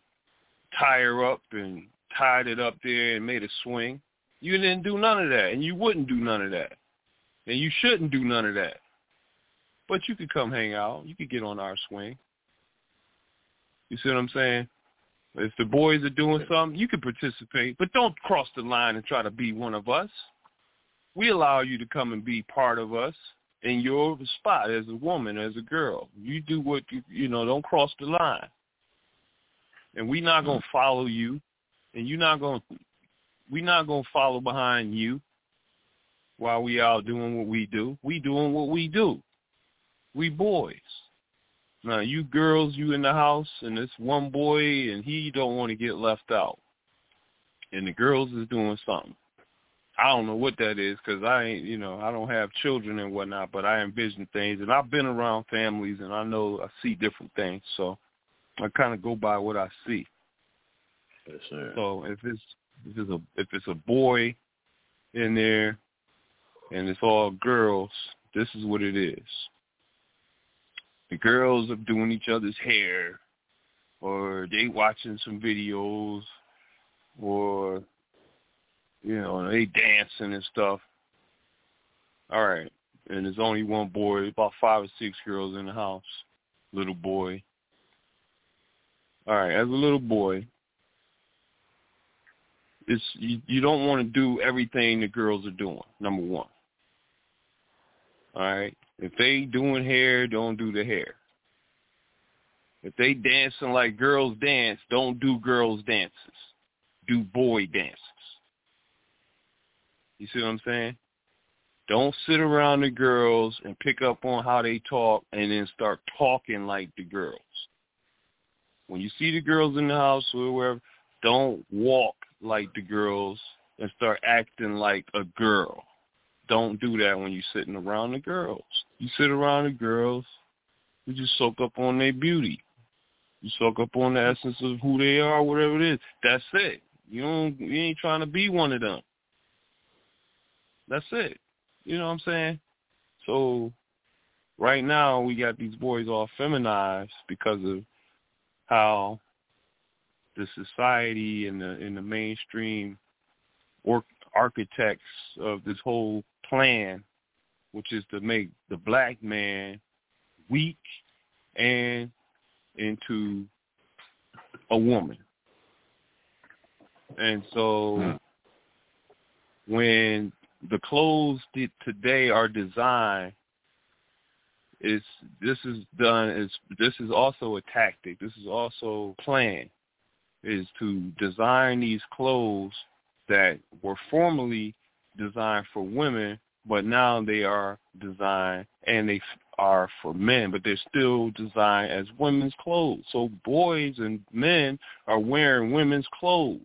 tire up and tied it up there and made a swing. You didn't do none of that, and you wouldn't do none of that, and you shouldn't do none of that. But you could come hang out. You could get on our swing. You see what I'm saying? If the boys are doing something, you can participate, but don't cross the line and try to be one of us. We allow you to come and be part of us in your spot as a woman, as a girl. You do what you you know. Don't cross the line and we're not gonna mm-hmm. follow you, and you're not gonna we're not gonna follow behind you while we out doing what we do. We doing what we do. We boys. Now you girls, you in the house, and this one boy, and he don't want to get left out, and the girls is doing something. I don't know what that is because I ain't, you know, I don't have children and whatnot, but I envision things, and I've been around families, and I know I see different things. So I kind of go by what I see. Yes, sir. So if it's if it's a if it's a boy in there and it's all girls, this is what it is. The girls are doing each other's hair, or they watching some videos, or you know they dancing and stuff. All right, and there's only one boy, about five or six girls in the house, little boy all right, as a little boy, it's you, you don't want to do everything the girls are doing. Number one. All right, if they doing hair, don't do the hair. If they dancing like girls dance, don't do girls dances. Do boy dances. You see what I'm saying? Don't sit around the girls and pick up on how they talk and then start talking like the girls. When you see the girls in the house or wherever, don't walk like the girls and start acting like a girl. Don't do that when you're sitting around the girls. You sit around the girls, you just soak up on their beauty. You soak up on the essence of who they are, whatever it is. That's it. You don't you ain't trying to be one of them. That's it. You know what I'm saying? So right now we got these boys all feminized because of how the society and the in the mainstream work architects of this whole plan, which is to make the black man weak and into a woman. And so when the clothes today are designed is this is done is this is also a tactic. This is also a plan is to design these clothes that were formerly designed for women, but now they are designed and they are for men, but they're still designed as women's clothes. So boys and men are wearing women's clothes.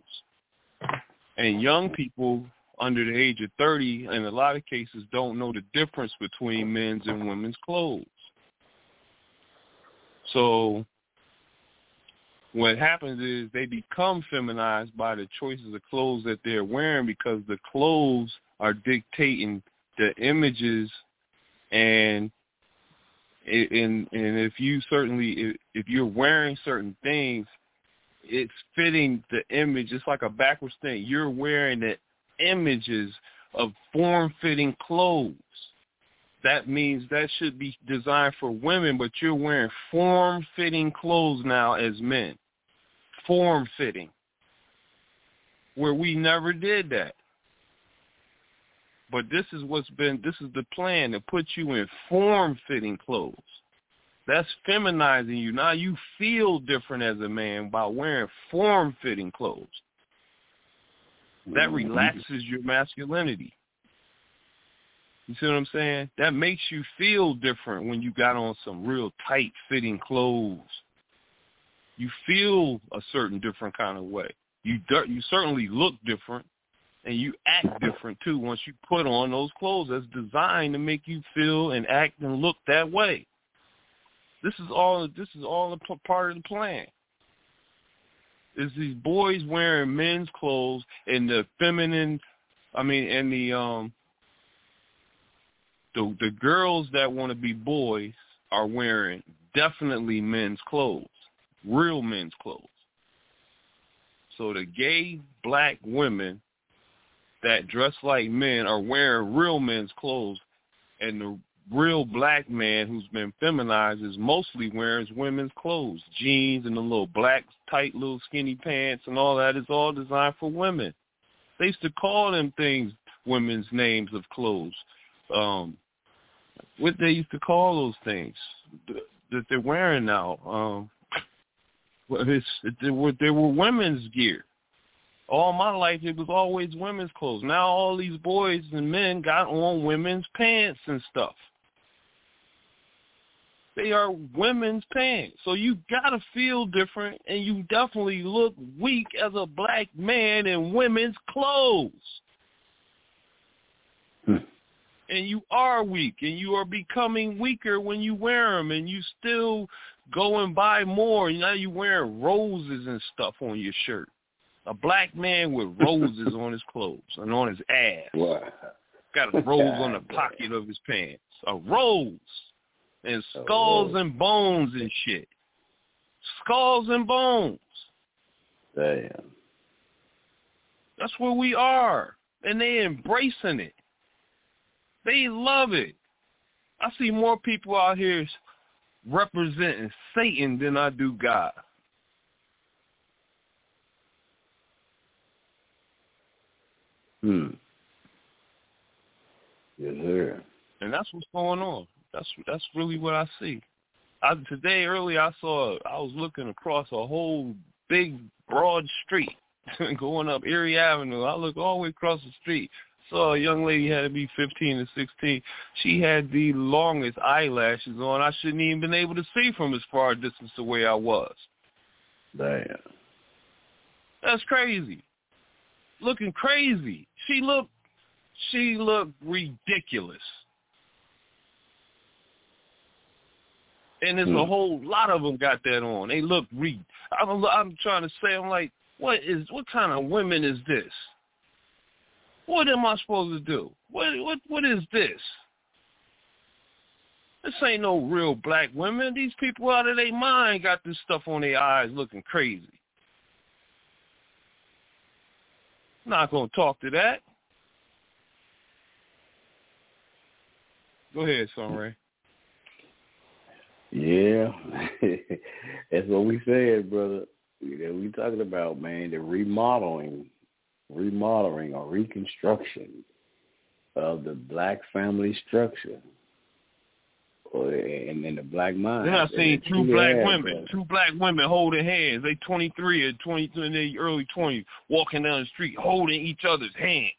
And young people under the age of 30 in a lot of cases don't know the difference between men's and women's clothes. So what happens is they become feminized by the choices of clothes that they're wearing because the clothes are dictating the images. And and and if you certainly if, you're wearing certain things it's fitting the image. It's like a backwards thing. You're wearing the images of form fitting clothes. That means that should be designed for women but you're wearing form fitting clothes now as men form fitting where we never did that but this is what's been this is the plan to put you in form fitting clothes. That's feminizing you. Now you feel different as a man by wearing form fitting clothes. That mm-hmm. relaxes your masculinity. You see what I'm saying? That makes you feel different when you got on some real tight fitting clothes. You feel a certain different kind of way. You you certainly look different and you act different too once you put on those clothes that's designed to make you feel and act and look that way. This is all this is all a part of the plan. Is these boys wearing men's clothes and the feminine I mean and the um the the girls that want to be boys are wearing definitely men's clothes, real men's clothes. So the gay black women that dress like men are wearing real men's clothes, and the real black man who's been feminized is mostly wearing women's clothes, jeans and the little black tight little skinny pants and all that is all designed for women. They used to call them things women's names of clothes. Um, what they used to call those things that they're wearing now. Um, it's, they were they were women's gear all my life it was always women's clothes. Now all these boys and men got on women's pants and stuff. They are women's pants. So you gotta feel different and you definitely look weak as a black man in women's clothes. Hmm. And you are weak and you are becoming weaker when you wear them and you still go and buy more. Now you wearing roses and stuff on your shirt a black man with [laughs] roses on his clothes and on his ass. Wow. Got a rose on the pocket of his pants. A rose. And skulls and bones and shit. Skulls and bones. Damn. That's where we are. And they embracing it. They love it. I see more people out here representing Satan than I do God. Hmm. Yes, sir. And that's what's going on. That's that's really what I see. I, today early I saw I was looking across a whole big broad street [laughs] going up Erie Avenue. I look all the way across the street. Saw a young lady had to be fifteen or sixteen. She had the longest eyelashes on. I shouldn't even been able to see from as far a distance the way I was. Damn. That's crazy looking crazy. She looked she looked ridiculous. And there's a Hmm. whole lot of them got that on. They look re. I'm, I'm trying to say, I'm like, what is what kind of women is this? What am I supposed to do? What what what is this? This ain't no real black women. These people out of their mind got this stuff on their eyes looking crazy. Not gonna talk to that. Go ahead, Sunray. Yeah, [laughs] that's what we said, brother. Know, we talking about man the remodeling, remodeling or reconstruction of the black family structure, and in the black mind. Then I seen two black women, two black women holding hands. They 23 or 22 in their early 20s, walking down the street holding each other's hands.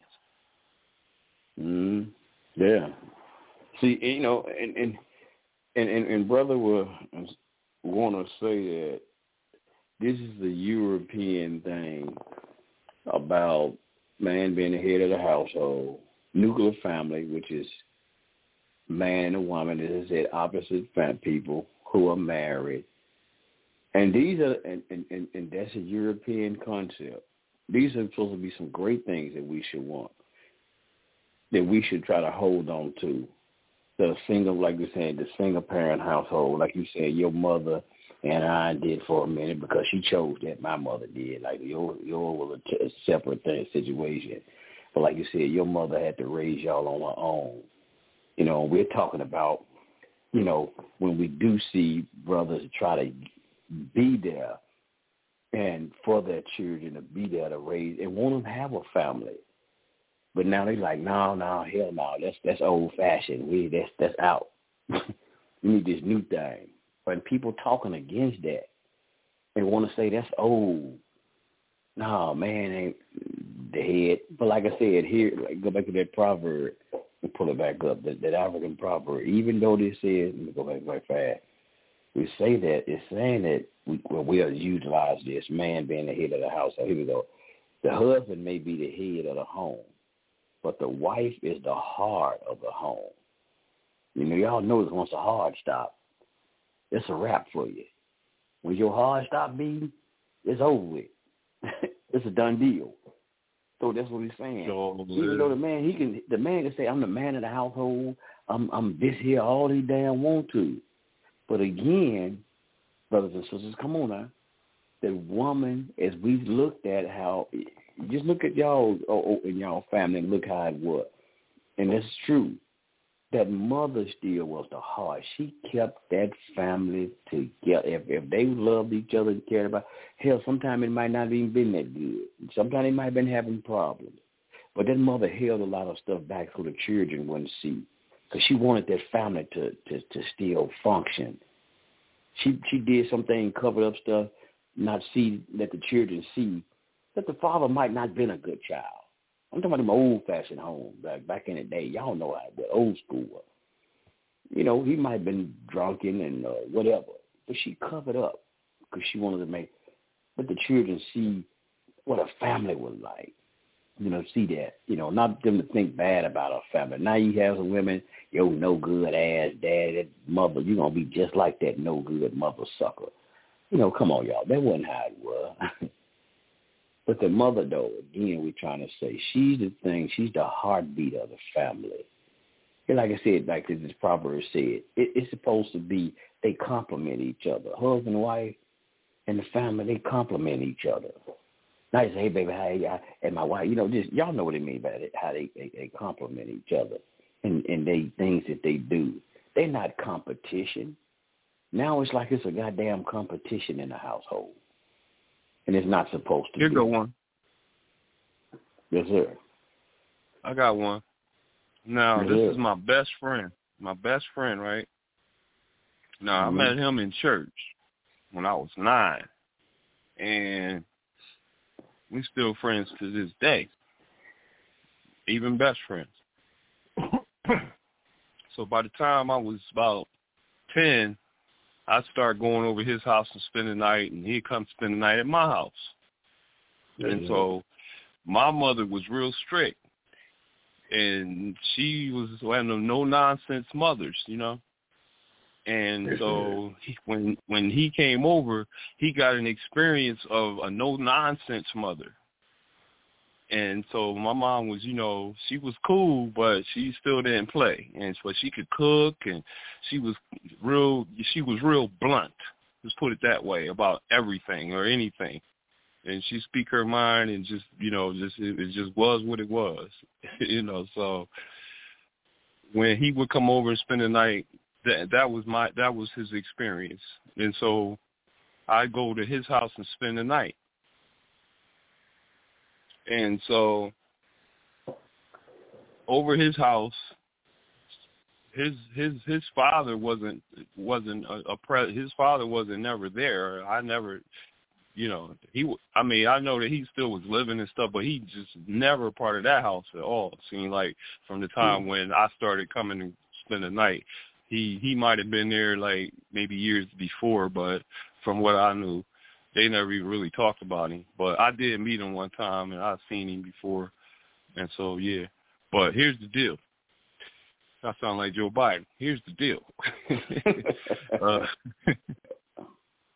Mm, yeah. See, you know, and and and and, and brother will want to say that this is the European thing about man being the head of the household, nuclear family, which is man and woman, as I said, opposite people who are married, And these are, and, and, and, and that's a European concept. These are supposed to be some great things that we should want, that we should try to hold on to. The single, like you said, the single parent household, like you said, your mother and I did for a minute because she chose that. My mother did. Like your your was a, t- a separate thing, situation. But like you said, your mother had to raise y'all on her own. You know, we're talking about, you know, when we do see brothers try to be there and for their children to be there to raise and want them to have a family. But now they like, no, no, hell no, that's that's old fashioned. We that's that's out. [laughs] we need this new thing. And people talking against that and want to say that's old. No, man, ain't the head. But like I said, here, like, go back to that proverb and pull it back up. That, that African proverb. Even though this says, let me go back very fast. We say that it's saying that we well, we'll utilize this man being the head of the house. So here we go. The husband may be the head of the home, but the wife is the heart of the home. You know, y'all know that once a heart stop, it's a wrap for you. When your heart stop beating, it's over with. [laughs] it's a done deal. So that's what he's saying. Oh, Even though the man, he can, the man can say, "I'm the man of the household. I'm, I'm this here all he damn want to." But again, brothers and sisters, come on now. The woman, as we've looked at how, just look at y'all oh, oh, in y'all family and look how it was, and it's true. That mother still was the heart. She kept that family together. If if they loved each other and cared about, hell, sometimes it might not have even been that good. Sometimes they might have been having problems. But that mother held a lot of stuff back so the children wouldn't see, because she wanted that family to to to still function. She she did something, covered up stuff, not see let the children see that the father might not been a good child. I'm talking about them old fashioned home back back in the day. Y'all know how the old school was. You know, he might have been drunken and uh, whatever, but she covered up because she wanted to make let the children see what a family was like. You know, see that. You know, not them to think bad about a family. Now you have some women, yo, no good ass dad, mother, you gonna be just like that no good mother sucker. You know, come on, y'all. That wasn't how it was. [laughs] but the mother, though, again, we're trying to say she's the thing. She's the heartbeat of the family. And like I said, like this proverb said, it, it's supposed to be they complement each other. Husband and wife and the family, they complement each other. Not just, hey, baby, hey, I, and my wife, you know, just y'all know what I mean by it, how they, they, they complement each other and, and they things that they do. They're not competition. Now it's like it's a goddamn competition in the household. And it's not supposed to Here be. go one. Yes, sir. I got one. Now, Go this ahead. is my best friend. My best friend, right? Now, Mhm. I met him in church when I was nine. And we still friends to this day. Even best friends. [coughs] so by the time I was about 10, I started going over his house and spend the night, and he'd come spend the night at my house. And Mhm. so my mother was real strict. And she was one of no nonsense mothers, you know. And so he, when when he came over, he got an experience of a no nonsense mother. And so my mom was, you know, she was cool, but she still didn't play. And but she could cook, and she was real. She was real blunt. Let's put it that way about everything or anything. And she speak her mind, and just you know, just it, it just was what it was, [laughs] you know. So when he would come over and spend the night, that that was my that was his experience. And so I go to his house and spend the night. And so over his house, his his his father wasn't wasn't a, a pre, his father wasn't never there. I never, you know, he. I mean, I know that he still was living and stuff, but he just never part of that house at all. It seemed like from the time mm-hmm. when I started coming to spend the night, he he might have been there like maybe years before, but from what I knew, they never even really talked about him. But I did meet him one time, and I've seen him before, and so yeah. But here's the deal. I sound like Joe Biden. Here's the deal. [laughs] uh, [laughs]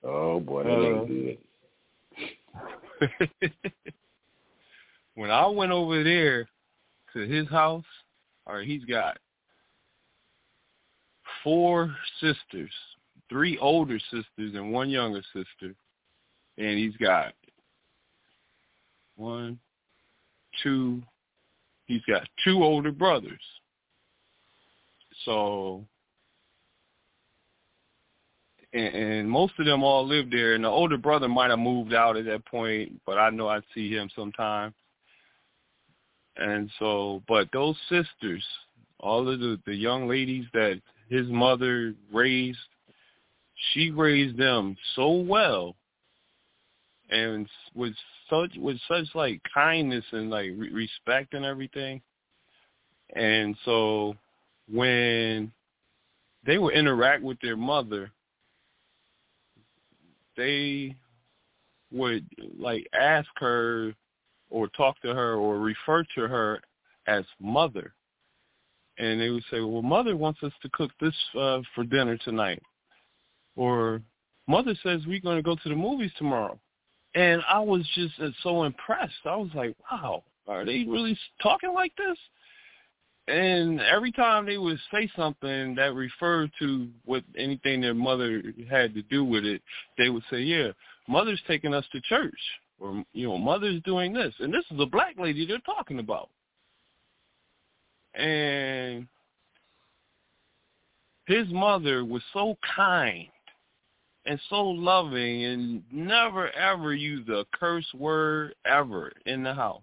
Oh boy, that ain't good. [laughs] when I went over there to his house, all right, he's got four sisters, three older sisters and one younger sister, and he's got one, two, he's got two older brothers. So, and, and most of them all live there, and the older brother might have moved out at that point, but I know I'd see him sometime. And so, but those sisters, all of the, the young ladies that his mother raised, she raised them so well and with such with such like kindness and like re- respect and everything. And so when they would interact with their mother, they would like ask her or talk to her or refer to her as mother. And they would say, well, mother wants us to cook this uh, for dinner tonight. Or mother says we're going to go to the movies tomorrow. And I was just uh, so impressed. I was like, wow, are they really talking like this? And every time they would say something that referred to what anything their mother had to do with it, they would say, yeah, mother's taking us to church or, you know, mother's doing this. And this is a black lady they're talking about. And his mother was so kind and so loving and never ever used a curse word ever in the house.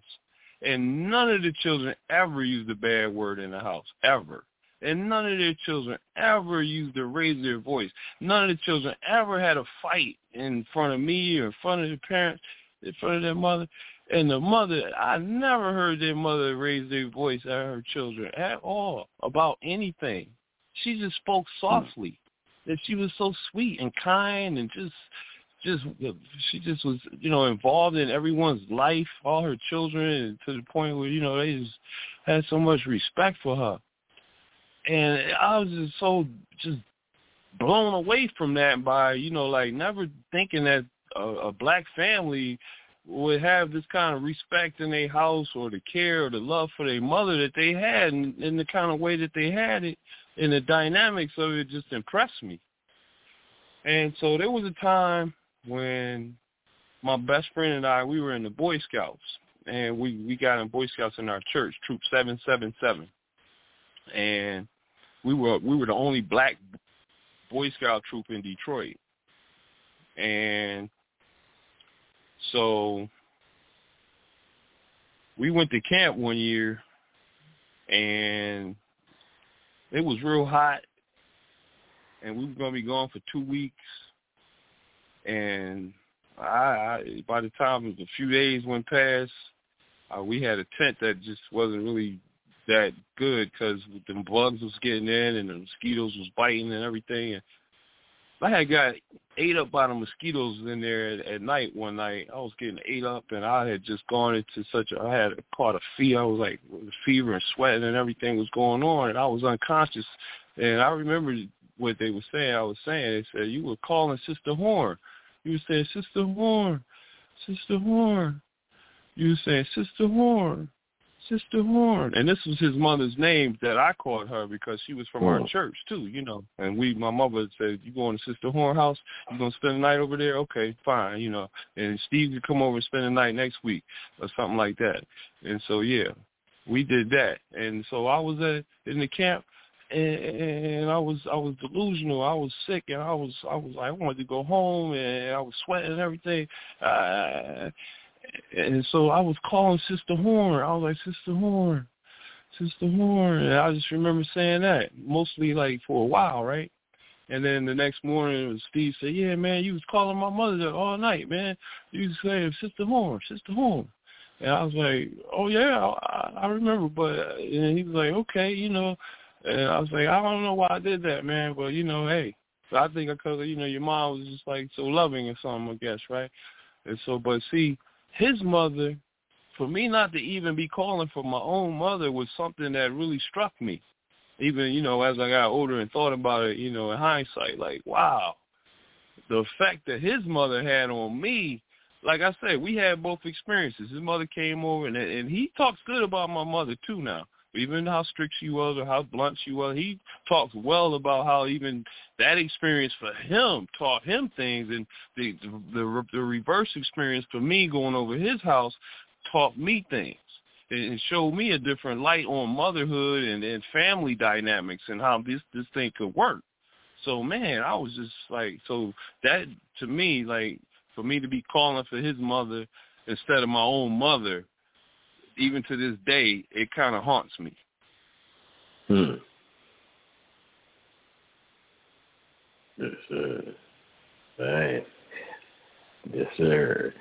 And none of the children ever used a bad word in the house, ever. And none of their children ever used to raise their voice. None of the children ever had a fight in front of me or in front of their parents, in front of their mother. And the mother, I never heard their mother raise their voice at her children at all about anything. She just spoke softly that she was so sweet and kind and just just she just was you know involved in everyone's life all her children to the point where you know they just had so much respect for her. And i was just so just blown away from that by you know like never thinking that a, a black family would have this kind of respect in their house or the care or the love for their mother that they had and in the kind of way that they had it and the dynamics of it just impressed me. And so there was a time when my best friend and I we were in the Boy Scouts and we we got in Boy Scouts in our church, Troop 777. And we were we were the only black Boy Scout troop in Detroit. And so we went to camp one year and it was real hot, and we were going to be gone for two weeks. And I, I by the time a few days went past, uh, we had a tent that just wasn't really that good because the bugs was getting in and the mosquitoes was biting and everything. And I had got ate up by the mosquitoes in there at, at night one night. I was getting ate up, and I had just gone into such a I had caught a fever. I was like fever and sweating, and everything was going on, and I was unconscious. And I remember what they were saying. I was saying they said you were calling Sister Horn. You were saying Sister Horn, Sister Horn. You were saying Sister Horn. Sister Horn. And this was his mother's name that I called her because she was from our church too, you know. And we my mother said, You going to Sister Horn house? You gonna spend the night over there? Okay, fine, you know. And Steve could come over and spend the night next week or something like that. And so yeah, we did that. And so I was at in the camp and, and I was I was delusional. I was sick, and I was I was I wanted to go home, and I was sweating and everything. Uh, and so I was calling Sister Horn. I was like, Sister Horn, Sister Horn. And I just remember saying that mostly like for a while, right? And then the next morning, was Steve said, "Yeah, man, you was calling my mother all night, man. You was saying Sister Horn, Sister Horn." And I was like, "Oh yeah, I, I remember." But uh, and he was like, "Okay, you know." And I was like, "I don't know why I did that, man, but you know, hey." So I think because you know your mom was just like so loving or something, I guess, right? And so, but see, his mother, for me not to even be calling for my own mother was something that really struck me. Even, you know, as I got older and thought about it, you know, in hindsight, like, wow, the effect that his mother had on me, like I said, we had both experiences. His mother came over, and and he talks good about my mother too now. Even how strict she was or how blunt she was, he talks well about how even that experience for him taught him things, and the the, the, reverse experience for me going over his house taught me things and showed me a different light on motherhood and, and family dynamics and how this this thing could work. So man, I was just like, so that to me, like for me to be calling for his mother instead of my own mother, even to this day, it kind of haunts me. Hmm. Yes, sir. Right. Yes, sir.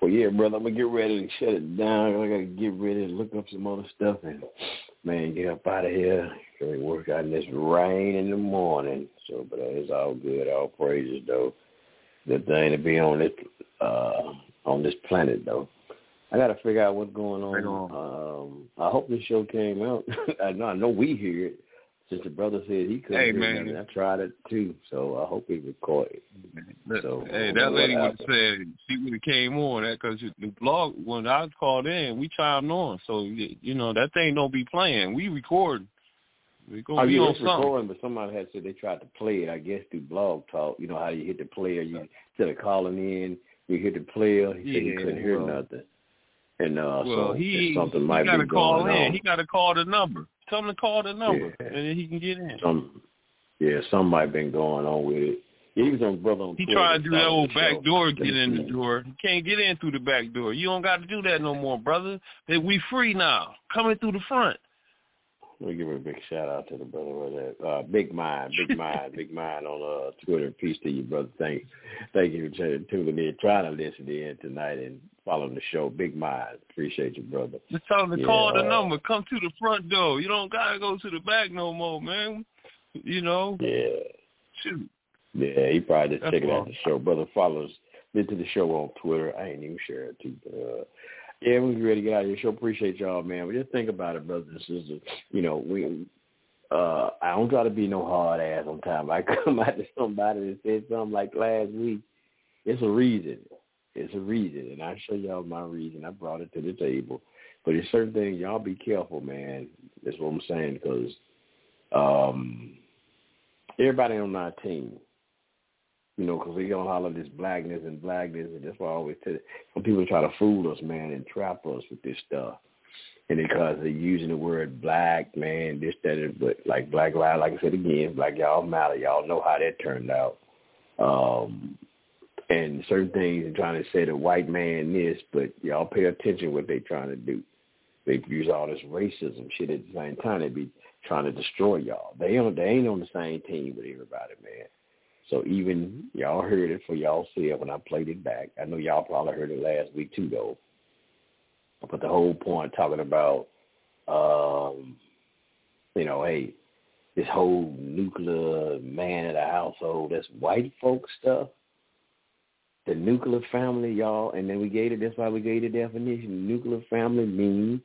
Well, yeah, brother, I'm gonna get ready to shut it down. I gotta get ready to look up some other stuff and man, get up out of here. Really work out in this rain in the morning. So, but uh, it's all good. All praises though. Good thing to be on this uh on this planet though. I gotta figure out what's going on. Um, I hope the show came out. [laughs] I know I know we hear it. Since the brother said he couldn't Hey, hear man. nothing, I tried it too. So I hope he recorded. So hey, that lady would have said she would have came on that because the blog when I called in, we chimed on. So y- you know that thing don't be playing. We record. We gonna Oh, be yeah, on it's something. recording, but somebody had said they tried to play it. I guess through Blog Talk. You know how you hit the player, you instead of calling in, you hit the player. He said he couldn't hear nothing, and uh, Well, so he something he might got to be call going in. on. He got to call the number. Tell him to call the number, Yeah. and then he can get in. Some, yeah, some might been going on with it. Yeah, he was on brother on He trying to do that old back show. door, get in the door. He can't get in through the back door. You don't got to do that no more, brother. That we free now, coming through the front. Let me give a big shout out to the brother with that. Uh, big mind, big mind, big mind on uh, Twitter. Peace to you, brother. Thank, thank you for tuning in, trying to listen in tonight and following the show. Big mind, appreciate you, brother. Just tell him to Yeah, call the uh, number. Come to the front door. You don't gotta go to the back no more, man. You know, Yeah, shoot. yeah. He probably just That's checking out the show. Brother follows listen to the show on Twitter. I ain't even share it too, uh, yeah, we ready to get out of here. Show appreciate y'all, man. But just think about it, brothers and sisters. You know, we uh I don't try to be no hard ass on time. I [laughs] come out to somebody that said something like last week. It's a reason. It's a reason, and I show y'all my reason. I brought it to the table. But there's certain things y'all be careful, man. That's what I'm saying because um, everybody on our team, you know, because we gonna holler this blackness and blackness, and that's why I always tell. Some people try to fool us, man, and trap us with this stuff and because they're using the word black, man, this, that, and- but like black lives, like I said again, black y'all matter. Y'all know how that turned out. Um, and certain things and trying to say the white man this, but y'all pay attention what they trying to do. They use all this racism shit at the same time. They be trying to destroy y'all. They on they ain't on the same team with everybody, man. So even y'all heard it for y'all see it when I played it back. I know y'all probably heard it last week too though. But the whole point talking about, um, you know, hey, this whole nuclear man of the household, that's white folk stuff. The nuclear family, y'all, and then we gave it, that's why we gave the definition. Nuclear family means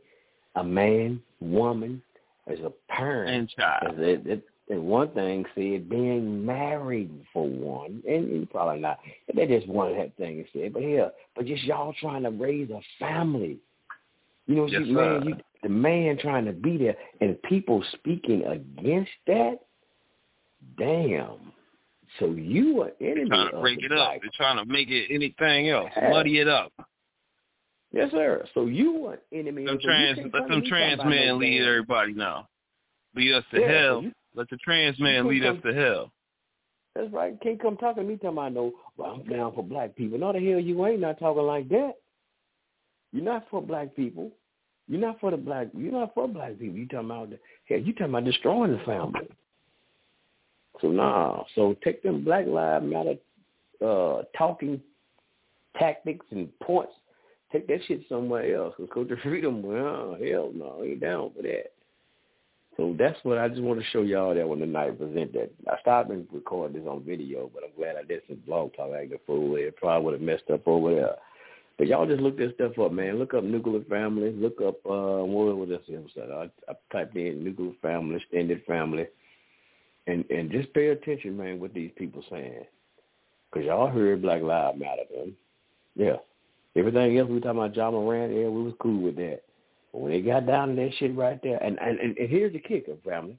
a man, woman, as a parent. And child. It, it, and one thing said being married for one, and, and probably not. That just one that thing said. But here, but just y'all trying to raise a family. You know, Yes, see, man, you, the man trying to be there, and people speaking against that. Damn. So you are enemy Trying to of break it up. They're trying to make it anything else. Yeah. Muddy it up. Yes, sir. So you are enemy. Of so trans, let come them to me trans men lead everybody now. Lead us to Yeah, so hell. you- let the trans man lead us to hell. That's right. Can't come talking to me talking about no. Well, I'm down for black people. No, the hell you ain't. Not talking like that. You're not for black people. You're not for the black. You're not for black people. You talking about the, hell? You talking about destroying the family. So nah. So take them Black Lives Matter uh, talking tactics and points. Take that shit somewhere else. Cause Coach Freedom, well, hell no, ain't down for that. So that's what I just want to show y'all that when the night present that. I stopped and recording this on video, but I'm glad I did some blog talk like the fool. It probably would have messed up over there. But y'all just look this stuff up, man. Look up nuclear family. Look up uh what was this? I, I typed in nuclear family, extended family, and and just pay attention, man, what these people saying. Because y'all heard Black Lives Matter, man. Yeah. Everything else we talking about John Moran, yeah, we was cool with that. When they got down to that shit right there, and and, and, here's the kicker, family.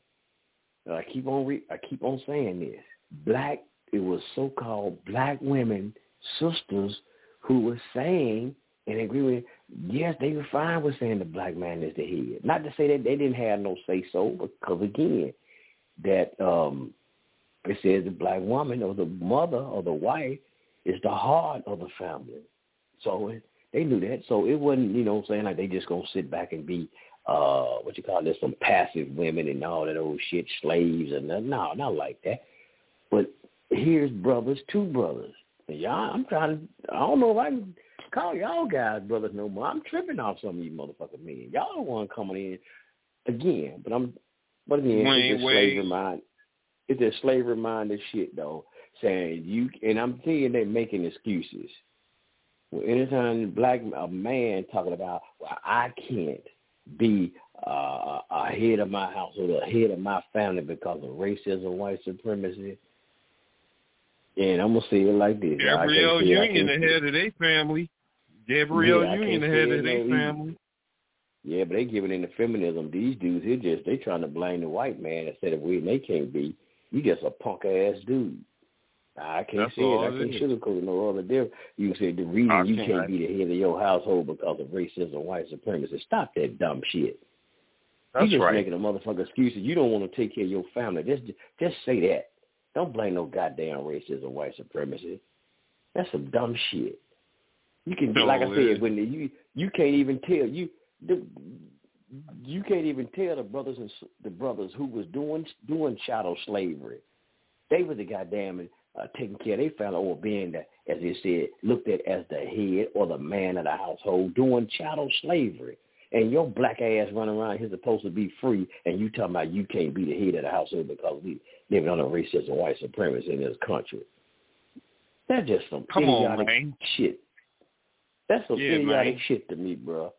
I keep on re- I keep on saying this. Black it was so called black women, sisters, who were saying and agree with yes, they were fine with saying the black man is the head. Not to say that they didn't have no say so, because again, that um it says the black woman or the mother or the wife is the heart of the family. So it, they knew that. So it wasn't, you know, saying like they just gonna sit back and be uh what you call this, some passive women and all that old shit, slaves and nothing. No, not like that. But here's brothers, two brothers. And y'all, I'm trying to. I don't know if I can call y'all guys brothers no more. I'm tripping off some of you motherfucking men. Y'all the one coming in again. But I'm. But again, Wayne it's just slavery mind. It's just slavery minded shit though. Saying you and I'm thinking they making excuses. Anytime a black a man talking about, well, I can't be uh, a head of my household, a head of my family because of racism, white supremacy. And I'm gonna say it like this. Gabrielle Union, the head of their family. Gabrielle Yeah, Union, the head of their family. Yeah, but they giving in the feminism. These dudes, they just they trying to blame the white man instead of we. And they can't be. You just a punk ass dude. I can't That's say it. I can't sugarcoat no other different. You can say the reason I you can't- can't be the head of your household because of racism, white supremacy. Stop that dumb shit. That's you just right. making a motherfucker excuses. You don't want to take care of your family. Just just say that. Don't blame no goddamn racism, white supremacy. That's some dumb shit. You can, No, like I said, when the, you you can't even tell you the, you can't even tell the brothers and the brothers who was doing doing chattel slavery. They were the goddamn uh, taking care of their family or being the, as they said, looked at as the head or the man of the household doing chattel slavery. And your black ass running around here supposed to be free, and you talking about you can't be the head of the household because we living under racism, and white supremacy in this country. That's just some Come on, idiotic man. shit. That's some Yeah, idiotic man. shit to me, bro.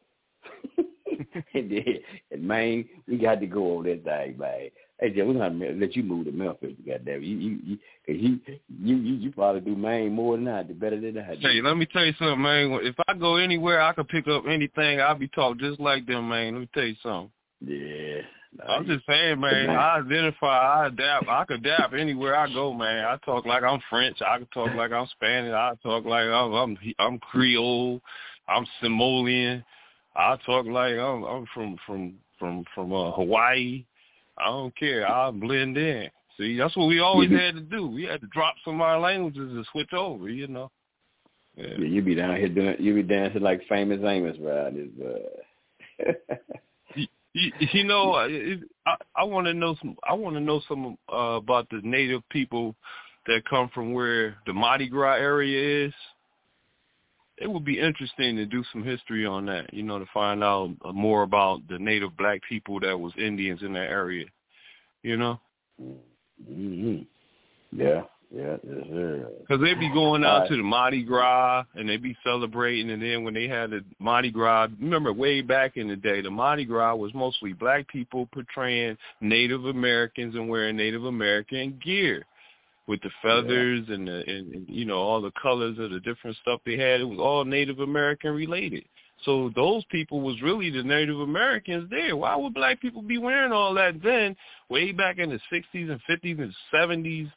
[laughs] [laughs] and, then, and man, we got to go on that thing, man. Hey, Jim, we're gonna let you move to Memphis, goddamn. You, you, you, cause you, you, you, probably do Maine more than I do, better than I do. Hey, let me tell you something, man. If I go anywhere, I could pick up anything. I'll be talking just like them, man. Let me tell you something. Yeah. I'm just saying, man. I identify, I adapt. I could adapt anywhere I go, man. I talk like I'm French. I can talk like I'm Spanish. I talk like I'm I'm, I'm Creole. I'm Samoan. I talk like I'm I'm from from from from uh, Hawaii. I don't care. I'll blend in. See, that's what we always had to do. We had to drop some of our languages and switch over. You know. Yeah. Yeah, you be down here doing, you be dancing like famous Amos around this. Uh, [laughs] You, you know, uh, it, I, I want to know some. I want to know some uh, about the native people that come from where the Mardi Gras area is. It would be interesting to do some history on that. You know, to find out more about the native black people that was Indians in that area. You know, hmm Yeah, yeah, because they'd be going out right. to the Mardi Gras and they'd be celebrating, and then when they had the Mardi Gras, remember way back in the day, the Mardi Gras was mostly black people portraying Native Americans and wearing Native American gear with the feathers and the and, and you know all the colors of the different stuff they had. It was all Native American related. So those people was really the Native Americans there. Why would black people be wearing all that then? Way back in the sixties and fifties and seventies,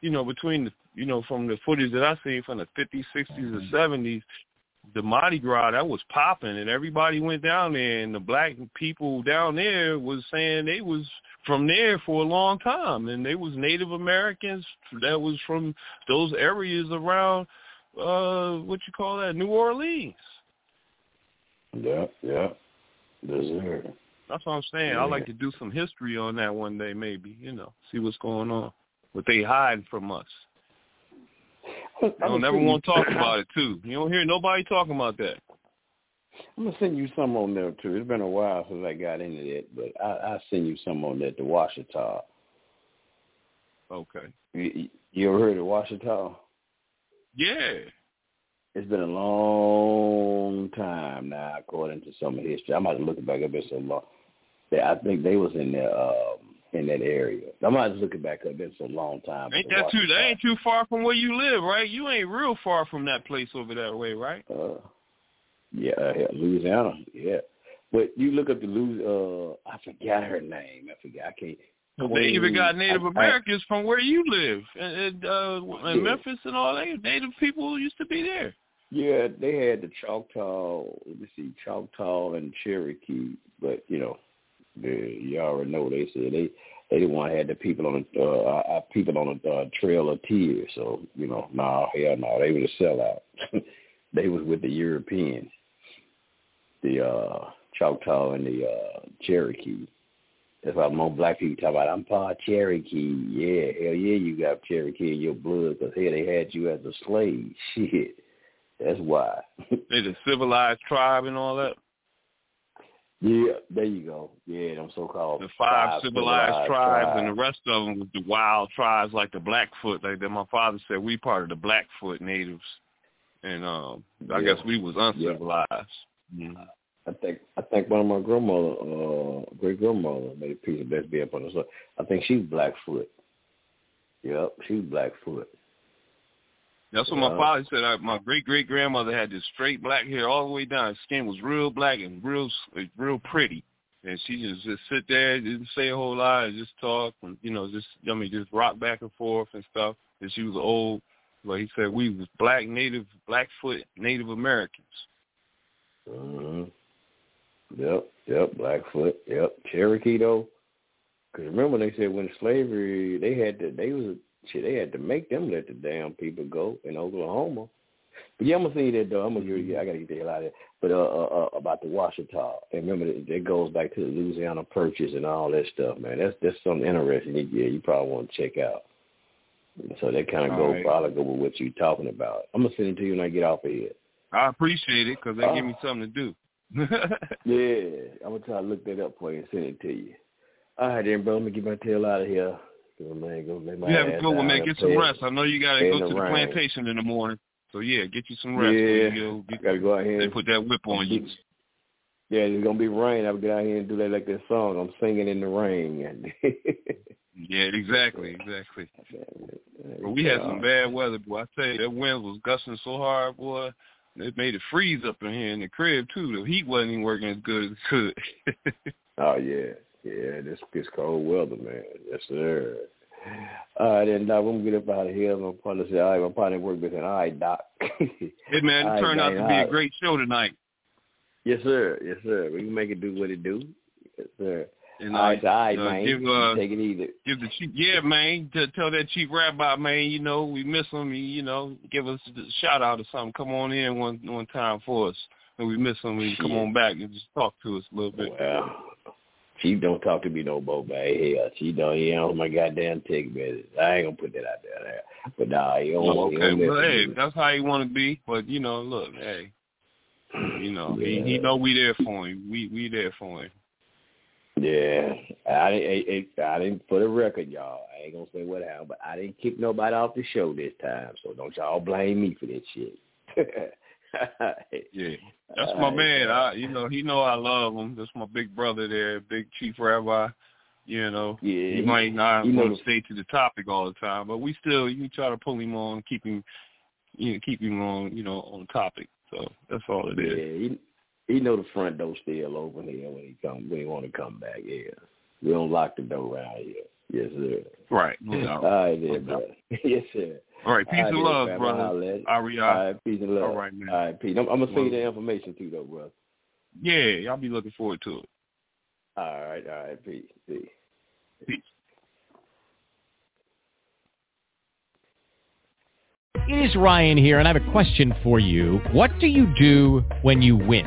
you know, between the you know, from the footage that I seen from the fifties, sixties and mm-hmm. seventies, the Mardi Gras that was popping and everybody went down there and the black people down there was saying they was from there for a long time and they was Native Americans that was from those areas around uh what you call that, New Orleans. Yeah, yeah, sir. That's what I'm saying. Yeah. I'd like to do some history on that one day maybe, you know, see what's going on. What they hiding from us. I don't never want to talk about it too. You don't hear nobody talking about that. I'm gonna send you some on there too. It's been a while since I got into that, but I I'll send you some on that. The Washita. Okay. You, you ever heard of Washita? Yeah. It's been a long time now, according to some history. I'm about to look it back up. It's so long. Yeah, I think they was in the um, in that area. I might just look it back up. It's been so long time. Ain't that too? That ain't too far from where you live, right? You ain't real far from that place over that way, right? Uh, yeah, uh, Louisiana. Yeah, but you look up the Louis. Uh, I forgot her name. I forgot. I can't. Well, they even got Native I, Americans I, from where you live, and uh, in Yeah. Memphis and all that. Native people used to be there. Yeah, they had the Choctaw. Let me see, Choctaw and Cherokee. But you know, the, you already know they said they they didn't want to have the people on the uh, uh, people on the uh, Trail of Tears. So you know, no, hell no, they was a sellout. [laughs] they was with the Europeans, the uh, Choctaw and the uh, Cherokee. That's why more black people talk about. I'm part Cherokee. Yeah, hell yeah, you got Cherokee in your blood because here they had you as a slave. [laughs] Shit, that's why. [laughs] They the civilized tribe and all that. Yeah, there you go. Yeah, them so-called The five, civilized, tribes, and the rest of them was the wild tribes like the Blackfoot. Like that, my father said, we part of the Blackfoot natives, and um, I Yeah. guess we was uncivilized. Mhm. I think I think one of my grandmother, uh, great grandmother, made a piece of best be up on the side. I think she's Blackfoot. Yep, she's Blackfoot. That's what my father said. I, my great great grandmother had this straight black hair all the way down. Her skin was real black and real real pretty. And she just just sit there, didn't say a whole lot, and just talk, and you know, just I mean, just rock back and forth and stuff. And she was old, but he said we was black native Blackfoot Native Americans. Hmm Yep, yep, Blackfoot. Yep, Cherokee though. Because remember they said when slavery, they had to, they was shit, they had to make them let the damn people go in Oklahoma. But yeah, I'm gonna say that though. I'm gonna hear you. I gotta get the hell out of there. But uh, uh, uh about the Washita, and remember that, that goes back to the Louisiana Purchase and all that stuff, man. That's that's something interesting. You- Yeah, you probably want to check out. So that kind of go right. probably go with what you're talking about. I'm gonna send it to you when I get off of here. I appreciate it because they give me uh, something to do. [laughs] Yeah, I'm gonna try to look that up for you and send it to you. All right, then, bro. Let me get my tail out of here. Go, man, go lay my you have a good one, man. Get some rest. I know you gotta go to the rain. plantation in the morning. So yeah, get you some rest. Yeah, You'll get, gotta go out here. they and- put that whip on you. Yeah, it's gonna be rain. I'll get out here and do that like that song. I'm singing in the rain. [laughs] Yeah, exactly, exactly. But we had some bad weather, boy. I tell you, that wind was gusting so hard, boy. It made it freeze up in here in the crib too. The heat wasn't even working as good as it could. [laughs] Oh yeah, yeah. This this cold weather, man. Yes, sir. All right, then, Doc. I'm gonna get up out of here. My partner said, "All right, my partner work with. All right, Doc." [laughs] hey man, it right, turned out to be a great show tonight. Yes, sir. Yes, sir. We can make it do what it do. Yes, sir. And all right, so, all right, uh, man. give, uh, take it easy. Give the chief, yeah, man. To tell that chief rabbi, man, you know we miss him. He, you know, give us a shout out or something. Come on in one one time for us, and we miss him. And come on back and just talk to us a little bit. Well, she don't talk to me no more, man. Hell, she don't. He on my goddamn text message. I ain't gonna put that out there. But nah, he don't. He okay, don't well, hey, that's how you want to be. But you know, look, hey, you know, he, he know we there for him. We we there for him. Yeah, I didn't. I, I, didn't. For the record, y'all, I ain't gonna say what happened, but I didn't kick nobody off the show this time. So don't y'all blame me for that shit. Yeah, [laughs] that's my man. I, you know, he know I love him. That's my big brother there, big chief rabbi. You know, Yeah, he might not want to stay to the topic all the time, but we still you try to pull him on, keep him, you know, keep him on, you know, on topic. So that's all it is. Yeah, he he know the front door still open here when he come when he want to come back. Yeah, we don't lock the door around here. Yes, sir. Right. No. All right, then, No brother. [laughs] yes, sir. All right. Peace All and then, love, fam. brother. I'll holler at you. Aria. All right, peace and love. All right, man. All right, peace. I'm, I'm gonna send you the information too, though, brother. Yeah, I'll be looking forward to it. All right, all right, peace, peace. Peace. It is Ryan here, and I have a question for you. What do you do when you win?